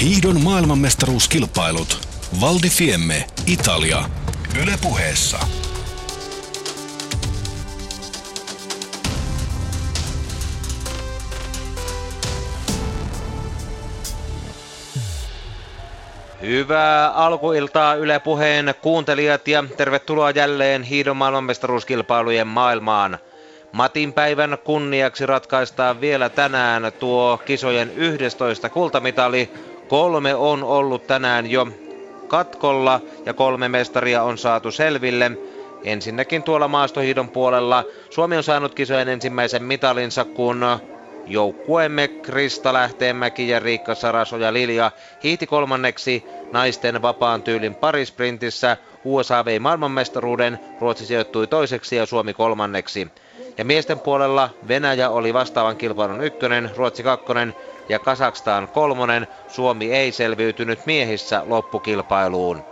Hiihdon maailmanmestaruuskilpailut. Val di Fiemme, Italia. Ylepuheessa. Hyvää alkuiltaa Yle Puheen kuuntelijat ja tervetuloa jälleen hiidon maailmanmestaruuskilpailujen maailmaan. Matin päivän kunniaksi ratkaistaan vielä tänään tuo kisojen 11 kultamitali. Kolme on ollut tänään jo katkolla ja kolme mestaria on saatu selville. Ensinnäkin tuolla maastohiidon puolella Suomi on saanut kisojen ensimmäisen mitalinsa, kun joukkueemme Krista Lähteenmäki ja Riikka Sarasoja Lilja hiihti kolmanneksi naisten vapaan tyylin parisprintissä. USA vei maailmanmestaruuden, Ruotsi sijoittui toiseksi ja Suomi kolmanneksi. Ja miesten puolella Venäjä oli vastaavan kilpailun ykkönen, Ruotsi kakkonen ja Kasakstan kolmonen. Suomi ei selviytynyt miehissä loppukilpailuun.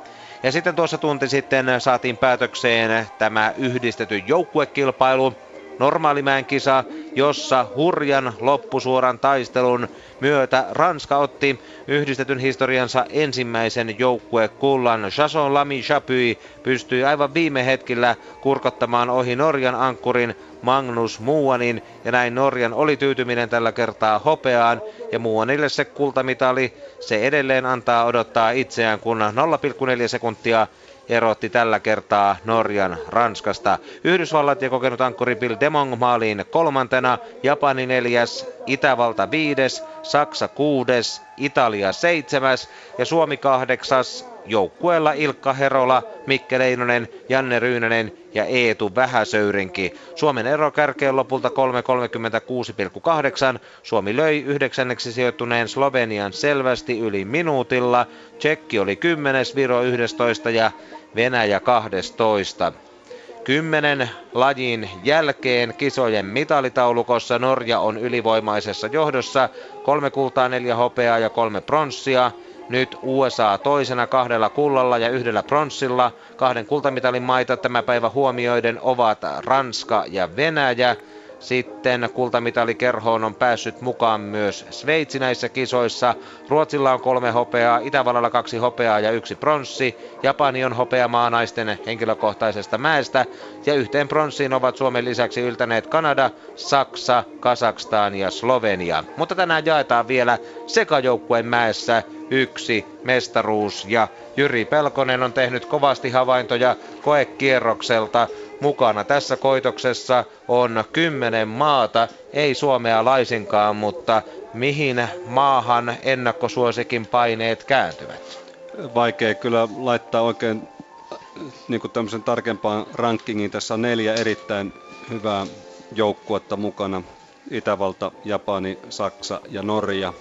Ja sitten tuossa tunti sitten saatiin päätökseen tämä yhdistetty joukkuekilpailu. Normaalimäen kisa, jossa hurjan loppusuoran taistelun myötä Ranska otti yhdistetyn historiansa ensimmäisen joukkuekullan. Jason Lamy Chapuis pystyi aivan viime hetkillä kurkottamaan ohi Norjan ankkurin Magnus Muuanin ja näin Norjan oli tyytyminen tällä kertaa hopeaan ja Muuanille se kultamitali se edelleen antaa odottaa itseään kun 0,4 sekuntia erotti tällä kertaa Norjan Ranskasta. Yhdysvallat ja kokenut ankkuri Bill Demong maaliin kolmantena, Japani neljäs, Itävalta viides, Saksa kuudes, Italia seitsemäs ja Suomi kahdeksas, joukkueella Ilkka Herola, Mikke Leinonen, Janne Ryynänen ja Eetu Vähäsöyrinki. Suomen ero kärkeen lopulta 3.36,8. Suomi löi yhdeksänneksi sijoittuneen Slovenian selvästi yli minuutilla. Tsekki oli 10, Viro 11 ja Venäjä 12. Kymmenen lajin jälkeen kisojen mitalitaulukossa Norja on ylivoimaisessa johdossa. Kolme kultaa, neljä hopeaa ja kolme pronssia. Nyt USA toisena kahdella kullalla ja yhdellä pronssilla. Kahden kultamitalin maita tämä päivä huomioiden ovat Ranska ja Venäjä. Sitten kultamitalikerhoon on päässyt mukaan myös Sveitsi näissä kisoissa. Ruotsilla on kolme hopeaa, Itävallalla kaksi hopeaa ja yksi pronssi. Japani on hopeamaa naisten henkilökohtaisesta mäestä. Ja yhteen pronssiin ovat Suomen lisäksi yltäneet Kanada, Saksa, Kazakstan ja Slovenia. Mutta tänään jaetaan vielä sekajoukkueen mäessä yksi mestaruus ja Jyri Pelkonen on tehnyt kovasti havaintoja koekierrokselta. Mukana tässä koitoksessa on kymmenen maata, ei Suomea laisinkaan, mutta mihin maahan ennakkosuosikin paineet kääntyvät? Vaikea kyllä laittaa oikein niin kuin tämmöisen tarkempaan rankingiin. Tässä on neljä erittäin hyvää joukkuetta mukana. Itävalta, Japani, Saksa ja Norja.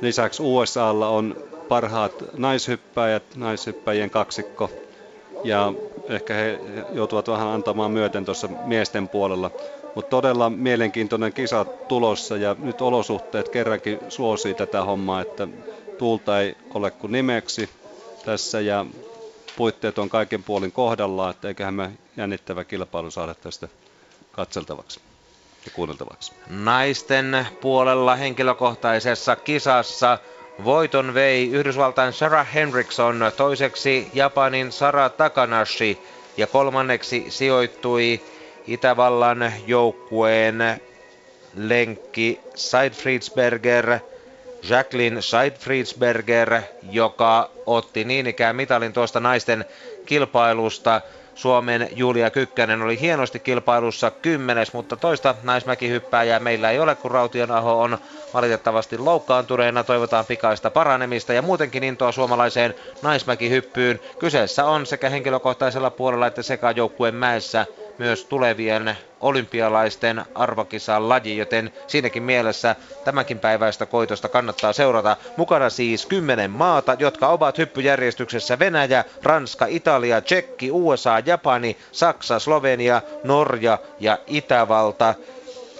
Lisäksi USAlla on parhaat naishyppäjät, naishyppäjien kaksikko. Ja ehkä he joutuvat vähän antamaan myöten tuossa miesten puolella. Mutta todella mielenkiintoinen kisa tulossa ja nyt olosuhteet kerrankin suosii tätä hommaa, että tuulta ei ole kuin nimeksi tässä ja puitteet on kaiken puolin kohdallaan, että eiköhän me jännittävä kilpailu saada tästä katseltavaksi ja kuunneltavaksi. Naisten puolella henkilökohtaisessa kisassa voiton vei Yhdysvaltain Sarah Henriksson, toiseksi Japanin Sara Takanashi ja kolmanneksi sijoittui Itävallan joukkueen lenkki Seidfriedsberger, Jacqueline Seidfriedsberger, joka otti niin ikään mitalin tuosta naisten kilpailusta. Suomen Julia Kykkänen oli hienosti kilpailussa kymmenes, mutta toista naismäkihyppääjää meillä ei ole, kun Raution Aho on valitettavasti loukkaantuneena. Toivotaan pikaista paranemista ja muutenkin intoa suomalaiseen naismäkihyppyyn. Kyseessä on sekä henkilökohtaisella puolella että sekajoukkueen mäessä myös tulevien olympialaisten arvokisan laji, joten siinäkin mielessä tämänkin päiväistä koitosta kannattaa seurata. Mukana siis kymmenen maata, jotka ovat hyppyjärjestyksessä Venäjä, Ranska, Italia, Tsekki, USA, Japani, Saksa, Slovenia, Norja ja Itävalta.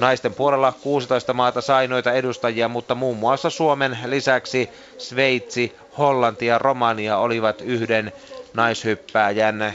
Naisten puolella 16 maata sai noita edustajia, mutta muun muassa Suomen lisäksi Sveitsi, Hollanti ja Romania olivat yhden naishyppääjän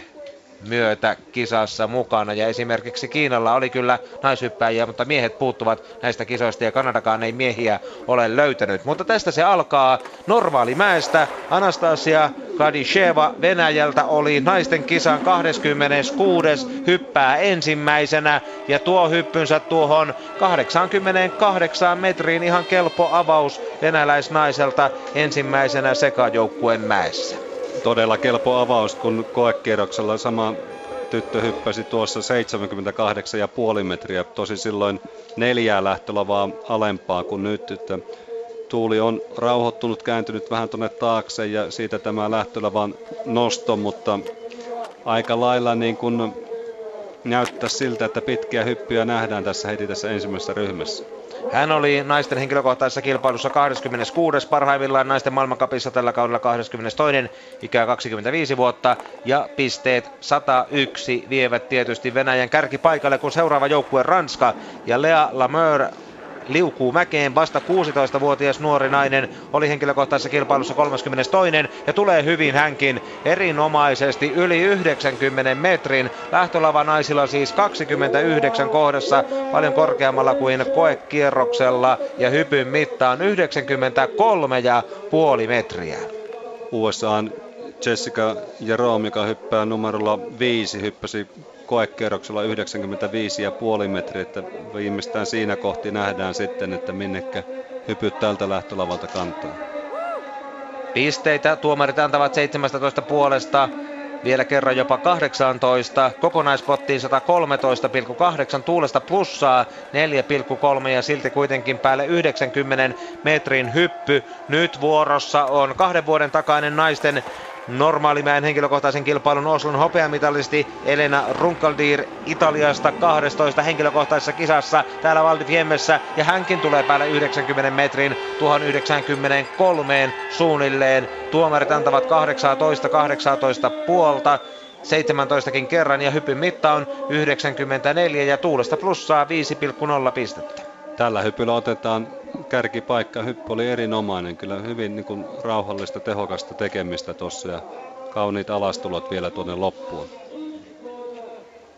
myötä kisassa mukana. Ja esimerkiksi Kiinalla oli kyllä naishyppäjiä, mutta miehet puuttuvat näistä kisoista ja Kanadakaan ei miehiä ole löytänyt. Mutta tästä se alkaa normaalimäestä. Anastasia Kadisheva Venäjältä oli naisten kisan 26. hyppää ensimmäisenä ja tuo hyppynsä tuohon 88 metriin ihan kelpo avaus venäläisnaiselta ensimmäisenä sekajoukkueen mäessä todella kelpo avaus, kun koekierroksella sama tyttö hyppäsi tuossa 78,5 metriä, tosi silloin neljää lähtölavaa alempaa kuin nyt. Että tuuli on rauhoittunut, kääntynyt vähän tuonne taakse ja siitä tämä lähtölavan nosto, mutta aika lailla niin kuin näyttää siltä, että pitkiä hyppyjä nähdään tässä heti tässä ensimmäisessä ryhmässä. Hän oli naisten henkilökohtaisessa kilpailussa 26. parhaimmillaan naisten maailmankapissa tällä kaudella 22. ikää 25 vuotta ja pisteet 101 vievät tietysti Venäjän kärkipaikalle, kun seuraava joukkue Ranska ja Lea Lameur liukuu mäkeen. Vasta 16-vuotias nuori nainen oli henkilökohtaisessa kilpailussa 32. ja tulee hyvin hänkin erinomaisesti yli 90 metrin. Lähtölava naisilla siis 29 kohdassa, paljon korkeammalla kuin koekierroksella ja hypyn mittaan 93 ja puoli metriä. USA Jessica Jerome, joka hyppää numerolla 5, hyppäsi koekierroksella 95,5 metriä, että viimeistään siinä kohti nähdään sitten, että minnekä hypyt tältä lähtölavalta kantaa. Pisteitä tuomarit antavat 17 puolesta, vielä kerran jopa 18. Kokonaispottiin 113,8 tuulesta plussaa 4,3 ja silti kuitenkin päälle 90 metrin hyppy. Nyt vuorossa on kahden vuoden takainen naisten normaalimäen henkilökohtaisen kilpailun Oslon hopeamitalisti Elena Runkaldir Italiasta 12 henkilökohtaisessa kisassa täällä Valdifiemmessä ja hänkin tulee päälle 90 metrin tuohon 93 suunnilleen. Tuomarit antavat 18 18 puolta 17kin kerran ja hypyn mitta on 94 ja tuulesta plussaa 5,0 pistettä. Tällä hypyllä otetaan kärkipaikka. Hyppy oli erinomainen, kyllä hyvin niin kuin, rauhallista, tehokasta tekemistä tuossa ja kauniit alastulot vielä tuonne loppuun.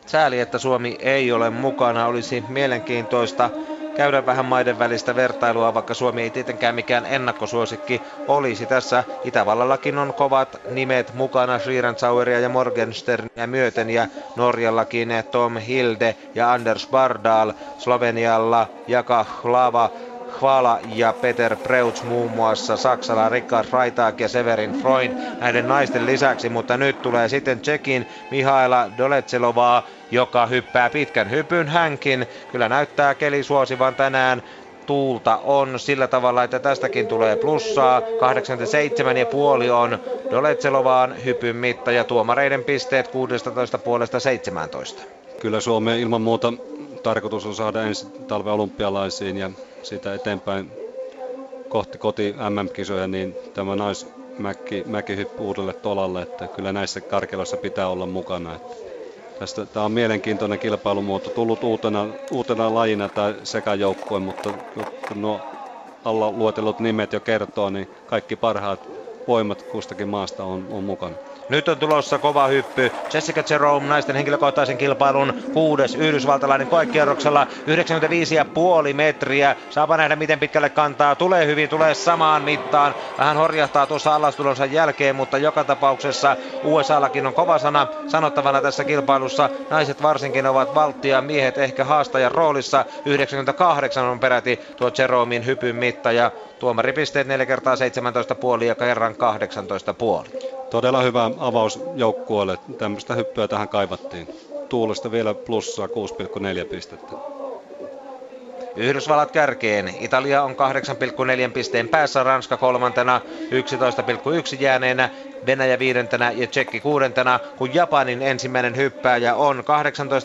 Sääli, että Suomi ei ole mukana. Olisi mielenkiintoista käydä vähän maiden välistä vertailua, vaikka Suomi ei tietenkään mikään ennakkosuosikki olisi. Tässä Itävallallakin on kovat nimet mukana, Schlierenzaueria ja Morgensternia myöten, ja Norjallakin Tom Hilde ja Anders Bardal, Slovenialla Jaka Hlava, Hvala ja Peter Preuts muun muassa, Saksalla Rickard Freitag ja Severin Freund näiden naisten lisäksi, mutta nyt tulee sitten Tsekin Mihaila Doletselovaa, joka hyppää pitkän hypyn hänkin. Kyllä näyttää keli suosivan tänään tuulta on sillä tavalla, että tästäkin tulee plussaa. 87,5 on Doletselovaan hypyn mitta ja tuomareiden pisteet 16 puolesta 17. Kyllä Suomeen ilman muuta tarkoitus on saada ensi talven olympialaisiin ja siitä eteenpäin kohti koti MM-kisoja, niin tämä naismäki mäkihyppy uudelle tolalle, että kyllä näissä karkeloissa pitää olla mukana. Että tästä, tämä on mielenkiintoinen kilpailumuoto, tullut uutena, uutena lajina tai sekajoukkue, mutta kun nuo alla luetellut nimet jo kertoo, niin kaikki parhaat voimat kustakin maasta on, on mukana. Nyt on tulossa kova hyppy. Jessica Jerome naisten henkilökohtaisen kilpailun kuudes yhdysvaltalainen koekierroksella 95,5 metriä. Saapa nähdä miten pitkälle kantaa. Tulee hyvin, tulee samaan mittaan. Vähän horjahtaa tuossa alastulonsa jälkeen, mutta joka tapauksessa USAllakin on kova sana sanottavana tässä kilpailussa. Naiset varsinkin ovat valttia, miehet ehkä haastajan roolissa. 98 on peräti tuo Jeromin hypyn mitta ja tuomaripisteet 4 kertaa 17,5 ja kerran 18,5. Todella hyvä avaus joukkueelle. Tämmöistä hyppyä tähän kaivattiin. Tuulesta vielä plussaa 6,4 pistettä. Yhdysvallat kärkeen. Italia on 8,4 pisteen päässä, Ranska kolmantena 11,1 jääneenä, Venäjä viidentenä ja Tsekki kuudentena, kun Japanin ensimmäinen hyppääjä on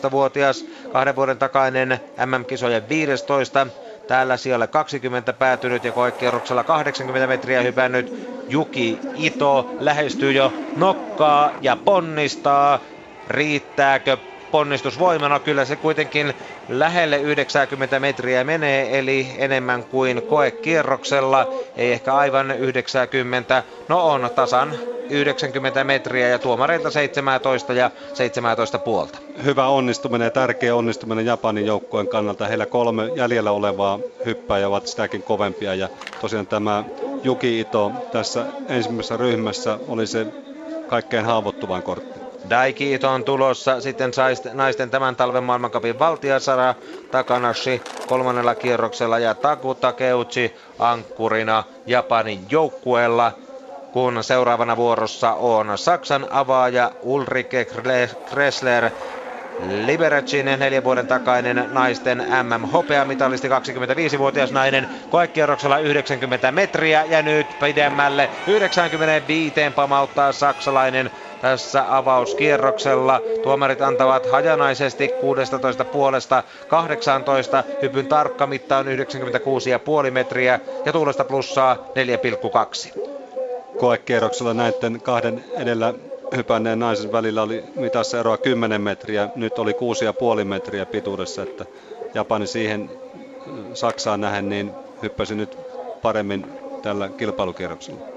18-vuotias, kahden vuoden takainen MM-kisojen 15 Täällä siellä 20 päätynyt ja koekierroksella 80 metriä hypännyt Juki Ito lähestyy jo nokkaa ja ponnistaa. Riittääkö ponnistusvoimana? Kyllä se kuitenkin lähelle 90 metriä menee, eli enemmän kuin koekierroksella. Ei ehkä aivan 90, no on tasan 90 metriä ja tuomareilta 17 ja 17 puolta. Hyvä onnistuminen ja tärkeä onnistuminen Japanin joukkueen kannalta. Heillä kolme jäljellä olevaa hyppääjä ovat sitäkin kovempia ja tosiaan tämä Juki Ito tässä ensimmäisessä ryhmässä oli se kaikkein haavoittuvan kortti. Daikiito on tulossa, sitten naisten tämän talven maailmankapin valtiasara. Takanashi kolmannella kierroksella ja Taku Takeuchi ankkurina Japanin joukkueella kun seuraavana vuorossa on Saksan avaaja Ulrike Kressler Liberacin neljän vuoden takainen naisten MM-hopeamitalisti 25-vuotias nainen koekierroksella 90 metriä ja nyt pidemmälle 95 pamauttaa saksalainen tässä avauskierroksella. Tuomarit antavat hajanaisesti 16 puolesta 18. Hypyn tarkka mitta on 96,5 metriä ja tuulesta plussaa 4,2. Koekierroksella näiden kahden edellä hypänneen naisen välillä oli mitassa eroa 10 metriä, nyt oli 6,5 metriä pituudessa, että Japani siihen Saksaan nähen niin hyppäsi nyt paremmin tällä kilpailukierroksella.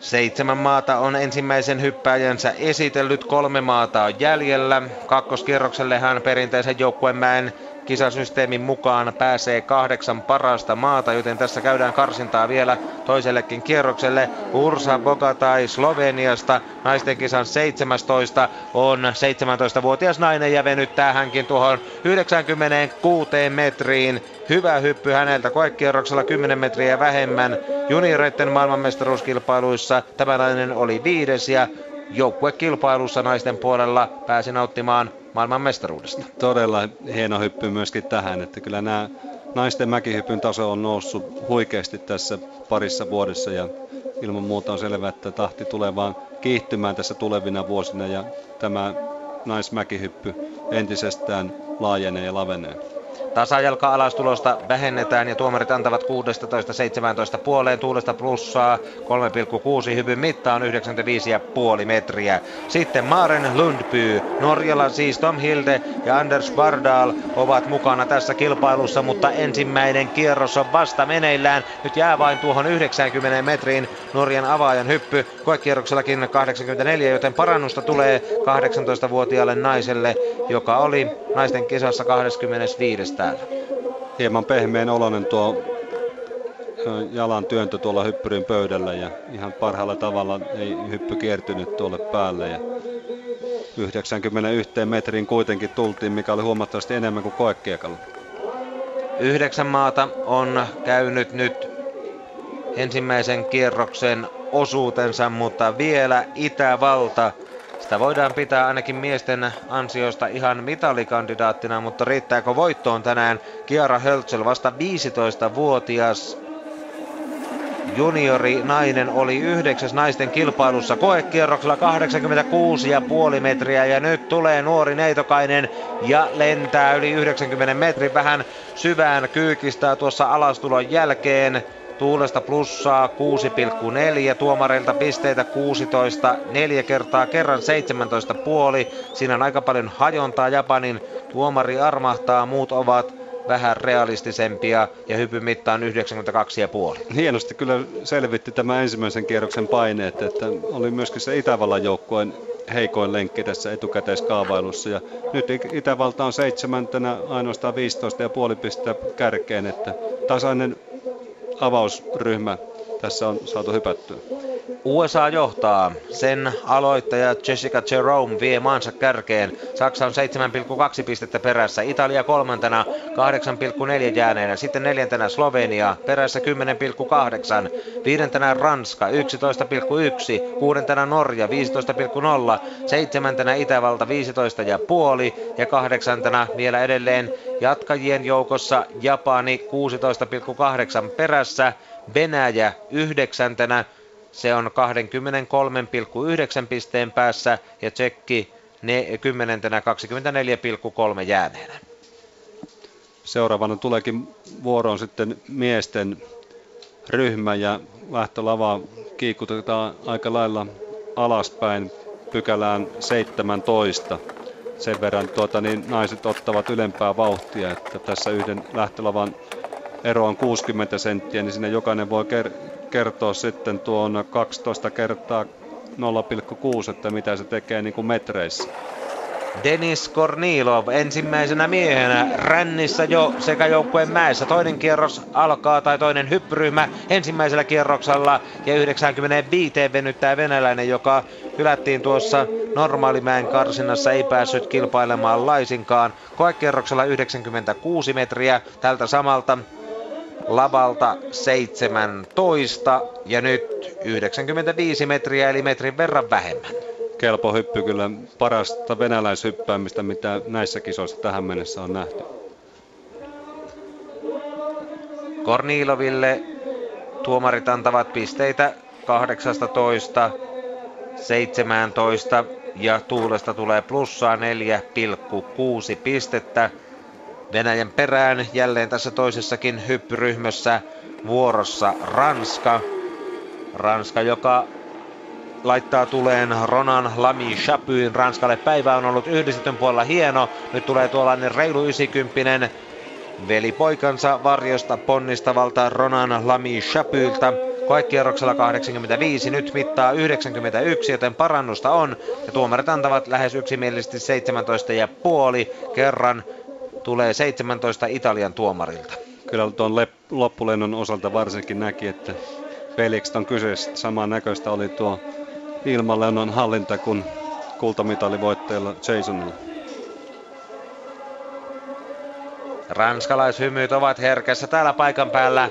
Seitsemän maata on ensimmäisen hyppääjänsä esitellyt, kolme maata on jäljellä. Kakkoskierroksellehan perinteisen joukkuemäen kisasysteemin mukaan pääsee kahdeksan parasta maata, joten tässä käydään karsintaa vielä toisellekin kierrokselle. Ursa Bogatai Sloveniasta, naisten kisan 17 on 17-vuotias nainen ja venyttää hänkin tuohon 96 metriin. Hyvä hyppy häneltä koekierroksella 10 metriä vähemmän. Junioreiden maailmanmestaruuskilpailuissa tämä nainen oli viides ja joukkuekilpailussa naisten puolella pääsi nauttimaan maailman mestaruudesta. Todella hieno hyppy myöskin tähän, että kyllä nämä naisten mäkihypyn taso on noussut huikeasti tässä parissa vuodessa ja ilman muuta on selvää, että tahti tulee vaan kiihtymään tässä tulevina vuosina ja tämä naismäkihyppy entisestään laajenee ja lavenee. Tasajalka-alastulosta vähennetään ja tuomarit antavat 16-17 puoleen tuulesta plussaa 3,6 hyvyn mitta on 95,5 metriä. Sitten Maren Lundby, Norjalla siis Tom Hilde ja Anders Bardal ovat mukana tässä kilpailussa, mutta ensimmäinen kierros on vasta meneillään. Nyt jää vain tuohon 90 metriin Norjan avaajan hyppy. Koekierroksellakin 84, joten parannusta tulee 18-vuotiaalle naiselle, joka oli naisten kisassa 25 täällä. Hieman pehmeän oloinen tuo jalan työntö tuolla hyppyrin pöydällä ja ihan parhaalla tavalla ei hyppy kiertynyt tuolle päälle. Ja 91 metriin kuitenkin tultiin, mikä oli huomattavasti enemmän kuin koekiekalla. Yhdeksän maata on käynyt nyt ensimmäisen kierroksen osuutensa, mutta vielä Itävalta sitä voidaan pitää ainakin miesten ansioista ihan mitalikandidaattina, mutta riittääkö voittoon tänään? Kiara Höltsel vasta 15-vuotias juniori nainen oli yhdeksäs naisten kilpailussa koekierroksella 86,5 metriä ja nyt tulee nuori neitokainen ja lentää yli 90 metrin vähän syvään kyykistää tuossa alastulon jälkeen. Tuulesta plussaa 6,4, tuomareilta pisteitä 16, neljä kertaa kerran 17 puoli. Siinä on aika paljon hajontaa Japanin. Tuomari armahtaa, muut ovat vähän realistisempia ja hypyn mitta on 92,5. Hienosti kyllä selvitti tämä ensimmäisen kierroksen paineet, että oli myöskin se Itävallan joukkueen heikoin lenkki tässä etukäteiskaavailussa. Ja nyt Itävalta on seitsemäntenä ainoastaan 15,5 pistettä kärkeen, että tasainen avausryhmä tässä on saatu hypättyä. USA johtaa. Sen aloittaja Jessica Jerome vie maansa kärkeen. Saksa on 7,2 pistettä perässä. Italia kolmantena 8,4 jääneenä. Sitten neljäntenä Slovenia perässä 10,8. Viidentenä Ranska 11,1. Kuudentena Norja 15,0. Seitsemäntenä Itävalta 15,5. Ja kahdeksantena vielä edelleen jatkajien joukossa Japani 16,8 perässä. Venäjä yhdeksäntenä se on 23,9 pisteen päässä ja Tsekki ne 10. 24,3 jääneenä. Seuraavana tuleekin vuoroon sitten miesten ryhmä ja lähtölavaa kiikutetaan aika lailla alaspäin pykälään 17. Sen verran tuota, niin naiset ottavat ylempää vauhtia, että tässä yhden lähtölavan ero on 60 senttiä, niin sinne jokainen voi ker- kertoa sitten tuon 12 kertaa 0,6, että mitä se tekee niin kuin metreissä. Denis Kornilov ensimmäisenä miehenä rännissä jo sekä joukkueen mäessä. Toinen kierros alkaa tai toinen hyppyryhmä ensimmäisellä kierroksella ja 95 venyttää venäläinen, joka hylättiin tuossa normaalimäen karsinnassa, ei päässyt kilpailemaan laisinkaan. Koekierroksella 96 metriä tältä samalta lavalta 17 ja nyt 95 metriä eli metrin verran vähemmän kelpo hyppy kyllä parasta venäläishyppäämistä, mitä näissä kisoissa tähän mennessä on nähty. Korniiloville tuomarit antavat pisteitä 18, 17 ja Tuulesta tulee plussaa 4,6 pistettä. Venäjän perään jälleen tässä toisessakin hyppyryhmässä vuorossa Ranska. Ranska, joka laittaa tuleen Ronan Lami Chapyin. Ranskalle päivä on ollut yhdistetyn puolella hieno. Nyt tulee tuollainen reilu 90 velipoikansa varjosta ponnistavalta Ronan Lami Chapyltä. Koekierroksella 85, nyt mittaa 91, joten parannusta on. Ja tuomarit antavat lähes yksimielisesti 17,5 kerran. Tulee 17 Italian tuomarilta. Kyllä tuon loppulennon osalta varsinkin näki, että pelikset on kyseessä. Samaan näköistä oli tuo ilmalennon hallinta kuin kultamitalivoitteella Jasonilla. Ranskalaishymyt ovat herkässä täällä paikan päällä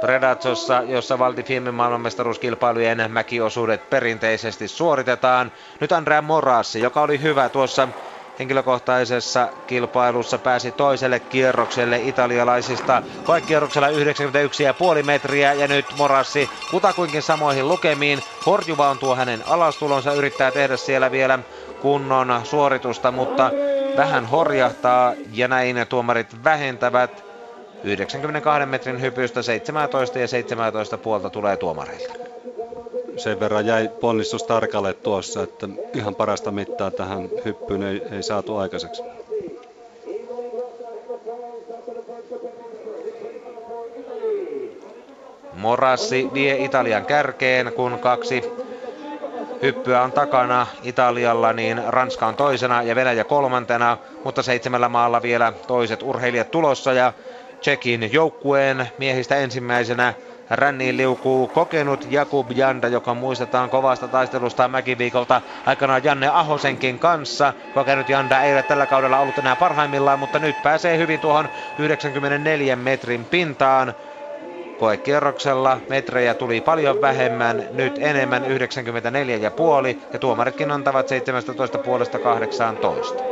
Predatsossa, jossa Filmin maailmanmestaruuskilpailujen mäkiosuudet perinteisesti suoritetaan. Nyt Andrea Morassi, joka oli hyvä tuossa henkilökohtaisessa kilpailussa pääsi toiselle kierrokselle italialaisista. Koekierroksella 91,5 metriä ja nyt Morassi kutakuinkin samoihin lukemiin. Horjuva on tuo hänen alastulonsa, yrittää tehdä siellä vielä kunnon suoritusta, mutta vähän horjahtaa ja näin tuomarit vähentävät. 92 metrin hypystä 17 ja 17 puolta tulee tuomareilta sen verran jäi ponnistus tarkalle tuossa, että ihan parasta mittaa tähän hyppyyn ei, ei saatu aikaiseksi. Morassi vie Italian kärkeen, kun kaksi hyppyä on takana Italialla, niin Ranska on toisena ja Venäjä kolmantena, mutta seitsemällä maalla vielä toiset urheilijat tulossa ja Tsekin joukkueen miehistä ensimmäisenä Ränniin liukuu kokenut Jakub Janda, joka muistetaan kovasta taistelusta mäkiviikolta aikanaan Janne Ahosenkin kanssa. Kokenut Janda ei ole tällä kaudella ollut enää parhaimmillaan, mutta nyt pääsee hyvin tuohon 94 metrin pintaan. Koekierroksella metrejä tuli paljon vähemmän, nyt enemmän 94,5 ja tuomaritkin antavat 17 puolesta 18.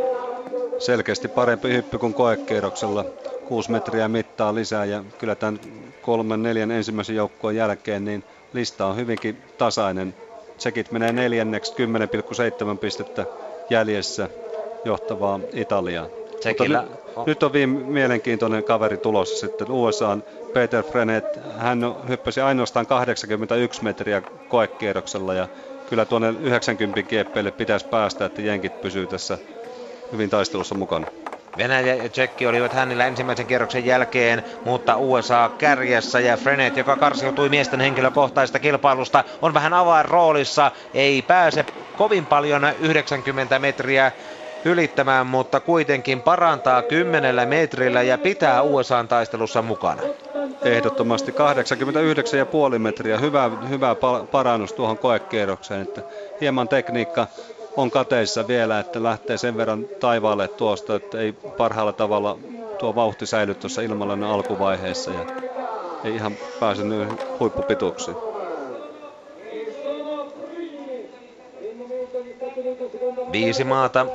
Selkeästi parempi hyppy kuin koekierroksella. 6 metriä mittaa lisää ja kyllä tämän kolmen neljän ensimmäisen joukkueen jälkeen niin lista on hyvinkin tasainen. Tsekit menee neljänneksi 10,7 pistettä jäljessä johtavaa Italiaa. Tsekillä... Mutta nyt, nyt on viime mielenkiintoinen kaveri tulossa sitten USA. Peter Frenet, hän hyppäsi ainoastaan 81 metriä koekierroksella ja kyllä tuonne 90 kieppeille pitäisi päästä, että jenkit pysyy tässä hyvin taistelussa mukana. Venäjä ja Tsekki olivat hänellä ensimmäisen kierroksen jälkeen, mutta USA kärjessä ja Frenet, joka karsiutui miesten henkilökohtaista kilpailusta, on vähän avainroolissa. Ei pääse kovin paljon 90 metriä ylittämään, mutta kuitenkin parantaa kymmenellä metrillä ja pitää USA taistelussa mukana. Ehdottomasti 89,5 metriä, hyvä, hyvä parannus tuohon koekierrokseen, että hieman tekniikka on kateissa vielä, että lähtee sen verran taivaalle tuosta, että ei parhaalla tavalla tuo vauhti säily tuossa ilmalennon alkuvaiheessa ja ei ihan pääse nyt huippupituuksiin. Viisi maata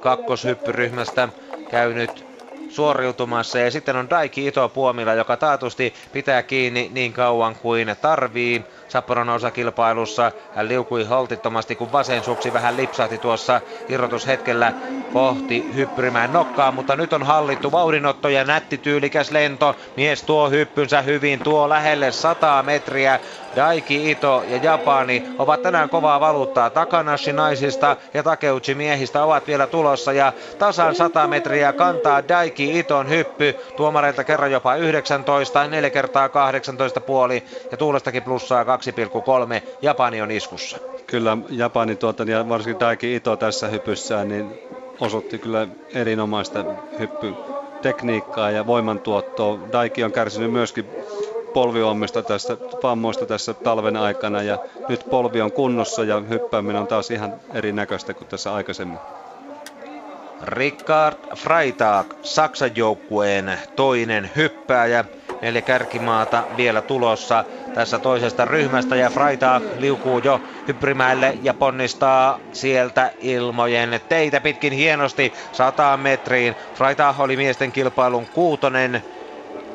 kakkoshyppyryhmästä käynyt suoriutumassa. Ja sitten on Daiki Ito Puomila, joka taatusti pitää kiinni niin kauan kuin tarvii. Sapporon osakilpailussa hän liukui holtittomasti, kun vasen suksi vähän lipsahti tuossa irrotushetkellä kohti hyppyrimään nokkaa, mutta nyt on hallittu vauhdinotto ja nätti tyylikäs lento. Mies tuo hyppynsä hyvin, tuo lähelle 100 metriä. Daiki Ito ja Japani ovat tänään kovaa valuuttaa. Takanashi naisista ja Takeuchi miehistä ovat vielä tulossa ja tasan 100 metriä kantaa Daiki Iton hyppy, tuomareilta kerran jopa 19, 4 kertaa 18 puoli ja tuulestakin plussaa 2,3. Japani on iskussa. Kyllä Japani tuota, ja varsinkin Daiki Ito tässä hypyssään niin osoitti kyllä erinomaista hyppytekniikkaa ja voimantuottoa. Daiki on kärsinyt myöskin polviommista tästä vammoista tässä talven aikana ja nyt polvi on kunnossa ja hyppääminen on taas ihan erinäköistä kuin tässä aikaisemmin. Rickard Freitag, Saksan joukkueen toinen hyppääjä. Neljä kärkimaata vielä tulossa tässä toisesta ryhmästä ja Freitag liukuu jo hyppyrimäelle ja ponnistaa sieltä ilmojen teitä pitkin hienosti 100 metriin. Freitag oli miesten kilpailun kuutonen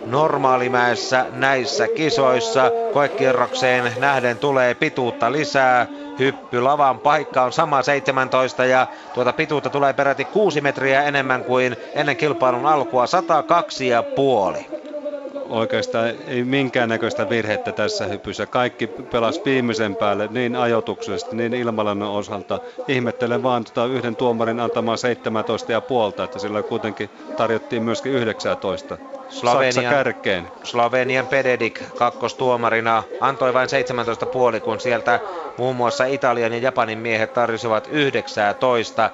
normaalimäessä näissä kisoissa. Koekierrokseen nähden tulee pituutta lisää. Hyppy. Lavan paikka on sama 17 ja tuota pituutta tulee peräti 6 metriä enemmän kuin ennen kilpailun alkua. 102 ja puoli oikeastaan ei minkäännäköistä virhettä tässä hypyssä. Kaikki pelas viimeisen päälle niin ajotuksesta, niin ilmalannon osalta. Ihmettelen vaan tota yhden tuomarin antamaa 17 ja puolta, että sillä kuitenkin tarjottiin myöskin 19. Slovenian, Saksa kärkeen. Slovenian Pededik kakkostuomarina antoi vain 17 puoli, kun sieltä muun muassa Italian ja Japanin miehet tarjosivat 19.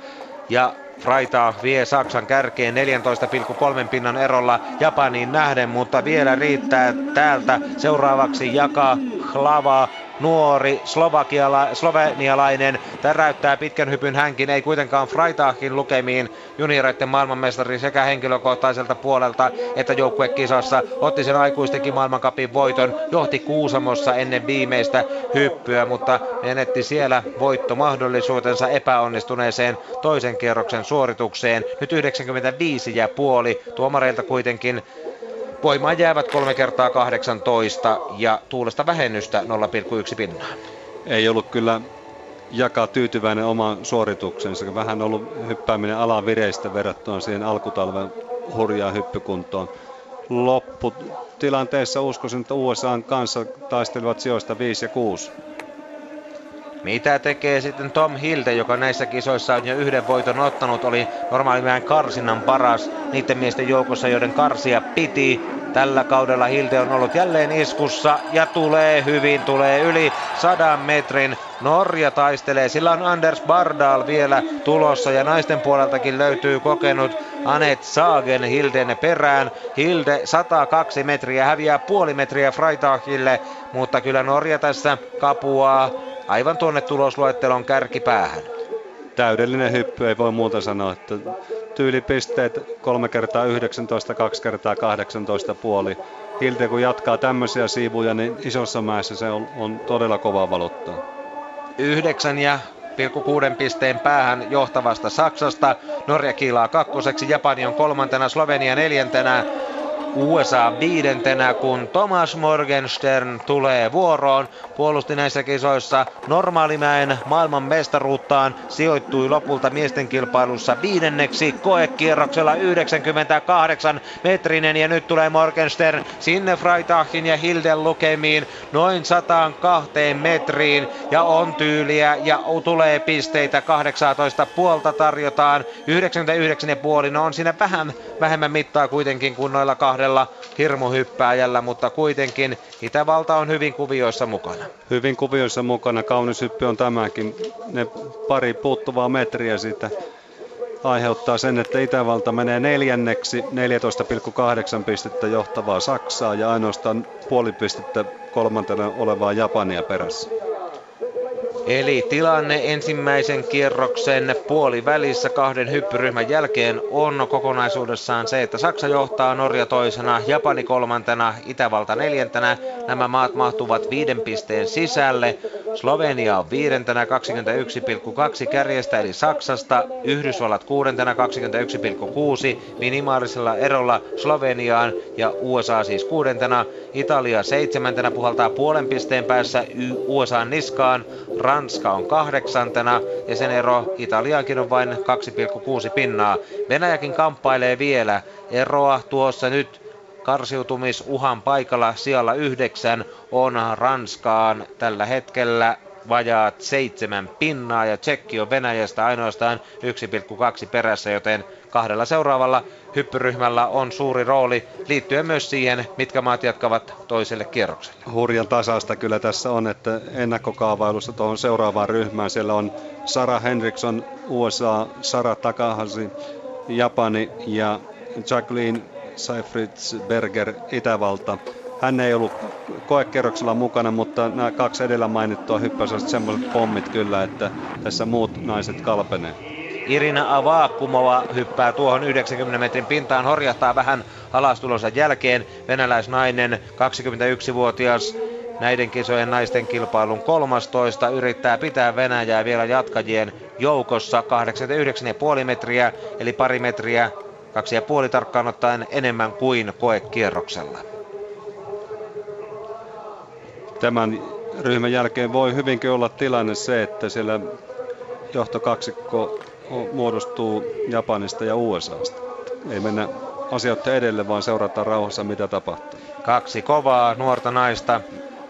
Ja Freita vie Saksan kärkeen 14,3 pinnan erolla Japaniin nähden, mutta vielä riittää täältä. Seuraavaksi Jaka Hlava nuori slovakiala, slovenialainen. Täräyttää pitkän hypyn hänkin, ei kuitenkaan Freitagin lukemiin junioreiden maailmanmestari sekä henkilökohtaiselta puolelta että joukkuekisassa otti sen aikuistenkin maailmankapin voiton, johti Kuusamossa ennen viimeistä hyppyä, mutta menetti siellä voittomahdollisuutensa epäonnistuneeseen toisen kierroksen suoritukseen. Nyt 95 ja puoli, tuomareilta kuitenkin Voimaan jäävät 3 kertaa 18 ja tuulesta vähennystä 0,1 pinnaa. Ei ollut kyllä jakaa tyytyväinen omaan suorituksensa. Vähän ollut hyppääminen alavireistä verrattuna siihen alkutalven hurjaa hyppykuntoon. Lopputilanteessa uskoisin, että USA kanssa taistelivat sijoista 5 ja 6. Mitä tekee sitten Tom Hilde, joka näissä kisoissa on jo yhden voiton ottanut, oli normaalimään karsinnan paras niiden miesten joukossa, joiden karsia piti. Tällä kaudella Hilde on ollut jälleen iskussa ja tulee hyvin, tulee yli sadan metrin. Norja taistelee, sillä on Anders Bardal vielä tulossa ja naisten puoleltakin löytyy kokenut Anet Sagen Hilden perään. Hilde 102 metriä, häviää puoli metriä Freitagille, mutta kyllä Norja tässä kapuaa aivan tuonne tulosluettelon kärkipäähän. Täydellinen hyppy, ei voi muuta sanoa, että tyylipisteet 3 kertaa 19, 2 kertaa 18 puoli. Hilte kun jatkaa tämmöisiä siivuja, niin isossa mäessä se on, on todella kova valuttaa. 9 ja 6 pisteen päähän johtavasta Saksasta. Norja kiilaa kakkoseksi, Japani on kolmantena, Slovenia neljäntenä. USA viidentenä, kun Thomas Morgenstern tulee vuoroon. Puolusti näissä kisoissa normaalimäen maailman mestaruuttaan, sijoittui lopulta miesten kilpailussa viidenneksi koekierroksella 98 metrinen ja nyt tulee Morgenstern sinne Freitagin ja Hilden lukemiin noin 102 metriin ja on tyyliä ja tulee pisteitä 18 puolta tarjotaan 99,5 no on siinä vähän vähemmän mittaa kuitenkin kuin noilla kahdella kahdella hirmuhyppääjällä, mutta kuitenkin Itävalta on hyvin kuvioissa mukana. Hyvin kuvioissa mukana, kaunis hyppy on tämäkin. Ne pari puuttuvaa metriä siitä aiheuttaa sen, että Itävalta menee neljänneksi 14,8 pistettä johtavaa Saksaa ja ainoastaan puoli pistettä kolmantena olevaa Japania perässä. Eli tilanne ensimmäisen kierroksen puolivälissä kahden hyppyryhmän jälkeen on kokonaisuudessaan se, että Saksa johtaa, Norja toisena, Japani kolmantena, Itävalta neljäntenä. Nämä maat mahtuvat viiden pisteen sisälle. Slovenia on viidentenä 21,2 kärjestä eli Saksasta, Yhdysvallat kuudentena 21,6 minimaalisella erolla Sloveniaan ja USA siis kuudentena. Italia seitsemäntenä puhaltaa puolen pisteen päässä USA niskaan. Ranska on kahdeksantena ja sen ero Italiaankin on vain 2,6 pinnaa. Venäjäkin kamppailee vielä. Eroa tuossa nyt karsiutumisuhan paikalla sijalla yhdeksän on Ranskaan tällä hetkellä vajaat seitsemän pinnaa ja Tsekki on Venäjästä ainoastaan 1,2 perässä, joten kahdella seuraavalla hyppyryhmällä on suuri rooli liittyen myös siihen, mitkä maat jatkavat toiselle kierrokselle. Hurjan tasasta kyllä tässä on, että ennakkokaavailussa tuohon seuraavaan ryhmään siellä on Sara Henriksson USA, Sara Takahasi Japani ja Jacqueline Seifritz Berger Itävalta. Hän ei ollut koekerroksella mukana, mutta nämä kaksi edellä mainittua hyppäsivät semmoiset pommit kyllä, että tässä muut naiset kalpenee. Irina Avaakumova hyppää tuohon 90 metrin pintaan, horjahtaa vähän alastulonsa jälkeen. Venäläisnainen, 21-vuotias, näiden kisojen naisten kilpailun 13 yrittää pitää Venäjää vielä jatkajien joukossa 89,5 metriä, eli pari metriä, kaksi ja puoli tarkkaan ottaen enemmän kuin koekierroksella. Tämän ryhmän jälkeen voi hyvinkin olla tilanne se, että siellä johtokaksikko muodostuu Japanista ja USAsta. Ei mennä asioita edelle, vaan seurataan rauhassa, mitä tapahtuu. Kaksi kovaa nuorta naista.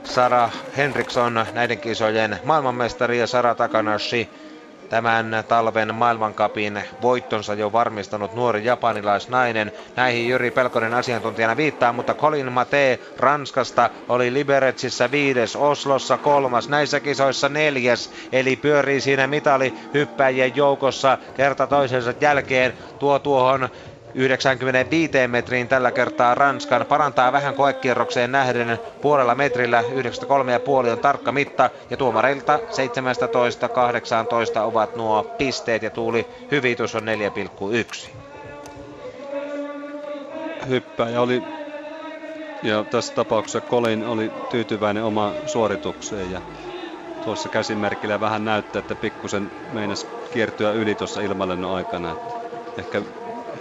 Sara Henriksson, näiden kisojen maailmanmestari ja Sara Takanashi tämän talven maailmankapin voittonsa jo varmistanut nuori japanilaisnainen. Näihin Jyri Pelkonen asiantuntijana viittaa, mutta Colin Mate Ranskasta oli Liberetsissä viides, Oslossa kolmas, näissä kisoissa neljäs, eli pyörii siinä mitali hyppäjien joukossa kerta toisensa jälkeen. Tuo tuohon 95 metriin tällä kertaa Ranskan. Parantaa vähän koekierrokseen nähden puolella metrillä. 93,5 on tarkka mitta ja tuomareilta 17-18 ovat nuo pisteet ja tuuli hyvitys on 4,1. Hyppäjä oli ja tässä tapauksessa Colin oli tyytyväinen oma suoritukseen ja tuossa käsimerkillä vähän näyttää, että pikkusen meinas kiertyä yli tuossa ilmalennon aikana. Ehkä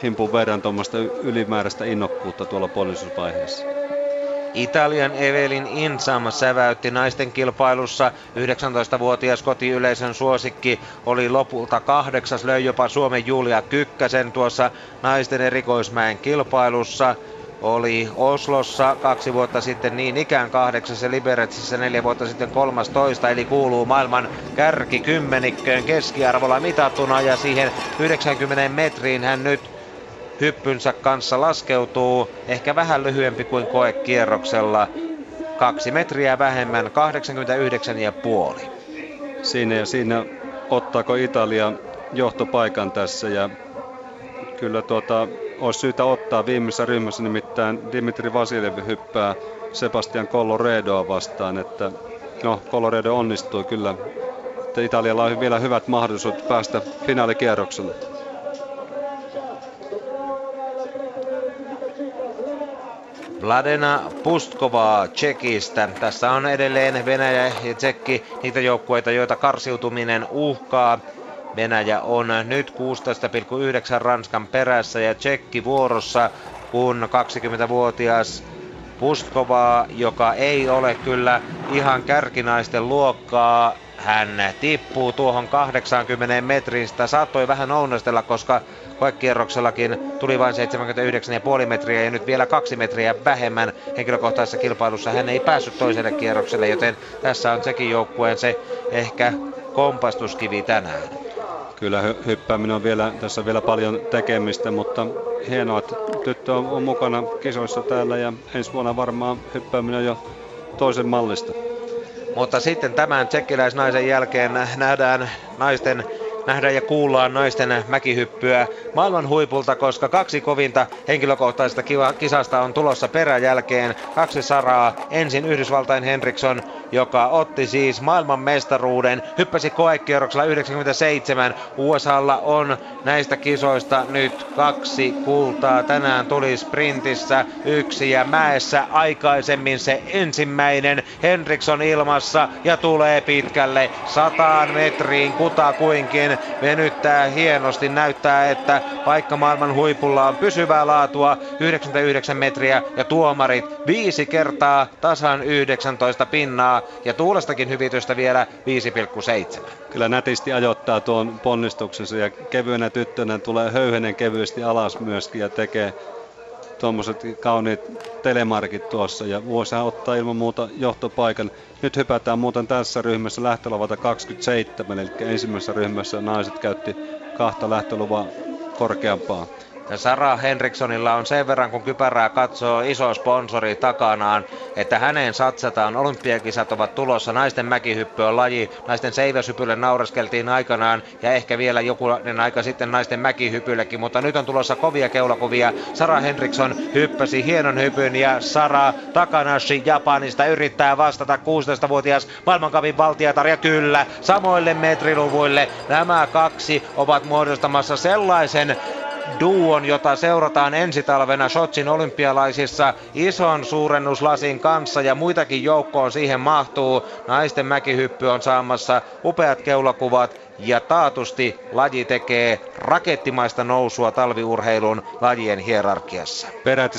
himpun verran tuommoista ylimääräistä innokkuutta tuolla puolustusvaiheessa. Italian Evelin Insam säväytti naisten kilpailussa. 19-vuotias kotiyleisön suosikki oli lopulta kahdeksas, löi jopa Suomen Julia Kykkäsen tuossa naisten erikoismäen kilpailussa oli Oslossa kaksi vuotta sitten niin ikään kahdeksas ja Liberetsissä neljä vuotta sitten toista, eli kuuluu maailman kymmenikköön keskiarvolla mitattuna ja siihen 90 metriin hän nyt hyppynsä kanssa laskeutuu, ehkä vähän lyhyempi kuin koekierroksella, kaksi metriä vähemmän, 89,5. Siinä ja siinä ottaako Italia johtopaikan tässä ja kyllä tuota, olisi syytä ottaa viimeisessä ryhmässä nimittäin Dimitri Vasiljev hyppää Sebastian Coloredoa vastaan, että no Coloredo onnistui kyllä, että Italialla on vielä hyvät mahdollisuudet päästä finaalikierrokselle. Vladena Pustkova Tsekistä. Tässä on edelleen Venäjä ja Tsekki niitä joukkueita, joita karsiutuminen uhkaa. Venäjä on nyt 16,9 Ranskan perässä ja Tsekki vuorossa, kun 20-vuotias Pustkova, joka ei ole kyllä ihan kärkinaisten luokkaa, hän tippuu tuohon 80 metriin. Sitä saattoi vähän ounastella, koska koekierroksellakin tuli vain 79,5 metriä ja nyt vielä kaksi metriä vähemmän henkilökohtaisessa kilpailussa. Hän ei päässyt toiselle kierrokselle, joten tässä on sekin joukkueen se ehkä kompastuskivi tänään. Kyllä hyppääminen on vielä, tässä on vielä paljon tekemistä, mutta hienoa, että tyttö on, on mukana kisoissa täällä ja ensi vuonna varmaan hyppääminen on jo toisen mallista. Mutta sitten tämän tsekkiläisnaisen jälkeen nähdään naisten nähdään ja kuullaan naisten mäkihyppyä maailman huipulta, koska kaksi kovinta henkilökohtaisesta kisasta on tulossa peräjälkeen. Kaksi saraa. Ensin Yhdysvaltain Henriksson, joka otti siis maailman mestaruuden, hyppäsi koekierroksella 97. USAlla on näistä kisoista nyt kaksi kultaa. Tänään tuli sprintissä yksi ja mäessä aikaisemmin se ensimmäinen Henriksson ilmassa ja tulee pitkälle sataan metriin kutakuinkin venyttää hienosti. Näyttää, että vaikka maailman huipulla on pysyvää laatua 99 metriä ja tuomarit viisi kertaa tasan 19 pinnaa ja tuulestakin hyvitystä vielä 5,7. Kyllä nätisti ajoittaa tuon ponnistuksensa ja kevyenä tyttönä tulee höyhenen kevyesti alas myöskin ja tekee tuommoiset kauniit telemarkit tuossa ja vuosi ottaa ilman muuta johtopaikan. Nyt hypätään muuten tässä ryhmässä lähtöluvalta 27, eli ensimmäisessä ryhmässä naiset käytti kahta lähtöluvaa korkeampaa. Sara Henrikssonilla on sen verran, kun kypärää katsoo iso sponsori takanaan, että häneen satsataan. Olympiakisat ovat tulossa. Naisten mäkihyppy on laji. Naisten seiväshypylle naureskeltiin aikanaan ja ehkä vielä joku aika sitten naisten mäkihypyllekin, mutta nyt on tulossa kovia keulakuvia. Sara Henriksson hyppäsi hienon hypyn ja Sara Takanashi Japanista yrittää vastata 16-vuotias maailmankapin valtiatar ja kyllä samoille metriluvuille nämä kaksi ovat muodostamassa sellaisen duon, jota seurataan ensi talvena Sotsin olympialaisissa ison suurennuslasin kanssa ja muitakin joukkoon siihen mahtuu. Naisten mäkihyppy on saamassa upeat keulakuvat ja taatusti laji tekee rakettimaista nousua talviurheilun lajien hierarkiassa. Peräti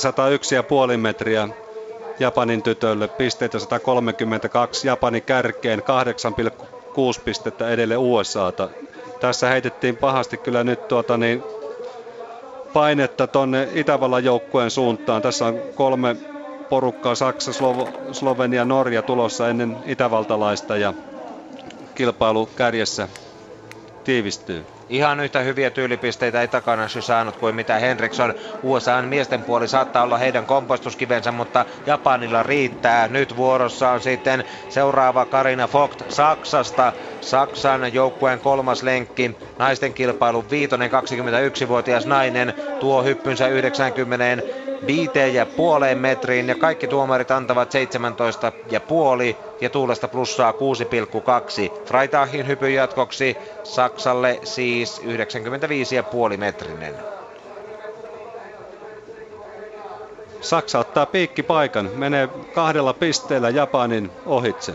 101,5 metriä Japanin tytölle, pisteitä 132, Japani kärkeen 8,6 pistettä edelle USAta. Tässä heitettiin pahasti kyllä nyt tuota niin painetta tonne Itävallan joukkueen suuntaan. Tässä on kolme porukkaa, Saksa, Slo- Slovenia, Norja tulossa ennen itävaltalaista ja kilpailu kärjessä tiivistyy. Ihan yhtä hyviä tyylipisteitä ei takana saanut kuin mitä Henriksson. USAn miesten puoli saattaa olla heidän kompostuskivensä, mutta Japanilla riittää. Nyt vuorossa on sitten seuraava Karina Vogt Saksasta. Saksan joukkueen kolmas lenkki. Naisten kilpailu viitonen 21-vuotias nainen tuo hyppynsä 90 viiteen ja puoleen metriin ja kaikki tuomarit antavat 17 ja puoli ja tuulesta plussaa 6,2. Freitagin hypyn jatkoksi Saksalle siis 95 ja puoli metrinen. Saksa ottaa piikkipaikan, menee kahdella pisteellä Japanin ohitse.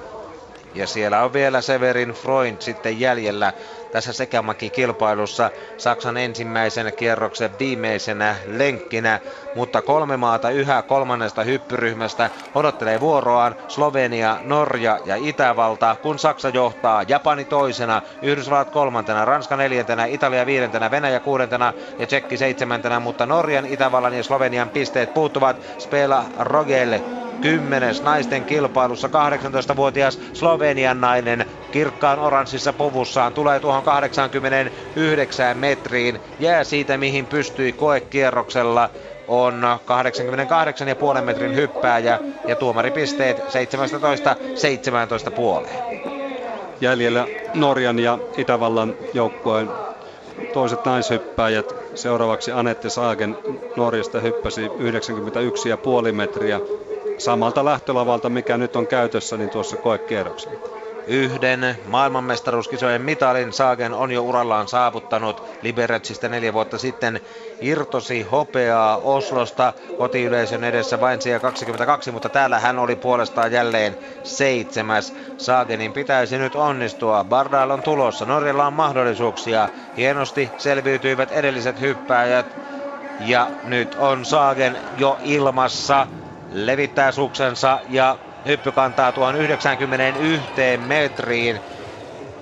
Ja siellä on vielä Severin Freund sitten jäljellä tässä sekämäki-kilpailussa. Saksan ensimmäisen kierroksen viimeisenä lenkkinä, mutta kolme maata yhä kolmannesta hyppyryhmästä odottelee vuoroaan. Slovenia, Norja ja Itävalta, kun Saksa johtaa Japani toisena, Yhdysvallat kolmantena, Ranska neljäntenä, Italia viidentenä, Venäjä kuudentena ja Tsekki seitsemäntenä, mutta Norjan, Itävallan ja Slovenian pisteet puuttuvat. Spela Rogel kymmenes naisten kilpailussa 18-vuotias Slovenian nainen kirkkaan oranssissa puvussaan tulee tuohon 89 metriin, jää siitä mihin pystyi koekierroksella on 88,5 metrin hyppääjä ja tuomaripisteet 17 17 puoleen. Jäljellä Norjan ja Itävallan joukkueen toiset naishyppääjät. Seuraavaksi Anette Saagen Norjasta hyppäsi 91,5 metriä samalta lähtölavalta, mikä nyt on käytössä, niin tuossa koekierroksella. Yhden maailmanmestaruuskisojen mitalin Saagen on jo urallaan saavuttanut. Liberetsistä neljä vuotta sitten irtosi hopeaa Oslosta kotiyleisön edessä vain siellä 22, mutta täällä hän oli puolestaan jälleen seitsemäs. Saagenin pitäisi nyt onnistua. Bardal on tulossa. Norjalla on mahdollisuuksia. Hienosti selviytyivät edelliset hyppääjät. Ja nyt on Saagen jo ilmassa levittää suksensa ja hyppy kantaa tuohon 91 metriin.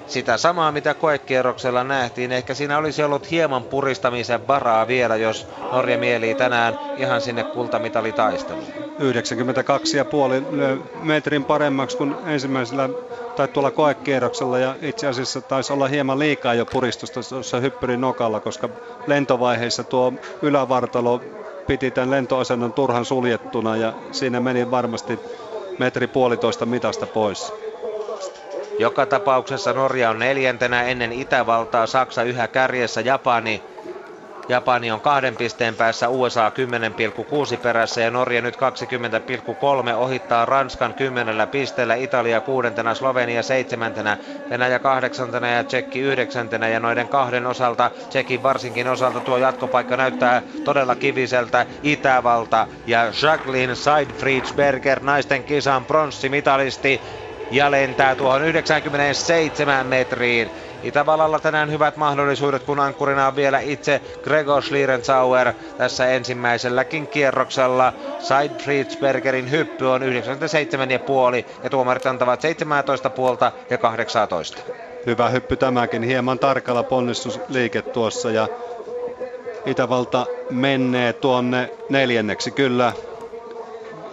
Sitä samaa, mitä koekierroksella nähtiin. Ehkä siinä olisi ollut hieman puristamisen varaa vielä, jos Norja mielii tänään ihan sinne kultamitalitaisteluun. 92,5 metrin paremmaksi kuin ensimmäisellä tai tuolla koekierroksella ja itse asiassa taisi olla hieman liikaa jo puristusta tuossa hyppyrin nokalla, koska lentovaiheessa tuo ylävartalo piti tämän lentoasennon turhan suljettuna ja siinä meni varmasti metri puolitoista mitasta pois. Joka tapauksessa Norja on neljäntenä ennen Itävaltaa, Saksa yhä kärjessä, Japani Japani on kahden pisteen päässä, USA 10,6 perässä ja Norja nyt 20,3 ohittaa Ranskan kymmenellä pisteellä, Italia kuudentena, Slovenia seitsemäntenä, Venäjä kahdeksantena ja Tsekki yhdeksäntenä ja noiden kahden osalta, Tsekin varsinkin osalta tuo jatkopaikka näyttää todella kiviseltä Itävalta ja Jacqueline Seidfriedsberger naisten kisan pronssimitalisti ja lentää tuohon 97 metriin. Itävallalla tänään hyvät mahdollisuudet, kun ankkurina on vielä itse Gregor Schlierenzauer tässä ensimmäiselläkin kierroksella. Seidfriedsbergerin hyppy on 97,5 ja tuomarit antavat 17 puolta ja 18. Hyvä hyppy tämäkin, hieman tarkalla ponnistusliike tuossa ja Itävalta menee tuonne neljänneksi kyllä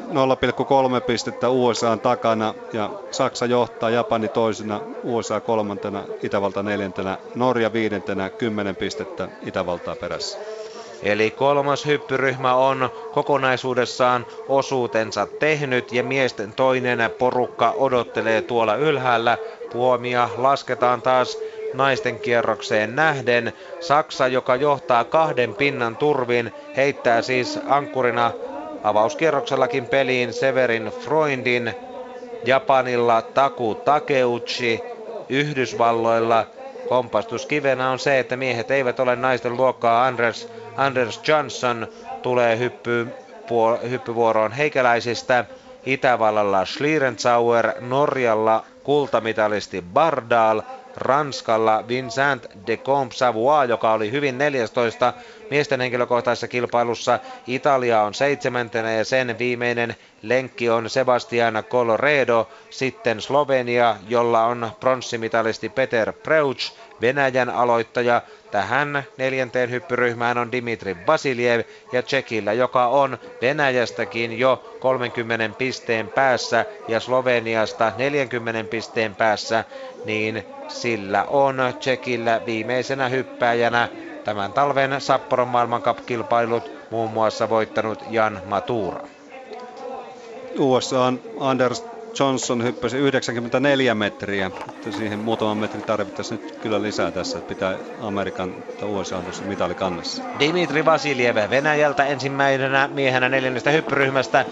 0,3 pistettä USA takana ja Saksa johtaa Japani toisena, USA kolmantena, Itävalta neljäntenä, Norja viidentenä, 10 pistettä Itävaltaa perässä. Eli kolmas hyppyryhmä on kokonaisuudessaan osuutensa tehnyt ja miesten toinen porukka odottelee tuolla ylhäällä. Puomia lasketaan taas naisten kierrokseen nähden. Saksa, joka johtaa kahden pinnan turvin, heittää siis ankkurina avauskierroksellakin peliin Severin Freundin, Japanilla Taku Takeuchi, Yhdysvalloilla kompastuskivenä on se, että miehet eivät ole naisten luokkaa. Anders, Anders Johnson tulee hyppy, hyppyvuoroon heikäläisistä. Itävallalla Schlierenzauer, Norjalla kultamitalisti Bardal, Ranskalla Vincent de Compt-Savoie, joka oli hyvin 14 miesten henkilökohtaisessa kilpailussa. Italia on seitsemäntenä ja sen viimeinen lenkki on Sebastian Coloredo. Sitten Slovenia, jolla on pronssimitalisti Peter Preuch, Venäjän aloittaja. Tähän neljänteen hyppyryhmään on Dimitri Vasiljev ja Tsekillä, joka on Venäjästäkin jo 30 pisteen päässä ja Sloveniasta 40 pisteen päässä, niin sillä on Tsekillä viimeisenä hyppääjänä tämän talven Sapporon maailmankap-kilpailut muun muassa voittanut Jan Matura. USA on Anders Johnson hyppäsi 94 metriä. Että siihen muutaman metrin tarvittaisiin nyt kyllä lisää tässä, että pitää Amerikan tai USA tuossa kannassa. Dimitri Vasiljev Venäjältä ensimmäisenä miehenä neljännestä hyppyryhmästä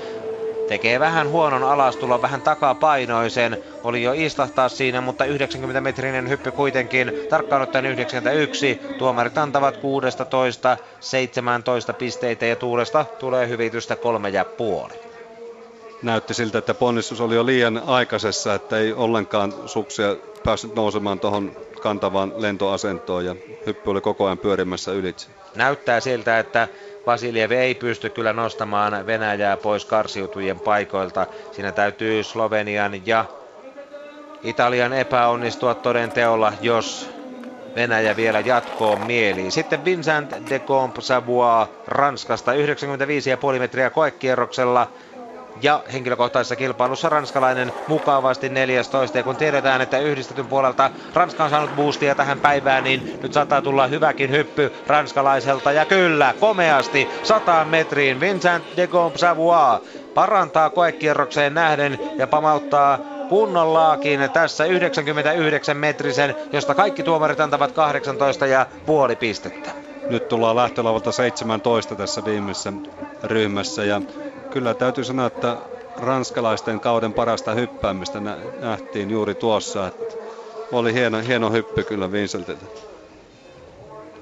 tekee vähän huonon alastulon, vähän takapainoisen. Oli jo istahtaa siinä, mutta 90 metrinen hyppy kuitenkin. Tarkkaan ottaen 91. Tuomarit antavat 16, 17 pisteitä ja tuulesta tulee hyvitystä kolme ja puoli. Näytti siltä, että ponnistus oli jo liian aikaisessa, että ei ollenkaan suksia päässyt nousemaan tuohon kantavaan lentoasentoon ja hyppy oli koko ajan pyörimässä ylitse. Näyttää siltä, että Vasiljev ei pysty kyllä nostamaan Venäjää pois karsiutujien paikoilta. Siinä täytyy Slovenian ja Italian epäonnistua toden teolla, jos Venäjä vielä jatkoon mieliin. Sitten Vincent de Comp Savoie Ranskasta 95,5 metriä koekierroksella ja henkilökohtaisessa kilpailussa ranskalainen mukavasti 14. Ja kun tiedetään, että yhdistetyn puolelta Ranska on saanut boostia tähän päivään, niin nyt saattaa tulla hyväkin hyppy ranskalaiselta. Ja kyllä, komeasti 100 metriin Vincent de Gombe Savoie parantaa koekierrokseen nähden ja pamauttaa kunnollaakin tässä 99 metrisen, josta kaikki tuomarit antavat 18 ja puoli pistettä. Nyt tullaan lähtölavalta 17 tässä viimeisessä ryhmässä ja kyllä täytyy sanoa, että ranskalaisten kauden parasta hyppäämistä nähtiin juuri tuossa. Että oli hieno, hieno hyppy kyllä Vincentiltä.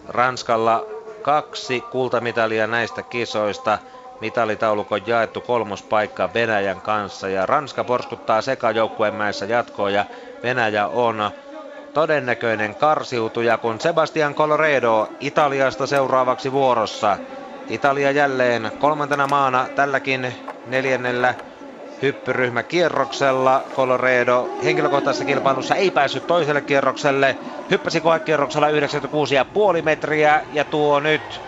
Ranskalla kaksi kultamitalia näistä kisoista. Mitalitaulukon jaettu kolmospaikka Venäjän kanssa ja Ranska porskuttaa sekajoukkueen mäessä jatkoon ja Venäjä on todennäköinen karsiutuja, kun Sebastian Coloredo Italiasta seuraavaksi vuorossa. Italia jälleen kolmantena maana tälläkin neljännellä hyppyryhmä kierroksella. Coloredo henkilökohtaisessa kilpailussa ei päässyt toiselle kierrokselle. Hyppäsi koekierroksella 96,5 metriä ja tuo nyt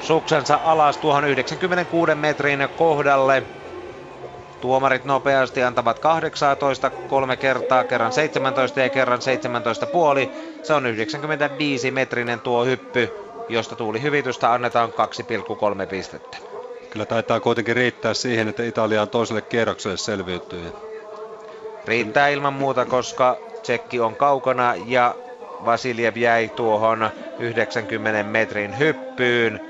suksensa alas tuohon 96 metrin kohdalle. Tuomarit nopeasti antavat 18 kolme kertaa, kerran 17 ja kerran 17 puoli. Se on 95 metrinen tuo hyppy josta tuuli hyvitystä annetaan 2,3 pistettä. Kyllä taitaa kuitenkin riittää siihen, että Italia on toiselle kierrokselle selviytyy. Riittää ilman muuta, koska Tsekki on kaukana ja Vasiljev jäi tuohon 90 metrin hyppyyn.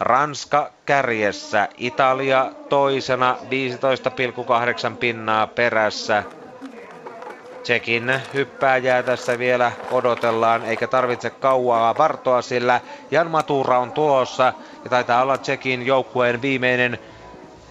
Ranska kärjessä, Italia toisena 15,8 pinnaa perässä. Tsekin hyppääjää tässä vielä odotellaan, eikä tarvitse kauaa vartoa, sillä Jan Matura on tulossa ja taitaa olla Tsekin joukkueen viimeinen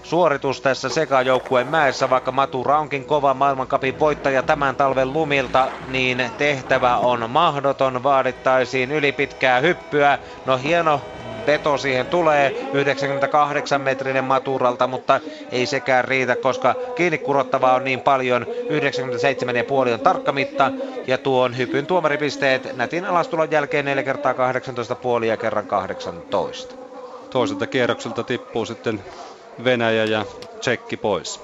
suoritus tässä sekajoukkueen mäessä, vaikka Matura onkin kova maailmankapin voittaja tämän talven lumilta, niin tehtävä on mahdoton, vaadittaisiin ylipitkää hyppyä. No hieno veto siihen tulee 98 metrinen maturalta, mutta ei sekään riitä, koska kiinni kurottavaa on niin paljon. 97,5 on tarkka mitta ja tuon hypyn tuomaripisteet nätin alastulon jälkeen 4 kertaa 18,5 ja kerran 18. Toiselta kierrokselta tippuu sitten Venäjä ja tsekki pois.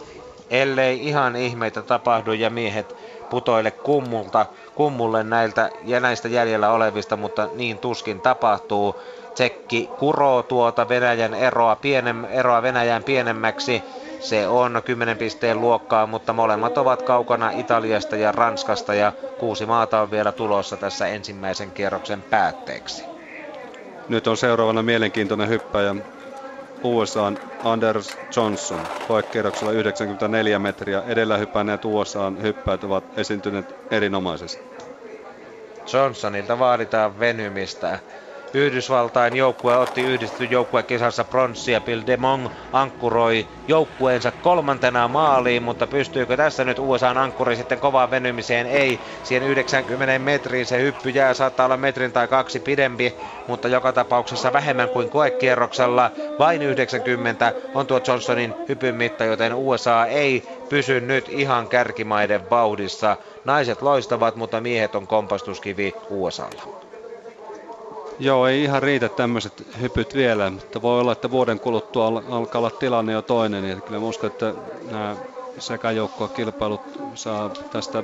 Ellei ihan ihmeitä tapahdu ja miehet putoille kummulta, kummulle näiltä ja näistä jäljellä olevista, mutta niin tuskin tapahtuu. Tsekki kuroo tuota Venäjän eroa, pienem, eroa Venäjän pienemmäksi. Se on 10 pisteen luokkaa, mutta molemmat ovat kaukana Italiasta ja Ranskasta ja kuusi maata on vielä tulossa tässä ensimmäisen kierroksen päätteeksi. Nyt on seuraavana mielenkiintoinen hyppäjä USA Anders Johnson koekierroksella 94 metriä. Edellä hypänneet USA hyppäät ovat esiintyneet erinomaisesti. Johnsonilta vaaditaan venymistä. Yhdysvaltain joukkue otti yhdistetty joukkuekisassa pronssia. Bill DeMong ankkuroi joukkueensa kolmantena maaliin, mutta pystyykö tässä nyt USA ankkuri sitten kovaan venymiseen? Ei. Siihen 90 metriin se hyppy jää, saattaa olla metrin tai kaksi pidempi, mutta joka tapauksessa vähemmän kuin koekierroksella. Vain 90 on tuo Johnsonin hypyn mitta, joten USA ei pysy nyt ihan kärkimaiden vauhdissa. Naiset loistavat, mutta miehet on kompastuskivi USAlla. Joo, ei ihan riitä tämmöiset hypyt vielä, mutta voi olla, että vuoden kuluttua alkaa olla tilanne jo toinen. Niin kyllä uskon, että nämä kilpailut saa tästä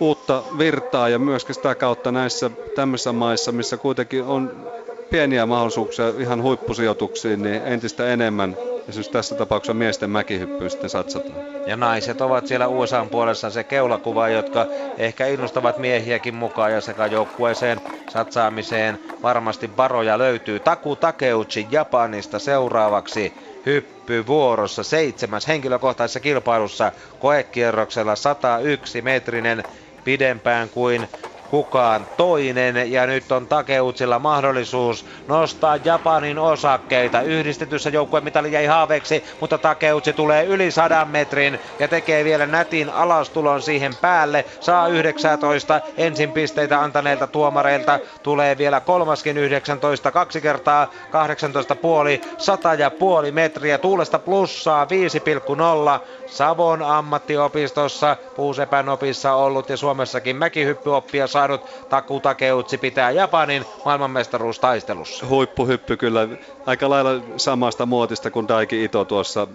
uutta virtaa ja myöskin sitä kautta näissä tämmöisissä maissa, missä kuitenkin on pieniä mahdollisuuksia ihan huippusijoituksiin, niin entistä enemmän esimerkiksi tässä tapauksessa miesten mäkihyppyyn sitten satsataan. Ja naiset ovat siellä USA puolessa se keulakuva, jotka ehkä innostavat miehiäkin mukaan ja sekä joukkueeseen satsaamiseen varmasti varoja löytyy. Taku Takeuchi Japanista seuraavaksi hyppy vuorossa seitsemäs henkilökohtaisessa kilpailussa koekierroksella 101 metrinen pidempään kuin kukaan toinen. Ja nyt on Takeutsilla mahdollisuus nostaa Japanin osakkeita. Yhdistetyssä joukkueen mitali jäi haaveeksi, mutta Takeutsi tulee yli sadan metrin ja tekee vielä nätin alastulon siihen päälle. Saa 19 ensin pisteitä antaneilta tuomareilta. Tulee vielä kolmaskin 19, kaksi kertaa 18 puoli, 100 ja puoli metriä. Tuulesta plussaa 5,0. Savon ammattiopistossa Puusepän opissa ollut ja Suomessakin mäkihyppyoppia saanut Taku Takeutsi pitää Japanin maailmanmestaruustaistelussa. Huippuhyppy kyllä aika lailla samasta muotista kuin Daiki Ito tuossa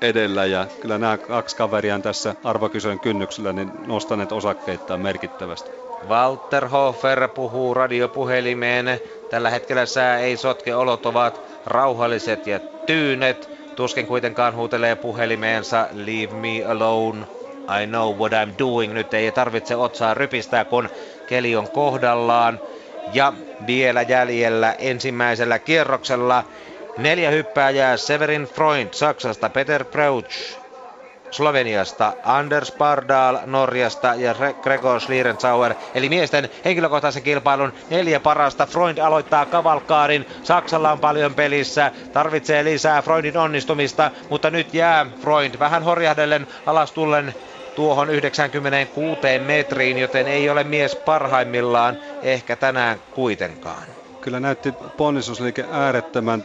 edellä ja kyllä nämä kaksi kaveria tässä arvokysön kynnyksellä niin nostaneet osakkeittaan merkittävästi. Walter Hofer puhuu radiopuhelimeen. Tällä hetkellä sää ei sotke, olot ovat rauhalliset ja tyynet. Tuskin kuitenkaan huutelee puhelimeensa Leave me alone. I know what I'm doing. Nyt ei tarvitse otsaa rypistää, kun keli on kohdallaan. Ja vielä jäljellä ensimmäisellä kierroksella neljä hyppääjää Severin Freund Saksasta, Peter Preuch Sloveniasta, Anders Bardal Norjasta ja Gregor Schlierenzauer. Eli miesten henkilökohtaisen kilpailun neljä parasta. Freund aloittaa kavalkaarin. Saksalla on paljon pelissä. Tarvitsee lisää Freundin onnistumista, mutta nyt jää Freund vähän horjahdellen alas tullen tuohon 96 metriin, joten ei ole mies parhaimmillaan ehkä tänään kuitenkaan. Kyllä näytti ponnistusliike äärettömän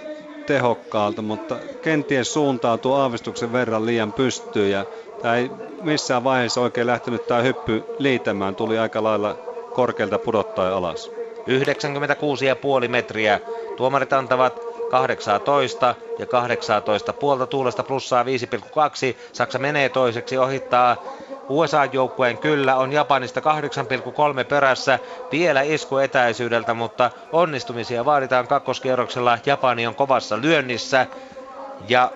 tehokkaalta, mutta kenties suuntautuu aavistuksen verran liian pystyyn ja tämä ei missään vaiheessa oikein lähtenyt tämä hyppy liitämään, tuli aika lailla korkealta pudottaa alas. 96,5 metriä. Tuomarit antavat 18 ja 18 puolta tuulesta plussaa 5,2. Saksa menee toiseksi, ohittaa USA-joukkueen kyllä on Japanista 8,3 perässä. Vielä iskuetäisyydeltä, mutta onnistumisia vaaditaan kakkoskierroksella. Japani on kovassa lyönnissä. Ja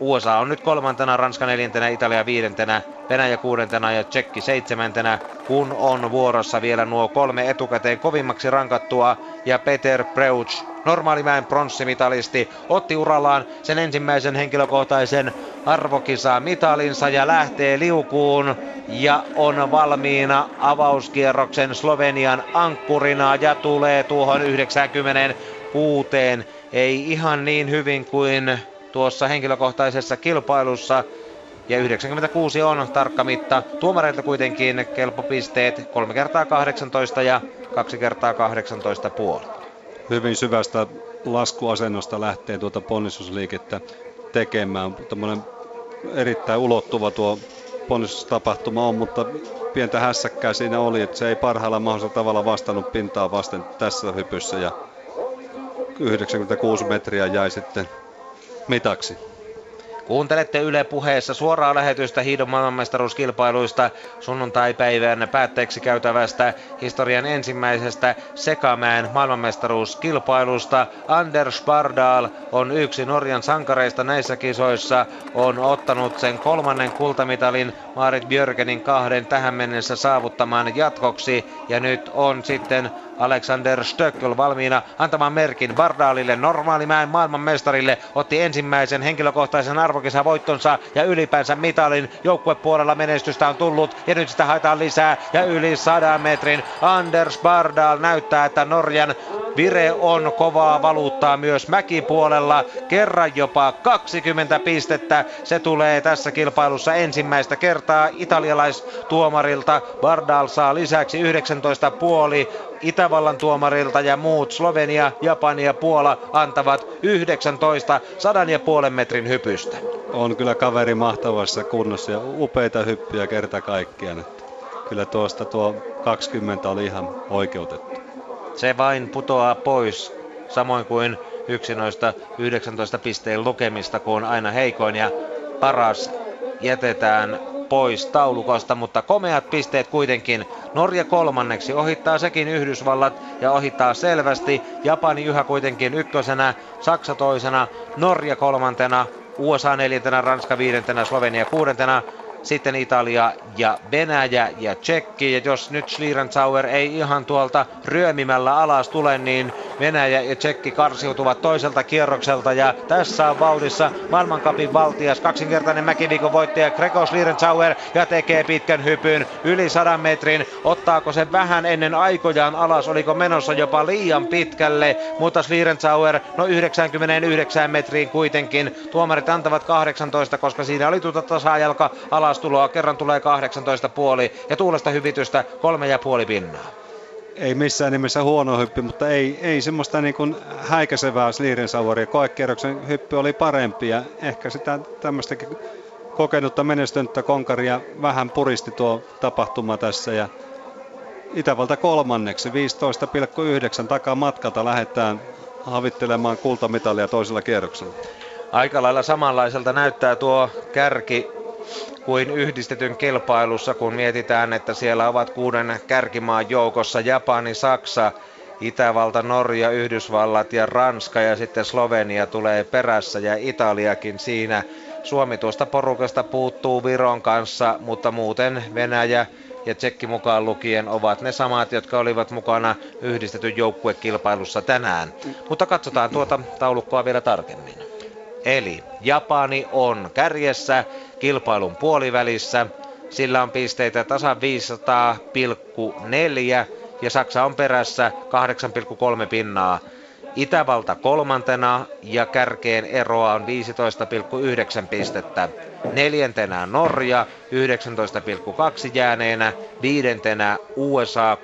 USA on nyt kolmantena, Ranska neljäntenä, Italia viidentenä, Venäjä kuudentena ja Tsekki seitsemäntenä, kun on vuorossa vielä nuo kolme etukäteen kovimmaksi rankattua ja Peter Preuch, normaalimäen pronssimitalisti, otti urallaan sen ensimmäisen henkilökohtaisen arvokisaa mitalinsa ja lähtee liukuun ja on valmiina avauskierroksen Slovenian ankkurina ja tulee tuohon 96. Ei ihan niin hyvin kuin tuossa henkilökohtaisessa kilpailussa. Ja 96 on tarkka mitta. Tuomareilta kuitenkin kelpopisteet 3 kertaa 18 ja 2 kertaa 18 puoli. Hyvin syvästä laskuasennosta lähtee tuota ponnistusliikettä tekemään. Tämmöinen erittäin ulottuva tuo ponnistustapahtuma on, mutta pientä hässäkkää siinä oli, että se ei parhaalla mahdollisella tavalla vastannut pintaa vasten tässä hypyssä ja 96 metriä jäi sitten mitaksi. Kuuntelette Yle puheessa suoraa lähetystä hiidon maailmanmestaruuskilpailuista sunnuntaipäivän päätteeksi käytävästä historian ensimmäisestä Sekamäen maailmanmestaruuskilpailusta. Anders Bardal on yksi Norjan sankareista näissä kisoissa, on ottanut sen kolmannen kultamitalin Marit Björkenin kahden tähän mennessä saavuttamaan jatkoksi ja nyt on sitten Alexander Stöckel valmiina antamaan merkin Bardaalille, normaalimäen maailmanmestarille, otti ensimmäisen henkilökohtaisen arvokisavoittonsa ja ylipäänsä mitalin. Joukkuepuolella menestystä on tullut ja nyt sitä haetaan lisää ja yli 100 metrin Anders Bardal näyttää, että Norjan Vire on kovaa valuuttaa myös mäkipuolella. Kerran jopa 20 pistettä. Se tulee tässä kilpailussa ensimmäistä kertaa italialaistuomarilta. Bardal saa lisäksi 19 puoli Itävallan tuomarilta ja muut Slovenia, Japani ja Puola antavat 19 sadan ja puolen metrin hypystä. On kyllä kaveri mahtavassa kunnossa ja upeita hyppyjä kerta kaikkiaan. Kyllä tuosta tuo 20 oli ihan oikeutettu. Se vain putoaa pois, samoin kuin yksi noista 19 pisteen lukemista, kun aina heikoin ja paras jätetään pois taulukosta, mutta komeat pisteet kuitenkin. Norja kolmanneksi ohittaa sekin Yhdysvallat ja ohittaa selvästi. Japani yhä kuitenkin ykkösenä, Saksa toisena, Norja kolmantena, USA neljäntenä, Ranska viidentenä, Slovenia kuudentena, sitten Italia ja Venäjä ja Tsekki. Ja jos nyt Schlierenzauer ei ihan tuolta ryömimällä alas tule, niin Venäjä ja Tsekki karsiutuvat toiselta kierrokselta. Ja tässä on vauhdissa maailmankapin valtias, kaksinkertainen mäkiviikon voittaja Gregor Schlierenzauer ja tekee pitkän hypyn yli 100 metrin. Ottaako se vähän ennen aikojaan alas, oliko menossa jopa liian pitkälle, mutta Schlierenzauer no 99 metriin kuitenkin. Tuomarit antavat 18, koska siinä oli tuota tasajalka alas tuloa. Kerran tulee 18 puoli ja tuulesta hyvitystä kolme ja puoli pinnaa. Ei missään nimessä huono hyppy, mutta ei, ei semmoista niin kuin häikäisevää Sliirensaueria. Koekierroksen hyppy oli parempi ja ehkä sitä tämmöistäkin kokenutta menestynyttä konkaria vähän puristi tuo tapahtuma tässä ja Itävalta kolmanneksi 15,9 takaa matkalta lähdetään havittelemaan kultamitalia toisella kierroksella. Aika lailla samanlaiselta näyttää tuo kärki kuin yhdistetyn kilpailussa, kun mietitään, että siellä ovat kuuden kärkimaan joukossa Japani, Saksa, Itävalta, Norja, Yhdysvallat ja Ranska ja sitten Slovenia tulee perässä ja Italiakin siinä. Suomi tuosta porukasta puuttuu Viron kanssa, mutta muuten Venäjä ja Tsekki mukaan lukien ovat ne samat, jotka olivat mukana yhdistetyn joukkuekilpailussa tänään. Mutta katsotaan tuota taulukkoa vielä tarkemmin. Eli Japani on kärjessä kilpailun puolivälissä. Sillä on pisteitä tasan 500,4 ja Saksa on perässä 8,3 pinnaa. Itävalta kolmantena ja kärkeen eroa on 15,9 pistettä. Neljäntenä Norja 19,2 jääneenä, viidentenä USA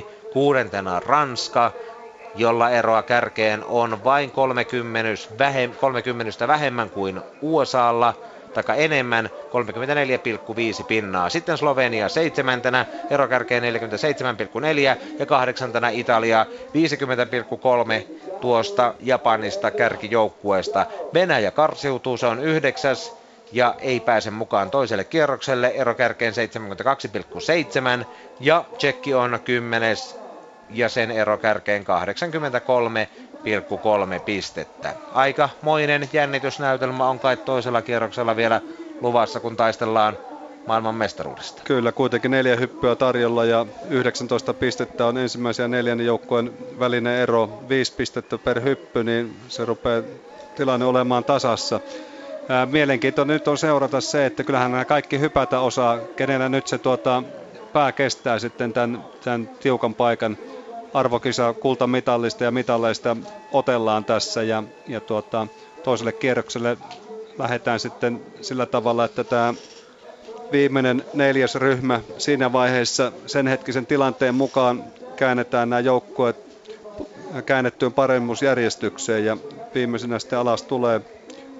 34,2, kuudentena Ranska jolla eroa kärkeen on vain 30, vähem, 30 vähemmän kuin USAlla, taka enemmän, 34,5 pinnaa. Sitten Slovenia seitsemäntenä, ero kärkeen 47,4 ja kahdeksantena Italia 50,3 tuosta Japanista kärkijoukkueesta. Venäjä karsiutuu, se on yhdeksäs ja ei pääse mukaan toiselle kierrokselle, ero kärkeen 72,7 ja Tsekki on kymmenes ja sen ero kärkeen 83,3 pistettä. Aika moinen jännitysnäytelmä on kai toisella kierroksella vielä luvassa, kun taistellaan maailman mestaruudesta. Kyllä, kuitenkin neljä hyppyä tarjolla ja 19 pistettä on ensimmäisen ja neljännen joukkueen välinen ero. Viisi pistettä per hyppy, niin se rupeaa tilanne olemaan tasassa. Mielenkiintoinen nyt on seurata se, että kyllähän nämä kaikki hypätä osaa, kenellä nyt se tuota, pää kestää sitten tämän, tämän tiukan paikan arvokisa kultamitallista ja mitalleista otellaan tässä ja, ja tuota, toiselle kierrokselle lähdetään sitten sillä tavalla, että tämä viimeinen neljäs ryhmä siinä vaiheessa sen hetkisen tilanteen mukaan käännetään nämä joukkueet käännettyyn paremmuusjärjestykseen ja viimeisenä sitten alas tulee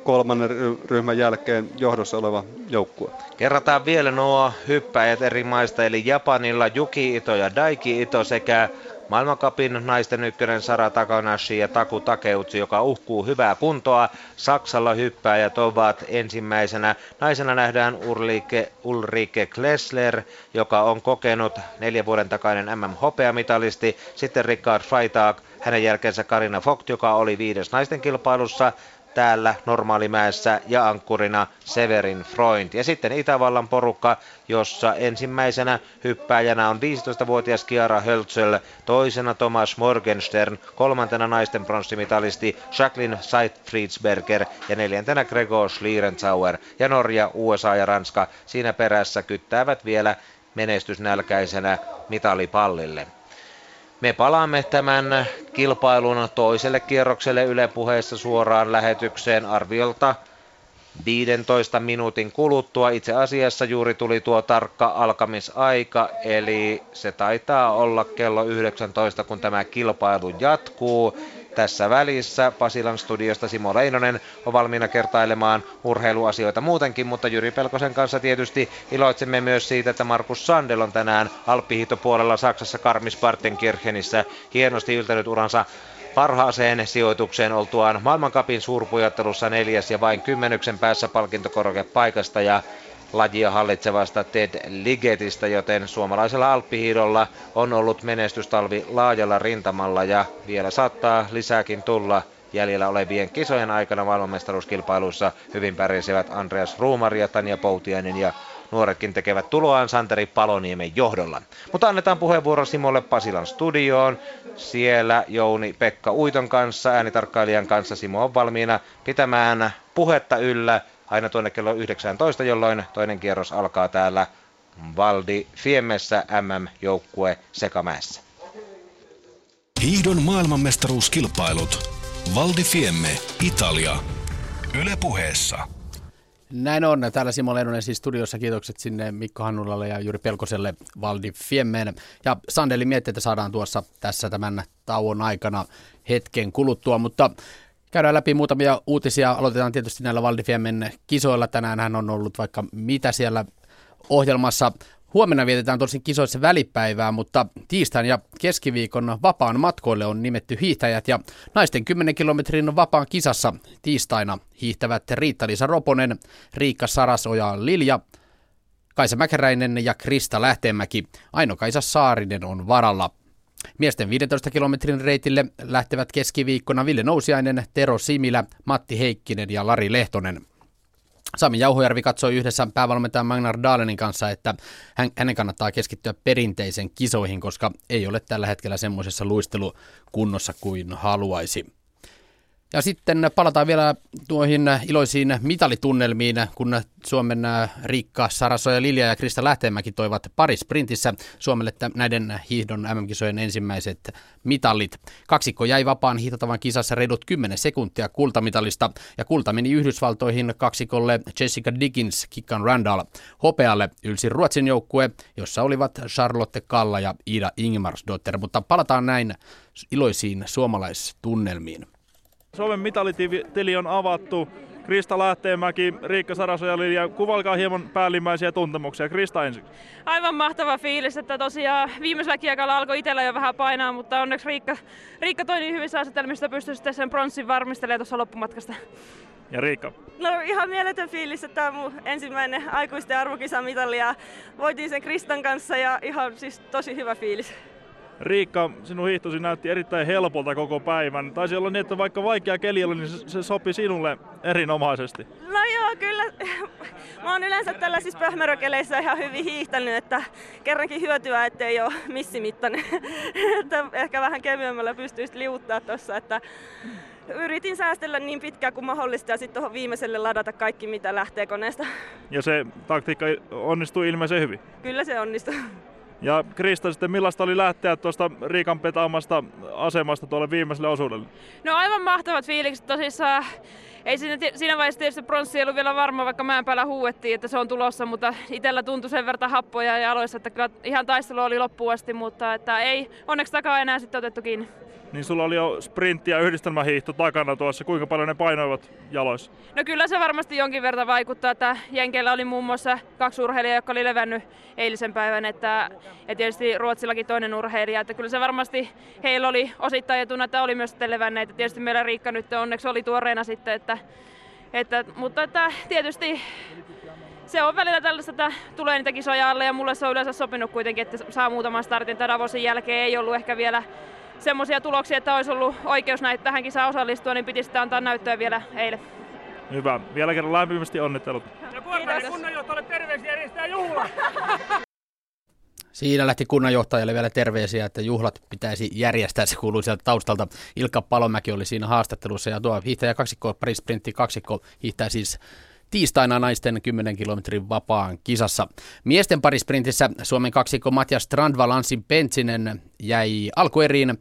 kolmannen ryhmän jälkeen johdossa oleva joukkue. Kerrataan vielä nuo hyppäjät eri maista, eli Japanilla Juki Ito ja Daiki Ito sekä Maailmankapin naisten ykkönen Sara Takanashi ja Taku Takeutsi, joka uhkuu hyvää kuntoa. Saksalla hyppääjät ovat ensimmäisenä. Naisena nähdään Ulrike, Ulrike Klessler, joka on kokenut neljän vuoden takainen MM-hopeamitalisti. Sitten Richard Freitag, hänen jälkeensä Karina Vogt, joka oli viides naisten kilpailussa täällä Normaalimäessä ja ankkurina Severin Freund. Ja sitten Itävallan porukka, jossa ensimmäisenä hyppääjänä on 15-vuotias Kiara Hölzl, toisena Thomas Morgenstern, kolmantena naisten pronssimitalisti Jacqueline Seidfriedsberger ja neljäntenä Gregor Schlierenzauer. Ja Norja, USA ja Ranska siinä perässä kyttäävät vielä menestysnälkäisenä mitalipallille. Me palaamme tämän kilpailun toiselle kierrokselle Yle puheessa suoraan lähetykseen arviolta 15 minuutin kuluttua. Itse asiassa juuri tuli tuo tarkka alkamisaika, eli se taitaa olla kello 19, kun tämä kilpailu jatkuu. Tässä välissä. Pasilan studiosta Simo Leinonen on valmiina kertailemaan urheiluasioita muutenkin, mutta Jyri Pelkosen kanssa tietysti iloitsemme myös siitä, että Markus Sandel on tänään alppihiitopuolella Saksassa Karmispartenkirchenissä hienosti yltänyt uransa parhaaseen sijoitukseen oltuaan maailmankapin suurpujattelussa neljäs ja vain kymmenyksen päässä palkintokorkepaikasta ja lajia hallitsevasta Ted Ligetistä, joten suomalaisella alppihiidolla on ollut menestystalvi laajalla rintamalla ja vielä saattaa lisääkin tulla jäljellä olevien kisojen aikana maailmanmestaruuskilpailuissa hyvin pärjäsivät Andreas Ruumari ja Tanja Poutiainen ja nuoretkin tekevät tuloaan Santeri Paloniemen johdolla. Mutta annetaan puheenvuoro Simolle Pasilan studioon. Siellä Jouni Pekka Uiton kanssa, äänitarkkailijan kanssa Simo on valmiina pitämään puhetta yllä aina tuonne kello 19, jolloin toinen kierros alkaa täällä Valdi Fiemmessä MM-joukkue Sekamäessä. Hiidon maailmanmestaruuskilpailut. Valdi Fiemme, Italia. Yle puheessa. Näin on. Täällä Simo Leinonen siis studiossa. Kiitokset sinne Mikko Hannulalle ja Juri Pelkoselle Valdi Fiemmeen. Ja Sandeli miettii, että saadaan tuossa tässä tämän tauon aikana hetken kuluttua, mutta Käydään läpi muutamia uutisia. Aloitetaan tietysti näillä Valdifiemen kisoilla. Tänään hän on ollut vaikka mitä siellä ohjelmassa. Huomenna vietetään tosin kisoissa välipäivää, mutta tiistain ja keskiviikon vapaan matkoille on nimetty hiihtäjät ja naisten 10 kilometrin vapaan kisassa tiistaina hiihtävät Riitta-Liisa Roponen, Riikka Sarasoja Lilja, Kaisa Mäkäräinen ja Krista Lähteenmäki. Aino-Kaisa Saarinen on varalla. Miesten 15 kilometrin reitille lähtevät keskiviikkona Ville Nousiainen, Tero Similä, Matti Heikkinen ja Lari Lehtonen. Sami Jauhojärvi katsoi yhdessä päävalmentaja Magnar Dalenin kanssa, että hän, hänen kannattaa keskittyä perinteisen kisoihin, koska ei ole tällä hetkellä semmoisessa luistelukunnossa kuin haluaisi. Ja sitten palataan vielä tuoihin iloisiin mitalitunnelmiin, kun Suomen Riikka Saraso ja Lilja ja Krista Lähteenmäki toivat sprintissä Suomelle näiden hiihdon MM-kisojen ensimmäiset mitallit. Kaksikko jäi vapaan hiihtotavan kisassa reidut 10 sekuntia kultamitalista ja kulta meni Yhdysvaltoihin kaksikolle Jessica Dickens, Kikkan Randall. Hopealle ylsi Ruotsin joukkue, jossa olivat Charlotte Kalla ja Ida Ingmarsdotter, mutta palataan näin iloisiin suomalaistunnelmiin. Suomen mitalitili on avattu. Krista Lähteenmäki, Riikka Sarasojali ja kuvalkaa hieman päällimmäisiä tuntemuksia. Krista ensin. Aivan mahtava fiilis, että tosiaan viimeisellä kiekalla alkoi itsellä jo vähän painaa, mutta onneksi Riikka, Riikka toi niin hyvissä asetelmissa pystyi sitten sen pronssin varmistelemaan tuossa loppumatkasta. Ja Riikka? No ihan mieletön fiilis, että tämä on mun ensimmäinen aikuisten arvokisamitali ja voitiin sen Kristan kanssa ja ihan siis tosi hyvä fiilis. Riikka, sinun hiihtosi näytti erittäin helpolta koko päivän. Taisi olla niin, että vaikka vaikea keli oli, niin se, sopi sinulle erinomaisesti. No joo, kyllä. Mä oon yleensä tällaisissa pöhmärökeleissä ihan hyvin hiihtänyt, että kerrankin hyötyä, ettei ole missimittainen. että ehkä vähän kevyemmällä pystyisi liuttaa tuossa, että yritin säästellä niin pitkään kuin mahdollista ja sitten tuohon viimeiselle ladata kaikki, mitä lähtee koneesta. Ja se taktiikka onnistui ilmeisen hyvin? Kyllä se onnistui. Ja Krista, sitten millaista oli lähteä tuosta Riikan petaamasta asemasta tuolle viimeiselle osuudelle? No aivan mahtavat fiilikset tosissaan. ei siinä, siinä vaiheessa tietysti pronssi ollut vielä varma, vaikka mäen päällä huuettiin, että se on tulossa, mutta itsellä tuntui sen verran happoja ja aloissa, että kyllä ihan taistelu oli loppuun asti, mutta että ei onneksi takaa enää sitten otettu kiinni. Niin sulla oli jo sprintti ja yhdistelmähiihto takana tuossa. Kuinka paljon ne painoivat jaloissa? No kyllä se varmasti jonkin verran vaikuttaa, että Jenkeillä oli muun muassa kaksi urheilijaa, jotka oli levännyt eilisen päivän, että, ja tietysti Ruotsillakin toinen urheilija, että kyllä se varmasti heillä oli osittain etuna, että oli myös sitten levänneet, tietysti meillä Riikka nyt onneksi oli tuoreena sitten, että, että, mutta että tietysti se on välillä tällaista, että tulee niitä kisoja alle ja mulle se on yleensä sopinut kuitenkin, että saa muutaman startin. Tämän Davosin jälkeen ei ollut ehkä vielä semmoisia tuloksia, että olisi ollut oikeus näitä tähän kisaan osallistua, niin piti sitä antaa näyttöä vielä eilen. Hyvä. Vielä kerran lämpimästi onnittelut. Ja kunnanjohtajalle terveisiä järjestää juhla! Siinä lähti kunnanjohtajalle vielä terveisiä, että juhlat pitäisi järjestää. Se kuului sieltä taustalta. Ilkka Palomäki oli siinä haastattelussa ja tuo hiihtäjä kaksikko, sprintti kaksikko hiihtää siis tiistaina naisten 10 kilometrin vapaan kisassa. Miesten parisprintissä Suomen kaksikko Matias Strandval Ansin Pentsinen jäi alkueriin.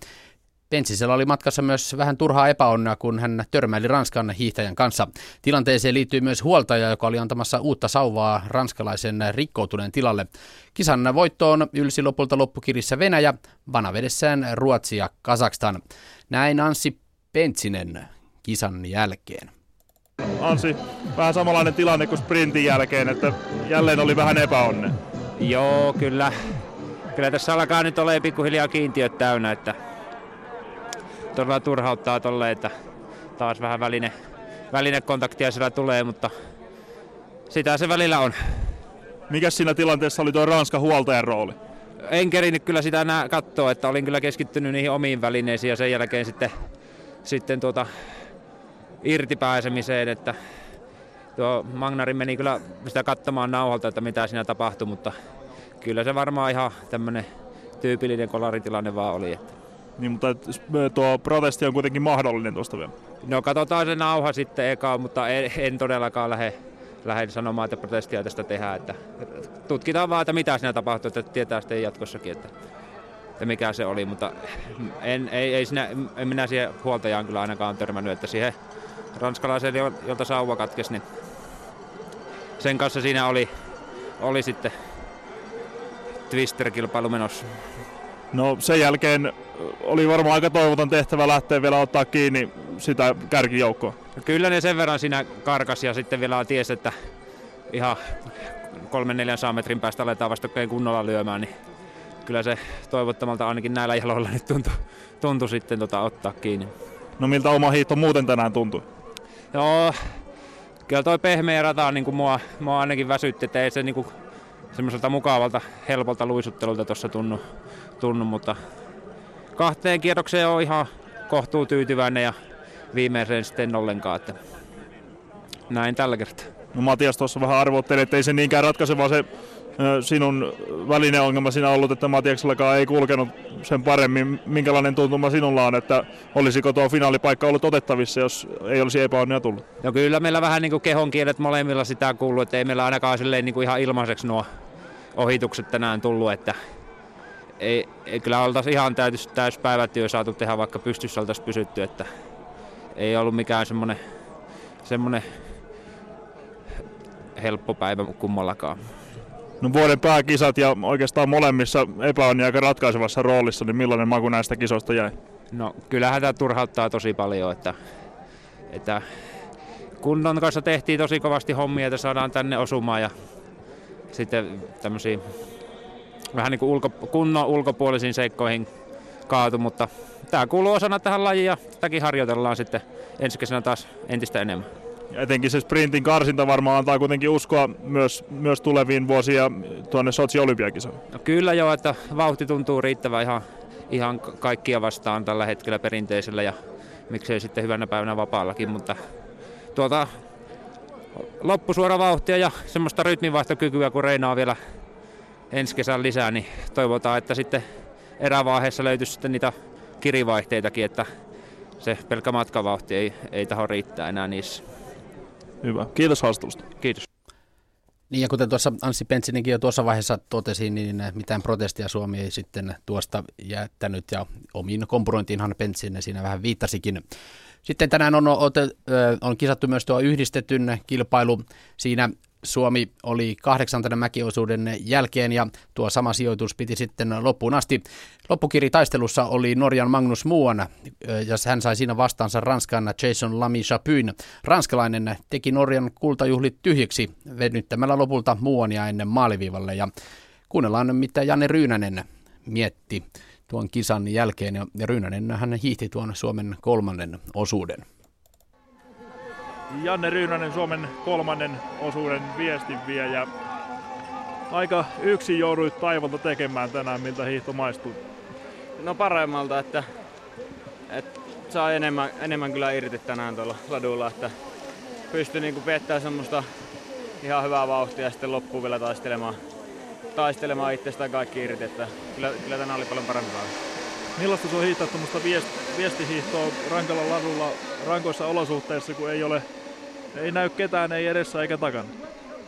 Pentsisellä oli matkassa myös vähän turhaa epäonnea, kun hän törmäili Ranskan hiihtäjän kanssa. Tilanteeseen liittyy myös huoltaja, joka oli antamassa uutta sauvaa ranskalaisen rikkoutuneen tilalle. Kisan voittoon ylsi lopulta loppukirissä Venäjä, vanavedessään Ruotsi ja Kazakstan. Näin Anssi Pentsinen kisan jälkeen. Ansi, vähän samanlainen tilanne kuin sprintin jälkeen, että jälleen oli vähän epäonne. Joo, kyllä. Kyllä tässä alkaa nyt olla pikkuhiljaa kiintiöt täynnä, että todella turhauttaa tolle, että taas vähän väline, välinekontaktia siellä tulee, mutta sitä se välillä on. Mikä siinä tilanteessa oli tuo Ranskan huoltajan rooli? En kerinyt kyllä sitä enää katsoa, että olin kyllä keskittynyt niihin omiin välineisiin ja sen jälkeen sitten, sitten tuota, irtipääsemiseen, että tuo Magnari meni kyllä sitä katsomaan nauhalta, että mitä siinä tapahtui, mutta kyllä se varmaan ihan tämmöinen tyypillinen kolaritilanne vaan oli. Että. Niin, mutta tuo protesti on kuitenkin mahdollinen tuosta vielä. No katsotaan se nauha sitten eka, mutta en, en todellakaan lähde, lähde sanomaan, että protestia tästä tehdään. Että tutkitaan vaan, että mitä siinä tapahtuu, että tietää sitten jatkossakin, että, että mikä se oli, mutta en, ei, ei siinä, en minä siihen huoltajaan kyllä ainakaan törmännyt, että siihen ranskalaisen, jolta sauva katkesi, niin sen kanssa siinä oli, oli sitten Twister-kilpailu menossa. No sen jälkeen oli varmaan aika toivoton tehtävä lähteä vielä ottaa kiinni sitä kärkijoukkoa. No kyllä ne sen verran siinä karkas ja sitten vielä ties, että ihan kolmen neljän metrin päästä aletaan vasta kunnolla lyömään, niin kyllä se toivottomalta ainakin näillä jaloilla nyt tuntui, tuntui sitten tota, ottaa kiinni. No miltä oma hiihto muuten tänään tuntui? Joo, kyllä toi pehmeä rata niin kuin mua, mua ainakin väsytti, että ei se niin kuin semmoiselta mukavalta, helpolta luisuttelulta tuossa tunnu, tunnu, mutta kahteen kierrokseen on ihan kohtuu tyytyväinen ja viimeiseen sitten ollenkaan, että näin tällä kertaa. No Matias tuossa vähän arvotteli, että ei se niinkään ratkaise, vaan se sinun välineongelma siinä ollut, että Matiaksellakaan ei kulkenut sen paremmin. Minkälainen tuntuma sinulla on, että olisiko tuo finaalipaikka ollut otettavissa, jos ei olisi epäonnia tullut? No kyllä meillä vähän niin kuin kehon kielet molemmilla sitä kuuluu, että ei meillä ainakaan silleen niin kuin ihan ilmaiseksi nuo ohitukset tänään tullut, että ei, ei kyllä oltaisi ihan täys, täys päivätyö saatu tehdä, vaikka pystyssä oltaisiin pysytty, että ei ollut mikään semmoinen, semmoinen helppo päivä kummallakaan. No vuoden pääkisat ja oikeastaan molemmissa epäonni aika ratkaisevassa roolissa, niin millainen maku näistä kisoista jäi? No kyllähän tämä turhauttaa tosi paljon, että, että kunnon kanssa tehtiin tosi kovasti hommia, että saadaan tänne osumaan ja sitten tämmöisiä vähän niin kuin ulko, kunnon ulkopuolisiin seikkoihin kaatu, mutta tämä kuuluu osana tähän lajiin ja tätäkin harjoitellaan sitten ensi kesänä taas entistä enemmän. Etenkin se sprintin karsinta varmaan antaa kuitenkin uskoa myös, myös tuleviin vuosiin ja tuonne Sotsi olympiakisoihin. No kyllä joo, että vauhti tuntuu riittävän ihan, ihan kaikkia vastaan tällä hetkellä perinteisellä ja miksei sitten hyvänä päivänä vapaallakin, mutta tuota, loppusuora vauhtia ja semmoista rytminvaihtokykyä, kun reinaa vielä ensi kesän lisää, niin toivotaan, että sitten erävaiheessa löytyisi sitten niitä kirivaihteitakin, että se pelkkä matkavauhti ei, ei taho riittää enää niissä. Hyvä. Kiitos haastattelusta. Kiitos. Niin ja kuten tuossa Anssi Pentsinenkin jo tuossa vaiheessa totesi, niin mitään protestia Suomi ei sitten tuosta jättänyt ja omiin kompurointiinhan Pentsinen siinä vähän viittasikin. Sitten tänään on, on kisattu myös tuo yhdistetyn kilpailu. Siinä Suomi oli kahdeksantena mäkiosuuden jälkeen ja tuo sama sijoitus piti sitten loppuun asti. Loppukirjitaistelussa oli Norjan Magnus Muon ja hän sai siinä vastaansa Ranskan Jason Lamy Chapyn. Ranskalainen teki Norjan kultajuhlit tyhjiksi venyttämällä lopulta Muonia ennen maaliviivalle ja kuunnellaan mitä Janne Ryynänen mietti tuon kisan jälkeen ja Ryynänen hän hiihti tuon Suomen kolmannen osuuden. Janne Ryynänen Suomen kolmannen osuuden viestinviejä. Aika yksin jouduit taivalta tekemään tänään, miltä hiihto maistuu? No paremmalta, että, että saa enemmän, enemmän kyllä irti tänään tuolla ladulla, että pystyy niinku viettämään semmoista ihan hyvää vauhtia ja sitten loppuun vielä taistelemaan, taistelemaan itsestään kaikki irti, että kyllä, kyllä tänään oli paljon parempaa. Millaista se on hiihtää tuommoista viest, viestihiihtoa rankalla ladulla rankoissa olosuhteissa, kun ei ole ei näy ketään, ei edessä eikä takana.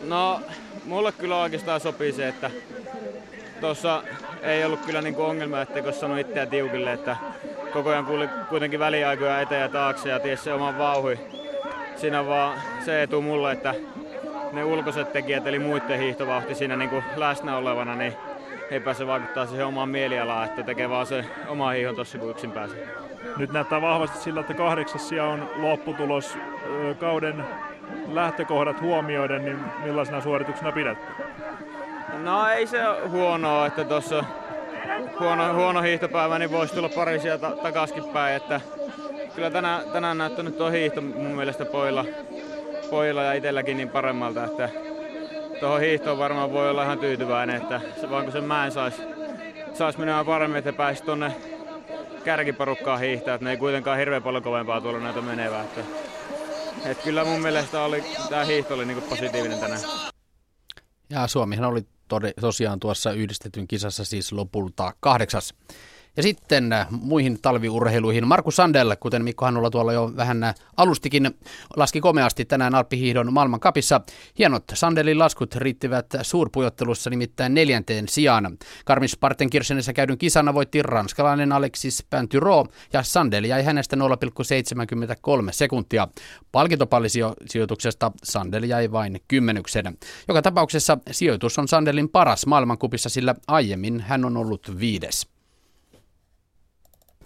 No, mulle kyllä oikeastaan sopii se, että tuossa ei ollut kyllä niinku ongelma, etteikö sano itseä tiukille, että koko ajan kuuli kuitenkin väliaikoja eteen ja taakse ja ties se oman vauhi. Siinä vaan se etu mulle, että ne ulkoiset tekijät eli muiden hiihtovauhti siinä niinku läsnä olevana, niin ei pääse vaikuttaa siihen omaan mielialaan, että tekee vaan se oma hiihon tuossa kun yksin pääsee. Nyt näyttää vahvasti sillä, että kahdeksas sija on lopputulos kauden lähtökohdat huomioiden, niin millaisena suorituksena pidätte? No ei se huonoa, että tuossa huono, huono hiihtopäivä, niin voisi tulla pari sieltä takaskin päin, että kyllä tänään, tänään näyttänyt tuo hiihto mun mielestä poilla, poilla ja itselläkin niin paremmalta, että tuohon hiihtoon varmaan voi olla ihan tyytyväinen, että vaan kun sen mäen saisi sais menemään paremmin, että pääsi tuonne kärkiporukkaa hiihtää, että ne ei kuitenkaan hirveän paljon kovempaa tuolla näitä menevää. Että, että kyllä mun mielestä oli, tämä hiihto oli niin positiivinen tänään. Ja Suomihan oli tosiaan tuossa yhdistetyn kisassa siis lopulta kahdeksas. Ja sitten äh, muihin talviurheiluihin. Markus Sandel, kuten Mikko Hannulla tuolla jo vähän äh, alustikin, laski komeasti tänään Alppihiihdon maailmankapissa. Hienot Sandelin laskut riittivät suurpujottelussa nimittäin neljänteen sijaan. Karmis Partenkirchenessä käydyn kisana voitti ranskalainen Alexis Pantyro ja Sandel jäi hänestä 0,73 sekuntia. Palkintopallisijoituksesta Sandel jäi vain kymmenyksen. Joka tapauksessa sijoitus on Sandelin paras maailmankupissa, sillä aiemmin hän on ollut viides.